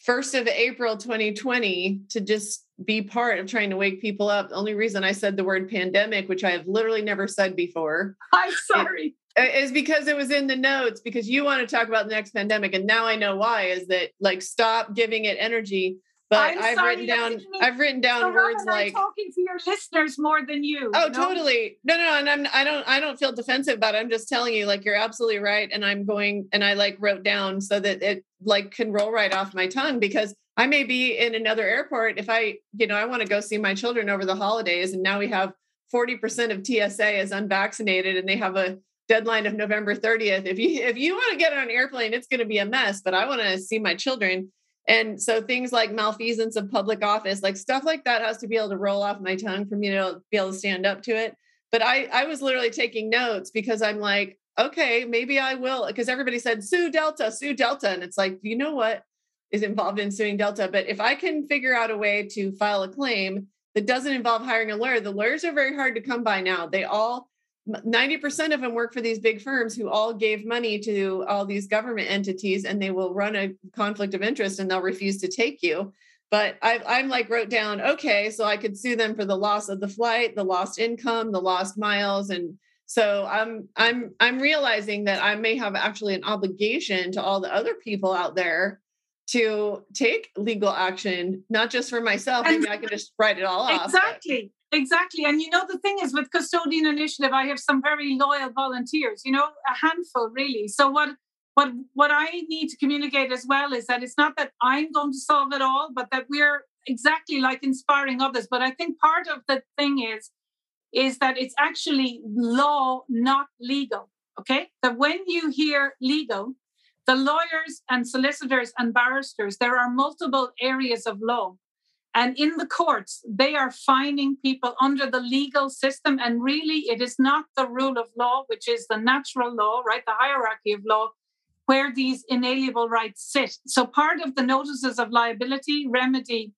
First of April 2020 to just be part of trying to wake people up. The only reason I said the word pandemic, which I have literally never said before. I'm sorry is because it was in the notes because you want to talk about the next pandemic and now i know why is that like stop giving it energy but i have written down i've written down so words like talking to your listeners more than you oh you know? totally no no and i'm i don't i don't feel defensive about it i'm just telling you like you're absolutely right and i'm going and i like wrote down so that it like can roll right off my tongue because i may be in another airport if i you know i want to go see my children over the holidays and now we have 40% of tsa is unvaccinated and they have a deadline of November 30th. If you if you want to get on an airplane, it's going to be a mess, but I want to see my children. And so things like malfeasance of public office, like stuff like that has to be able to roll off my tongue for me to be able to stand up to it. But I I was literally taking notes because I'm like, okay, maybe I will because everybody said sue Delta, sue Delta and it's like, you know what is involved in suing Delta, but if I can figure out a way to file a claim that doesn't involve hiring a lawyer, the lawyers are very hard to come by now. They all 90% of them work for these big firms who all gave money to all these government entities and they will run a conflict of interest and they'll refuse to take you but I, i'm like wrote down okay so i could sue them for the loss of the flight the lost income the lost miles and so i'm i'm i'm realizing that i may have actually an obligation to all the other people out there to take legal action not just for myself maybe i can just write it all off exactly Exactly. And you know, the thing is with Custodean Initiative, I have some very loyal volunteers, you know, a handful really. So what what what I need to communicate as well is that it's not that I'm going to solve it all, but that we're exactly like inspiring others. But I think part of the thing is is that it's actually law, not legal. Okay. That when you hear legal, the lawyers and solicitors and barristers, there are multiple areas of law. And in the courts, they are fining people under the legal system. And really, it is not the rule of law, which is the natural law, right? The hierarchy of law, where these inalienable rights sit. So, part of the notices of liability, remedy,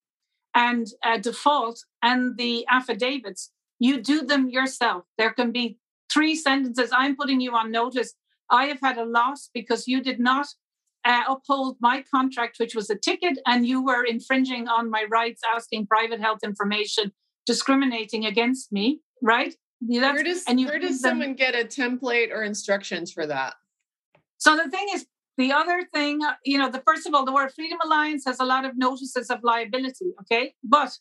and uh, default, and the affidavits, you do them yourself. There can be three sentences I'm putting you on notice. I have had a loss because you did not uh, uphold my contract, which was a ticket, and you were infringing on my rights, asking private health information, discriminating against me, right? That's, where does, and where does someone get a template or instructions for that? So the thing is, the other thing, uh, you know, the first of all, the World Freedom Alliance has a lot of notices of liability, okay? But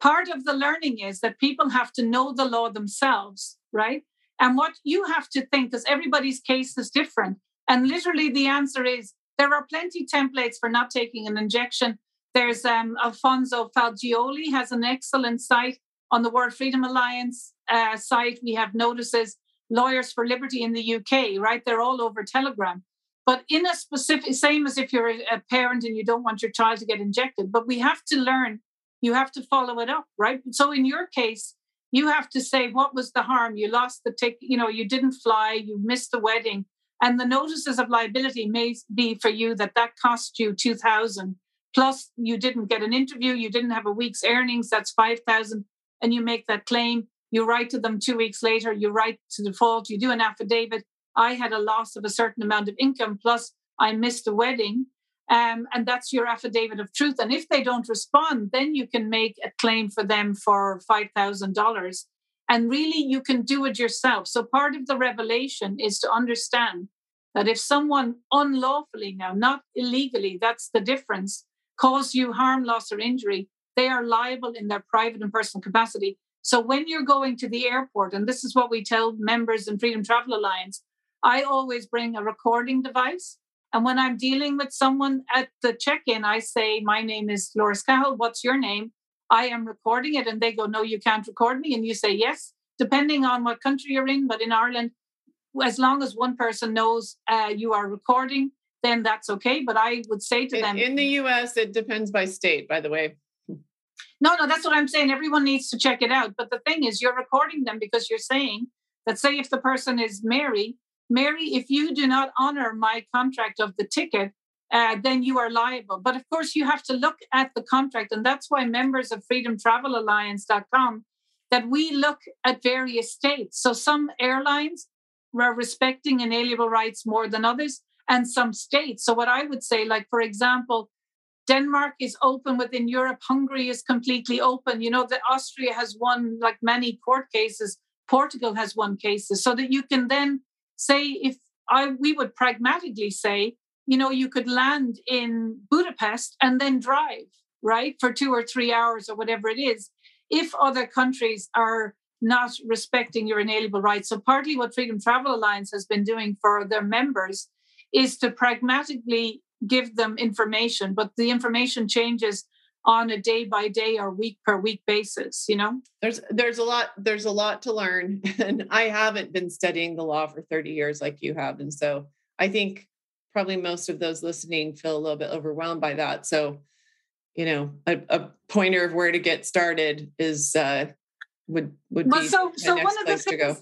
part of the learning is that people have to know the law themselves, right? And what you have to think, because everybody's case is different. And literally the answer is there are plenty templates for not taking an injection. There's um, Alfonso Fagioli has an excellent site on the World Freedom Alliance uh, site. We have notices Lawyers for Liberty in the UK, right? They're all over Telegram. But in a specific, same as if you're a parent and you don't want your child to get injected, but we have to learn, you have to follow it up, right? So in your case, you have to say what was the harm? You lost the ticket you know you didn't fly you missed the wedding. And the notices of liability may be for you that that cost you 2000 plus you didn't get an interview you didn't have a week's earnings that's 5000 and you make that claim. You write to them two weeks later you write to default you do an affidavit. I had a loss of a certain amount of income plus i missed a wedding um, and that's your affidavit of truth. And if they don't respond, then you can make a claim for them for $5,000. And really, you can do it yourself. So, part of the revelation is to understand that if someone unlawfully, now not illegally, that's the difference, cause you harm, loss, or injury, they are liable in their private and personal capacity. So, when you're going to the airport, and this is what we tell members in Freedom Travel Alliance, I always bring a recording device and when I'm dealing with someone at the check in, I say, My name is Dolores Cahill. What's your name? I am recording it. And they go, No, you can't record me. And you say, Yes, depending on what country you're in. But in Ireland, as long as one person knows uh, you are recording, then that's okay. But I would say to in, them In the US, it depends by state, by the way. No, no, that's what I'm saying. Everyone needs to check it out. But the thing is, you're recording them because you're saying that, say, if the person is Mary, Mary, if you do not honor my contract of the ticket, uh, then you are liable. But of course, you have to look at the contract. And that's why members of freedomtravelalliance.com that we look at various states. So some airlines are respecting inalienable rights more than others, and some states. So what I would say, like for example, Denmark is open within Europe. Hungary is completely open. You know that Austria has won like many court cases. Portugal has won cases, so that you can then say if I we would pragmatically say, you know, you could land in Budapest and then drive, right, for two or three hours or whatever it is, if other countries are not respecting your inalienable rights. So partly what Freedom Travel Alliance has been doing for their members is to pragmatically give them information, but the information changes on a day by day or week per week basis you know? There's there's a lot there's a lot to learn and i haven't been studying the law for 30 years like you have and so i think probably most of those listening feel a little bit overwhelmed by that so you know a, a pointer of where to get started is uh would would well, be so so one of the things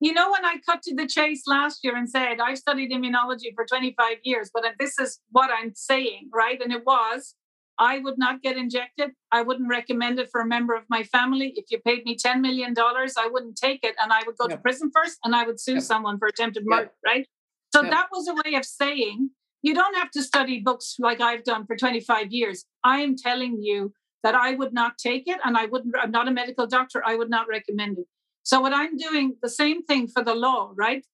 you know when i cut to the chase last year and said i've studied immunology for 25 years but this is what i'm saying right? And it was I would not get injected. I wouldn't recommend it for a member of my family. If you paid me $10 million, I wouldn't take it. And I would go yep. to prison first and I would sue yep. someone for attempted murder, yep. right? So that was a way of saying you don't have to study books like I've done for 25 years. I am telling you that I would not take it and I wouldn't, I'm not a medical doctor. I would not recommend it. So what I'm doing, the same thing for the law, right?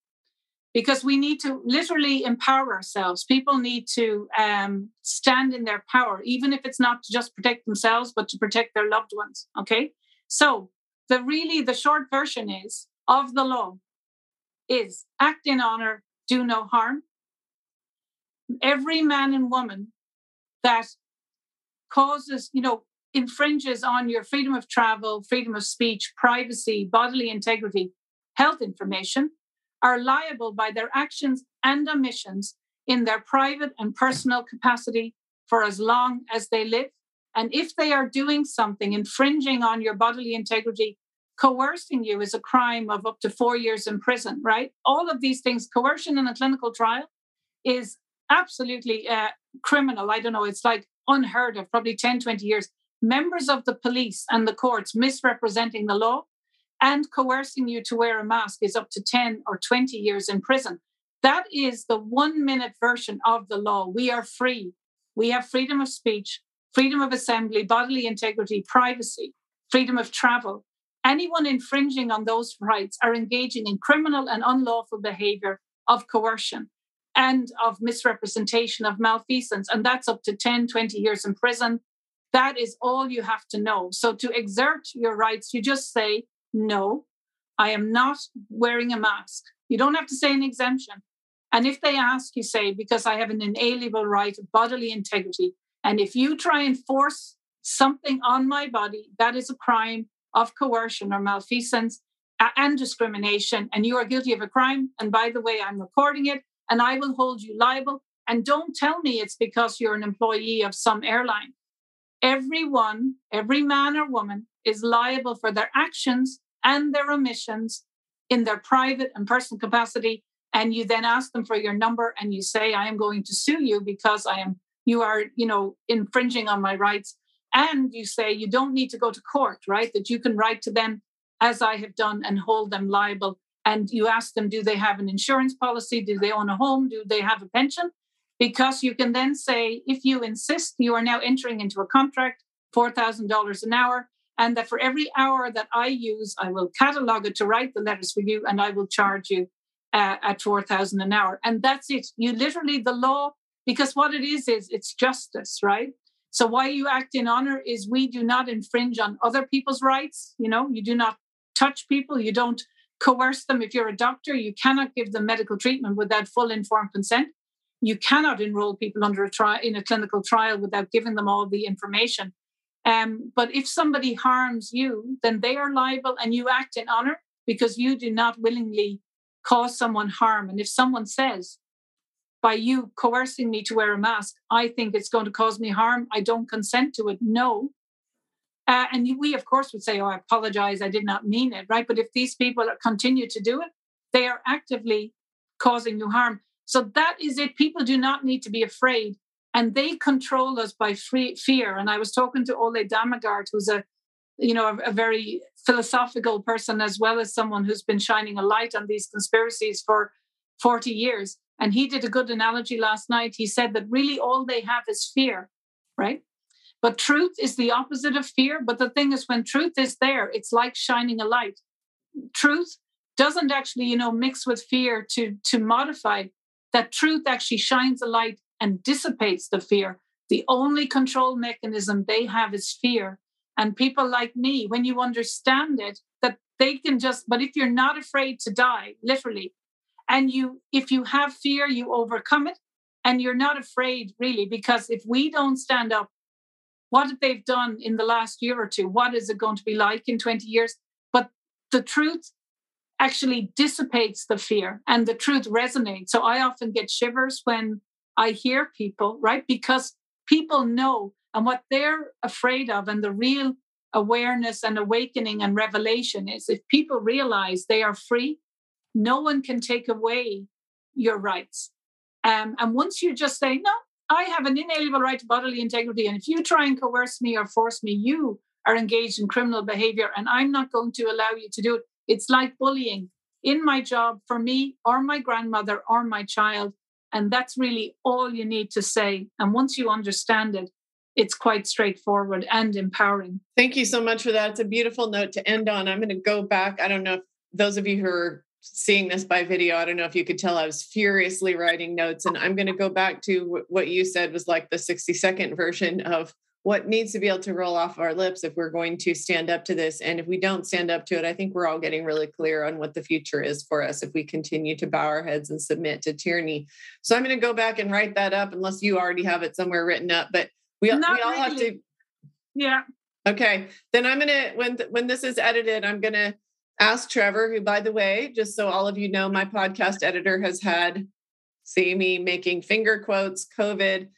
Because we need to literally empower ourselves. People need to um, stand in their power, even if it's not to just protect themselves, but to protect their loved ones. Okay. So the really the short version is of the law is act in honor, do no harm. Every man and woman that causes, you know, infringes on your freedom of travel, freedom of speech, privacy, bodily integrity, health information are liable by their actions and omissions in their private and personal capacity for as long as they live. And if they are doing something infringing on your bodily integrity, coercing you is a crime of up to four years in prison, right? All of these things, coercion in a clinical trial is absolutely uh, criminal. I don't know, it's like unheard of, probably 10, 20 years. Members of the police and the courts misrepresenting the law and coercing you to wear a mask is up to 10 or 20 years in prison. That is the one minute version of the law. We are free. We have freedom of speech, freedom of assembly, bodily integrity, privacy, freedom of travel. Anyone infringing on those rights are engaging in criminal and unlawful behavior of coercion and of misrepresentation of malfeasance. And that's up to 10, 20 years in prison. That is all you have to know. So to exert your rights, you just say, no, I am not wearing a mask. You don't have to say an exemption. And if they ask, you say, because I have an inalienable right of bodily integrity And if you try and force something on my body, that is a crime of coercion or malfeasance and discrimination. And you are guilty of a crime. And by the way, I'm recording it and I will hold you liable. And don't tell me it's because you're an employee of some airline. Everyone, every man or woman is liable for their actions and their omissions in their private and personal capacity. And you then ask them for your number and you say, I am going to sue you because I am, you are, you know, infringing on my rights. And you say you don't need to go to court, right? That you can write to them as I have done and hold them liable. And you ask them, do they have an insurance policy? Do they own a home? Do they have a pension? Because you can then say, if you insist, you are now entering into a contract, $4,000 an hour, and that for every hour that I use, I will catalog it to write the letters for you, and I will charge you uh, at 4000 an hour. And that's it. You literally, the law, because what it is, is it's justice, right? So why you act in honor is we do not infringe on other people's rights. You know, you do not touch people, you don't coerce them. If you're a doctor, you cannot give them medical treatment without full informed consent. You cannot enroll people under a trial in a clinical trial without giving them all the information. Um, but if somebody harms you, then they are liable and you act in honor because you do not willingly cause someone harm. And if someone says, by you coercing me to wear a mask, I think it's going to cause me harm, I don't consent to it. No. Uh, and we, of course, would say, Oh, I apologize, I did not mean it, right? But if these people continue to do it, they are actively causing you harm. So that is it. People do not need to be afraid and they control us by free, fear. And I was talking to Ole Dammegard, who's a you know a, a, very philosophical person as well as someone who's been shining a light on these conspiracies for 40 years. And he did a good analogy last night. He said that really all they have is fear, right? But truth is the opposite of fear. But the thing is, when truth is there, it's like shining a light. Truth doesn't actually, you know, mix with fear to to modify. That truth actually shines a light and dissipates the fear. The only control mechanism they have is fear. And people like me, when you understand it, that they can just, but if you're not afraid to die, literally, and you, if you have fear, you overcome it and you're not afraid really, because if we don't stand up, what have they've done in the last year or two? What is it going to be like in 20 years? But the truth actually dissipates the fear and the truth resonates. So I often get shivers when I hear people, right? Because people know and what they're afraid of, and the real awareness and awakening and revelation is if people realize they are free, no one can take away your rights. Um, and once you just say, no, I have an inalienable right to bodily integrity. And if you try and coerce me or force me, you are engaged in criminal behavior and I'm not going to allow you to do it. It's like bullying in my job for me or my grandmother or my child. And that's really all you need to say. And once you understand it, it's quite straightforward and empowering. Thank you so much for that. It's a beautiful note to end on. I'm going to go back. I don't know if those of you who are seeing this by video, I don't know if you could tell I was furiously writing notes. And I'm going to go back to what you said was like the 60 second version of what needs to be able to roll off our lips if we're going to stand up to this. And if we don't stand up to it, I think we're all getting really clear on what the future is for us if we continue to bow our heads and submit to tyranny. So I'm going to go back and write that up, unless you already have it somewhere written up. But we, we all really. have to. Yeah. Okay. Then I'm going to, when, when this is edited, I'm going to ask Trevor, who, by the way, just so all of you know, my podcast editor has had, see me making finger quotes, COVID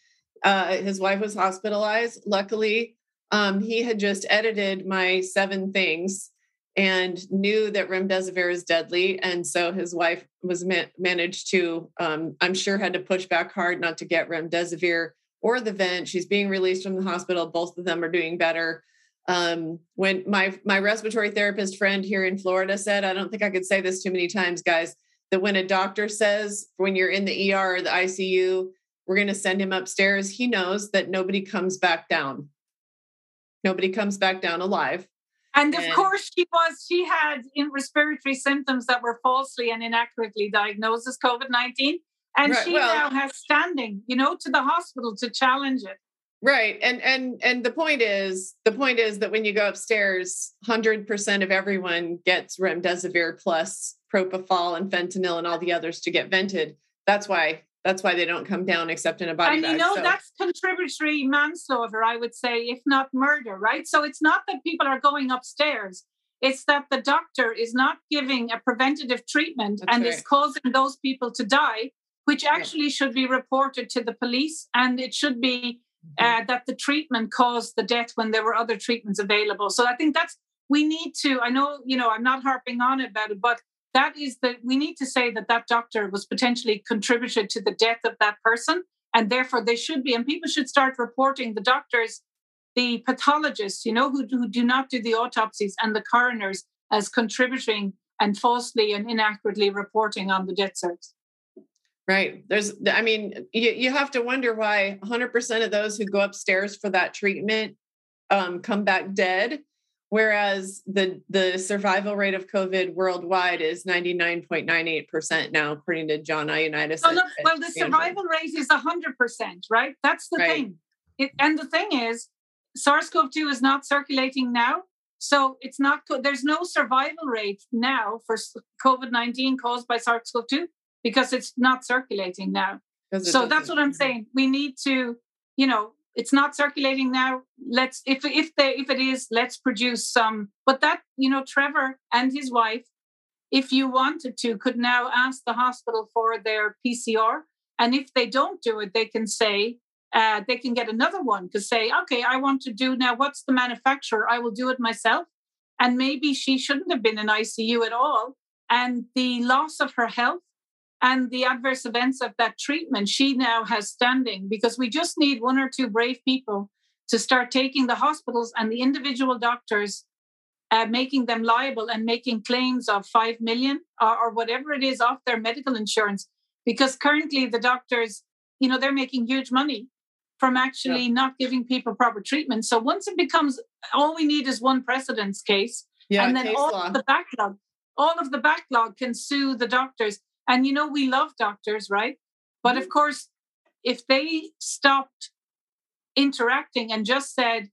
uh, his wife was hospitalized. Luckily, um, he had just edited my seven things and knew that remdesivir is deadly. And so his wife was ma- managed to, um, I'm sure, had to push back hard not to get remdesivir or the vent. She's being released from the hospital. Both of them are doing better. Um, when my my respiratory therapist friend here in Florida said, I don't think I could say this too many times, guys, that when a doctor says when you're in the ER or the ICU we're going to send him upstairs. He knows that nobody comes back down. Nobody comes back down alive. And of and, course, she was, she had in respiratory symptoms that were falsely and inaccurately diagnosed as COVID 19. And right, she well, now has standing, you know, to the hospital to challenge it. Right. And and and the point is the point is that when you go upstairs, 100% of everyone gets remdesivir plus propofol and fentanyl and all the others to get vented. That's why That's why they don't come down except in a body and bag. you know so. that's contributory manslaughter, I would say, if not murder, right? So it's not that people are going upstairs. It's that the doctor is not giving a preventative treatment That's and right. is causing those people to die, which actually should be reported to the police. And it should be Mm-hmm. uh, that the treatment caused the death when there were other treatments available. So I think that's, we need to, I know, you know, I'm not harping on about it, but that is that we need to say that that doctor was potentially contributed to the death of that person. And therefore they should be, and people should start reporting the doctors, the pathologists, you know, who, who do not do the autopsies and the coroners as contributing and falsely and inaccurately reporting on the death certs. Right. There's, I mean, you, you have to wonder why 100% of those who go upstairs for that treatment um, come back dead, whereas the the survival rate of COVID worldwide is 99.98% now, according to John Ioannidis. Oh, no, well, the survival rate is 100%, right? That's the Right. thing. It, and the thing is, SARS CoV 2 is not circulating now. So it's not, co- there's no survival rate now for COVID 19 caused by SARS CoV 2 because it's not circulating now. So that's what I'm saying. We need to, you know, it's not circulating now. Let's if if they if it is, let's produce some. But that you know, Trevor and his wife, if you wanted to, could now ask the hospital for their PCR, and if they don't do it, they can say. Uh, they can get another one to say, okay, I want to do now. What's the manufacturer? I will do it myself. And maybe she shouldn't have been in ICU at all. And the loss of her health and the adverse events of that treatment she now has standing because we just need one or two brave people to start taking the hospitals and the individual doctors uh, making them liable and making claims of 5 million or, or whatever it is off their medical insurance. Because currently the doctors you know they're making huge money from actually not giving people proper treatment. So once it becomes all we need is one precedence case yeah, and then all law. of the backlog all of the backlog can sue the doctors and you know we love doctors right? But Mm-hmm. of course if they stopped interacting and just said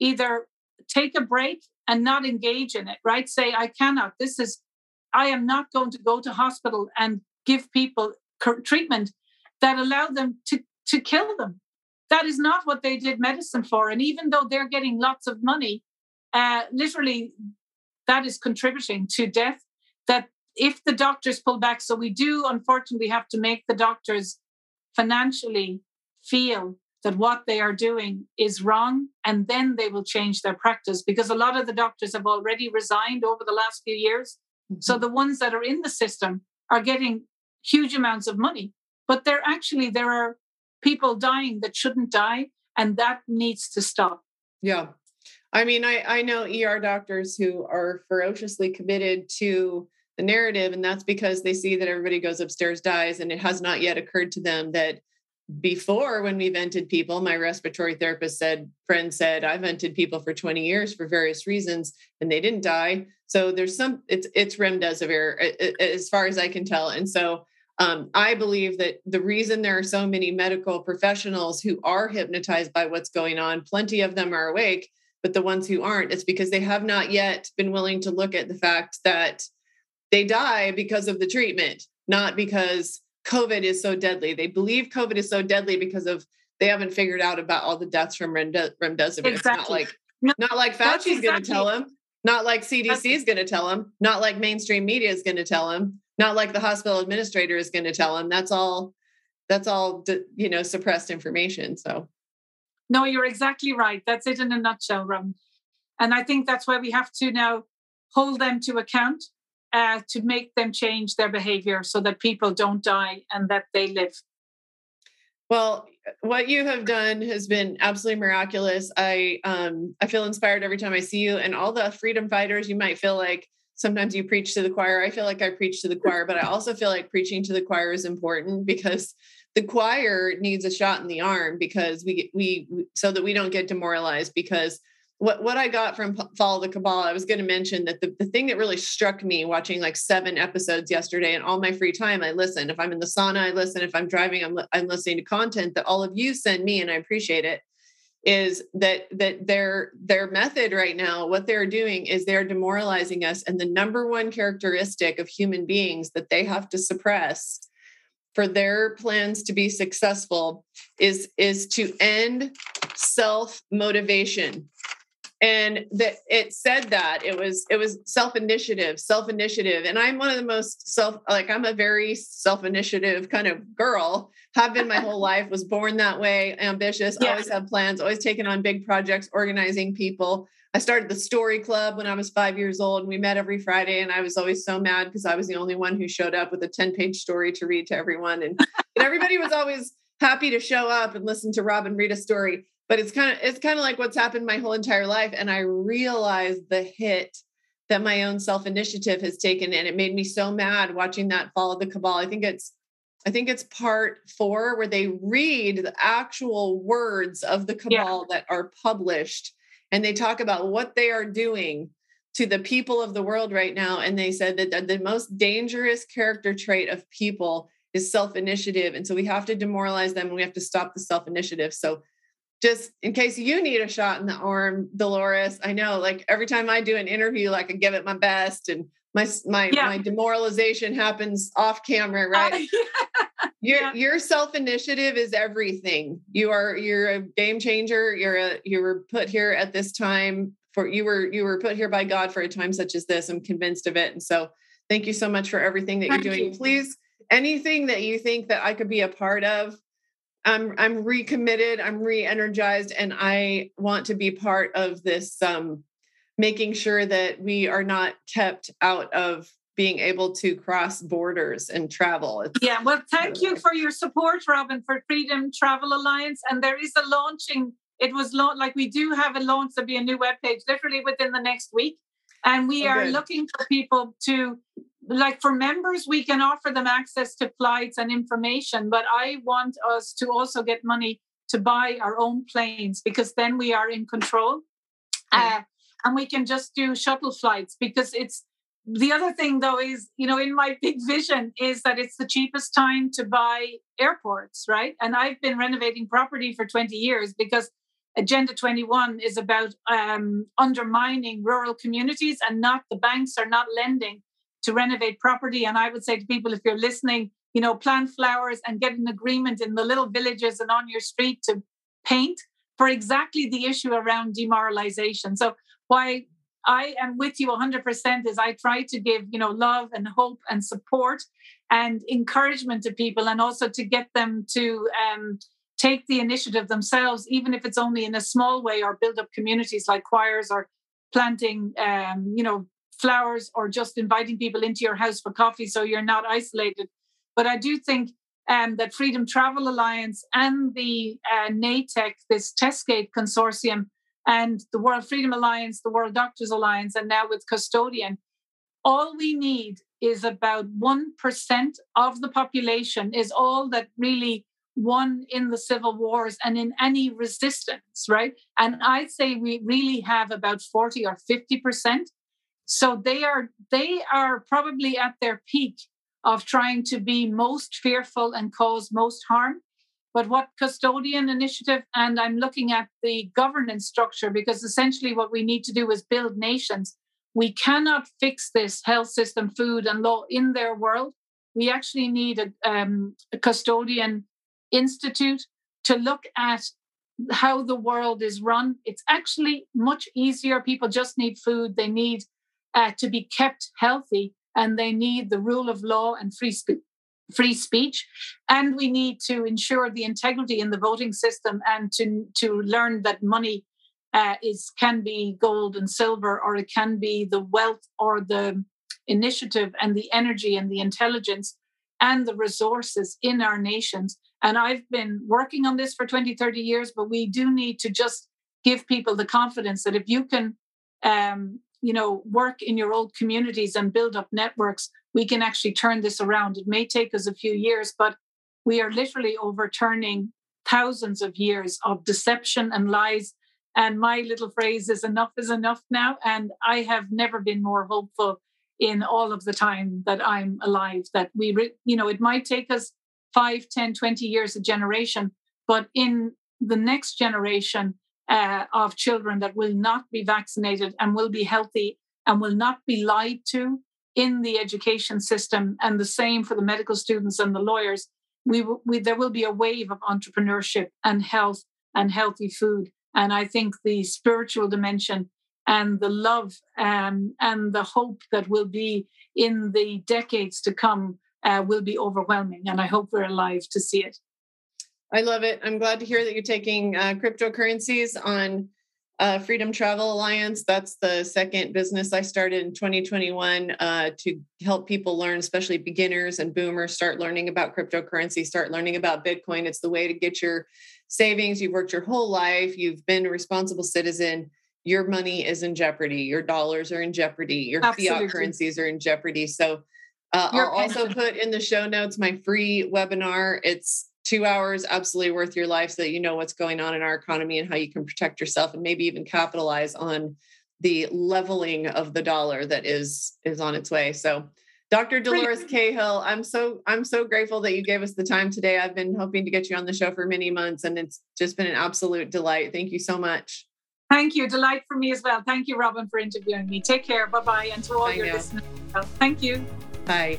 either take a break and not engage in it right? Say i cannot. This is i am not going to go to hospital and give people treatment that allow them to to kill them. That is not what they did medicine for and even though they're getting lots of money uh, literally that is contributing to death that if the doctors pull back. So we do unfortunately have to make the doctors financially feel that what they are doing is wrong and then they will change their practice because a lot of the doctors have already resigned over the last few years. So the ones that are in the system are getting huge amounts of money but they're actually there are people dying that shouldn't die and that needs to stop. Yeah. I mean, I, I know ER doctors who are ferociously committed to the narrative, and that's because they see that everybody goes upstairs, dies, and it has not yet occurred to them that before when we vented people, my respiratory therapist said, friend said, I vented people for 20 years for various reasons and they didn't die. So there's some, it's, it's remdesivir as far as I can tell. And so um, I believe that the reason there are so many medical professionals who are hypnotized by what's going on, plenty of them are awake, but the ones who aren't, it's because they have not yet been willing to look at the fact that they die because of the treatment, not because COVID is so deadly. They believe COVID is so deadly because of they haven't figured out about all the deaths from remde- remdesivir. It's not like No, not like Fauci's going to tell them, not like CDC is going to tell them, not like mainstream media is going to tell them, not like the hospital administrator is going to tell them. That's all. That's all. You know, suppressed information. So No, you're exactly right. That's it in a nutshell, Ron. And I think that's why we have to now hold them to account uh, to make them change their behavior so that people don't die and that they live. Well, what you have done has been absolutely miraculous. I um I feel inspired every time I see you and all the freedom fighters you might feel like sometimes you preach to the choir. I feel like I preach to the choir, but I also feel like preaching to the choir is important because the choir needs a shot in the arm because we we so that we don't get demoralized because what what I got from Follow the Cabal, I was going to mention that the, the thing that really struck me watching like seven episodes yesterday and all my free time, I listen. If I'm in the sauna, I listen. If I'm driving, I'm, I'm listening to content that all of you send me, and I appreciate it. Is that that their their method right now? What they're doing is they're demoralizing us, and the number one characteristic of human beings that they have to suppress for their plans to be successful is is to end self motivation and that it said that it was it was self initiative self initiative and i'm one of the most self like i'm a very self initiative kind of girl. Have been my whole life was born that way ambitious yeah. always have plans always taken on big projects organizing people. I started the story club when i was five years old and we met every friday and i was always so mad because i was the only one who showed up with a 10 page story to read to everyone. And, and everybody was always happy to show up and listen to robin read a story but it's kind of it's kind of like what's happened my whole entire life and i realized the hit that my own self initiative has taken and it made me so mad watching that follow the cabal i think it's i think it's part 4 where they read the actual words of the cabal yeah. that are published and they talk about what they are doing to the people of the world right now and they said that the most dangerous character trait of people is self initiative and so we have to demoralize them and we have to stop the self initiative so just in case you need a shot in the arm, Dolores. I know, like every time I do an interview, like I give it my best, and my my yeah. my demoralization happens off camera, right? Uh, yeah. Your yeah. your self initiative is everything. You are you're a game changer. You're a you were put here at this time for you were you were put here by God for a time such as this. I'm convinced of it, and so thank you so much for everything that thank you're doing. You. Please, anything that you think that I could be a part of I'm I'm recommitted, I'm re-energized, and I want to be part of this um, making sure that we are not kept out of being able to cross borders and travel. It's yeah, well, thank you for your support, Robin, for Freedom Travel Alliance. And there is a launching. It was launched like we do have a launch. There'll be a new webpage literally within the next week. And we oh, are looking for people to like for members, we can offer them access to flights and information, but I want us to also get money to buy our own planes because then we are in control. Uh, and we can just do shuttle flights because it's the other thing though is you know in my big vision is that it's the cheapest time to buy airports right and i've been renovating property for 20 years because agenda 21 is about um, undermining rural communities and not the banks are not lending to renovate property. And I would say to people, if you're listening, you know, plant flowers and get an agreement in the little villages and on your street to paint for exactly the issue around demoralization. So why I am with you 100% is I try to give, you know, love and hope and support and encouragement to people and also to get them to um, take the initiative themselves, even if it's only in a small way or build up communities like choirs or planting, um, you know, flowers or just inviting people into your house for coffee so you're not isolated. But I do think um, that Freedom Travel Alliance and the uh, NATEC, this Testgate consortium, and the World Freedom Alliance, the World Doctors Alliance, and now with Custodean, all we need is about 1% of the population, is all that really won in the civil wars and in any resistance, right? And I'd say we really have about 40 or 50%. So they are they are probably at their peak of trying to be most fearful and cause most harm. But what custodean initiative, and I'm looking at the governance structure because essentially what we need to do is build nations. We cannot fix this health system, food, and law in their world. We actually need a, um, a custodian institute to look at how the world is run. It's actually much easier. People just need food. They need uh, to be kept healthy, and they need the rule of law and free speech. Free speech, and we need to ensure the integrity in the voting system, and to to learn that money uh, is can be gold and silver, or it can be the wealth or the initiative and the energy and the intelligence and the resources in our nations. And I've been working on this for 20, 30 years, but we do need to just give people the confidence that if you can um, you know work in your old communities and build up networks we can actually turn this around. It may take us a few years but we are literally overturning thousands of years of deception and lies. And my little phrase is enough is enough now and i have never been more hopeful in all of the time that i'm alive that we re- you know it might take us 5 10 20 years a generation but in the next generation uh, of children that will not be vaccinated and will be healthy and will not be lied to in the education system, and the same for the medical students and the lawyers. we, we there will be a wave of entrepreneurship and health and healthy food. And I think the spiritual dimension and the love um, and the hope that will be in the decades to come uh, will be overwhelming. And I hope we're alive to see it. I love it. I'm glad to hear that you're taking uh, cryptocurrencies on uh, Freedom Travel Alliance. That's the second business I started in 2021 uh, to help people learn, especially beginners and boomers, start learning about cryptocurrency, start learning about Bitcoin. It's the way to get your savings. You've worked your whole life, you've been a responsible citizen. Your money is in jeopardy. Your dollars are in jeopardy. Your Absolutely. fiat currencies are in jeopardy. So, uh, I'll also put in the show notes my free webinar. It's two hours absolutely worth your life so that you know what's going on in our economy and how you can protect yourself and maybe even capitalize on the leveling of the dollar that is is on its way. So dr dolores cahill i'm so i'm so grateful that you gave us the time today. I've been hoping to get you on the show for many months and it's just been an absolute delight. Thank you so much. Thank you. Delight for me as well. Thank you robin for interviewing me. Take care. Bye bye and to all Bye your now. listeners thank you. Bye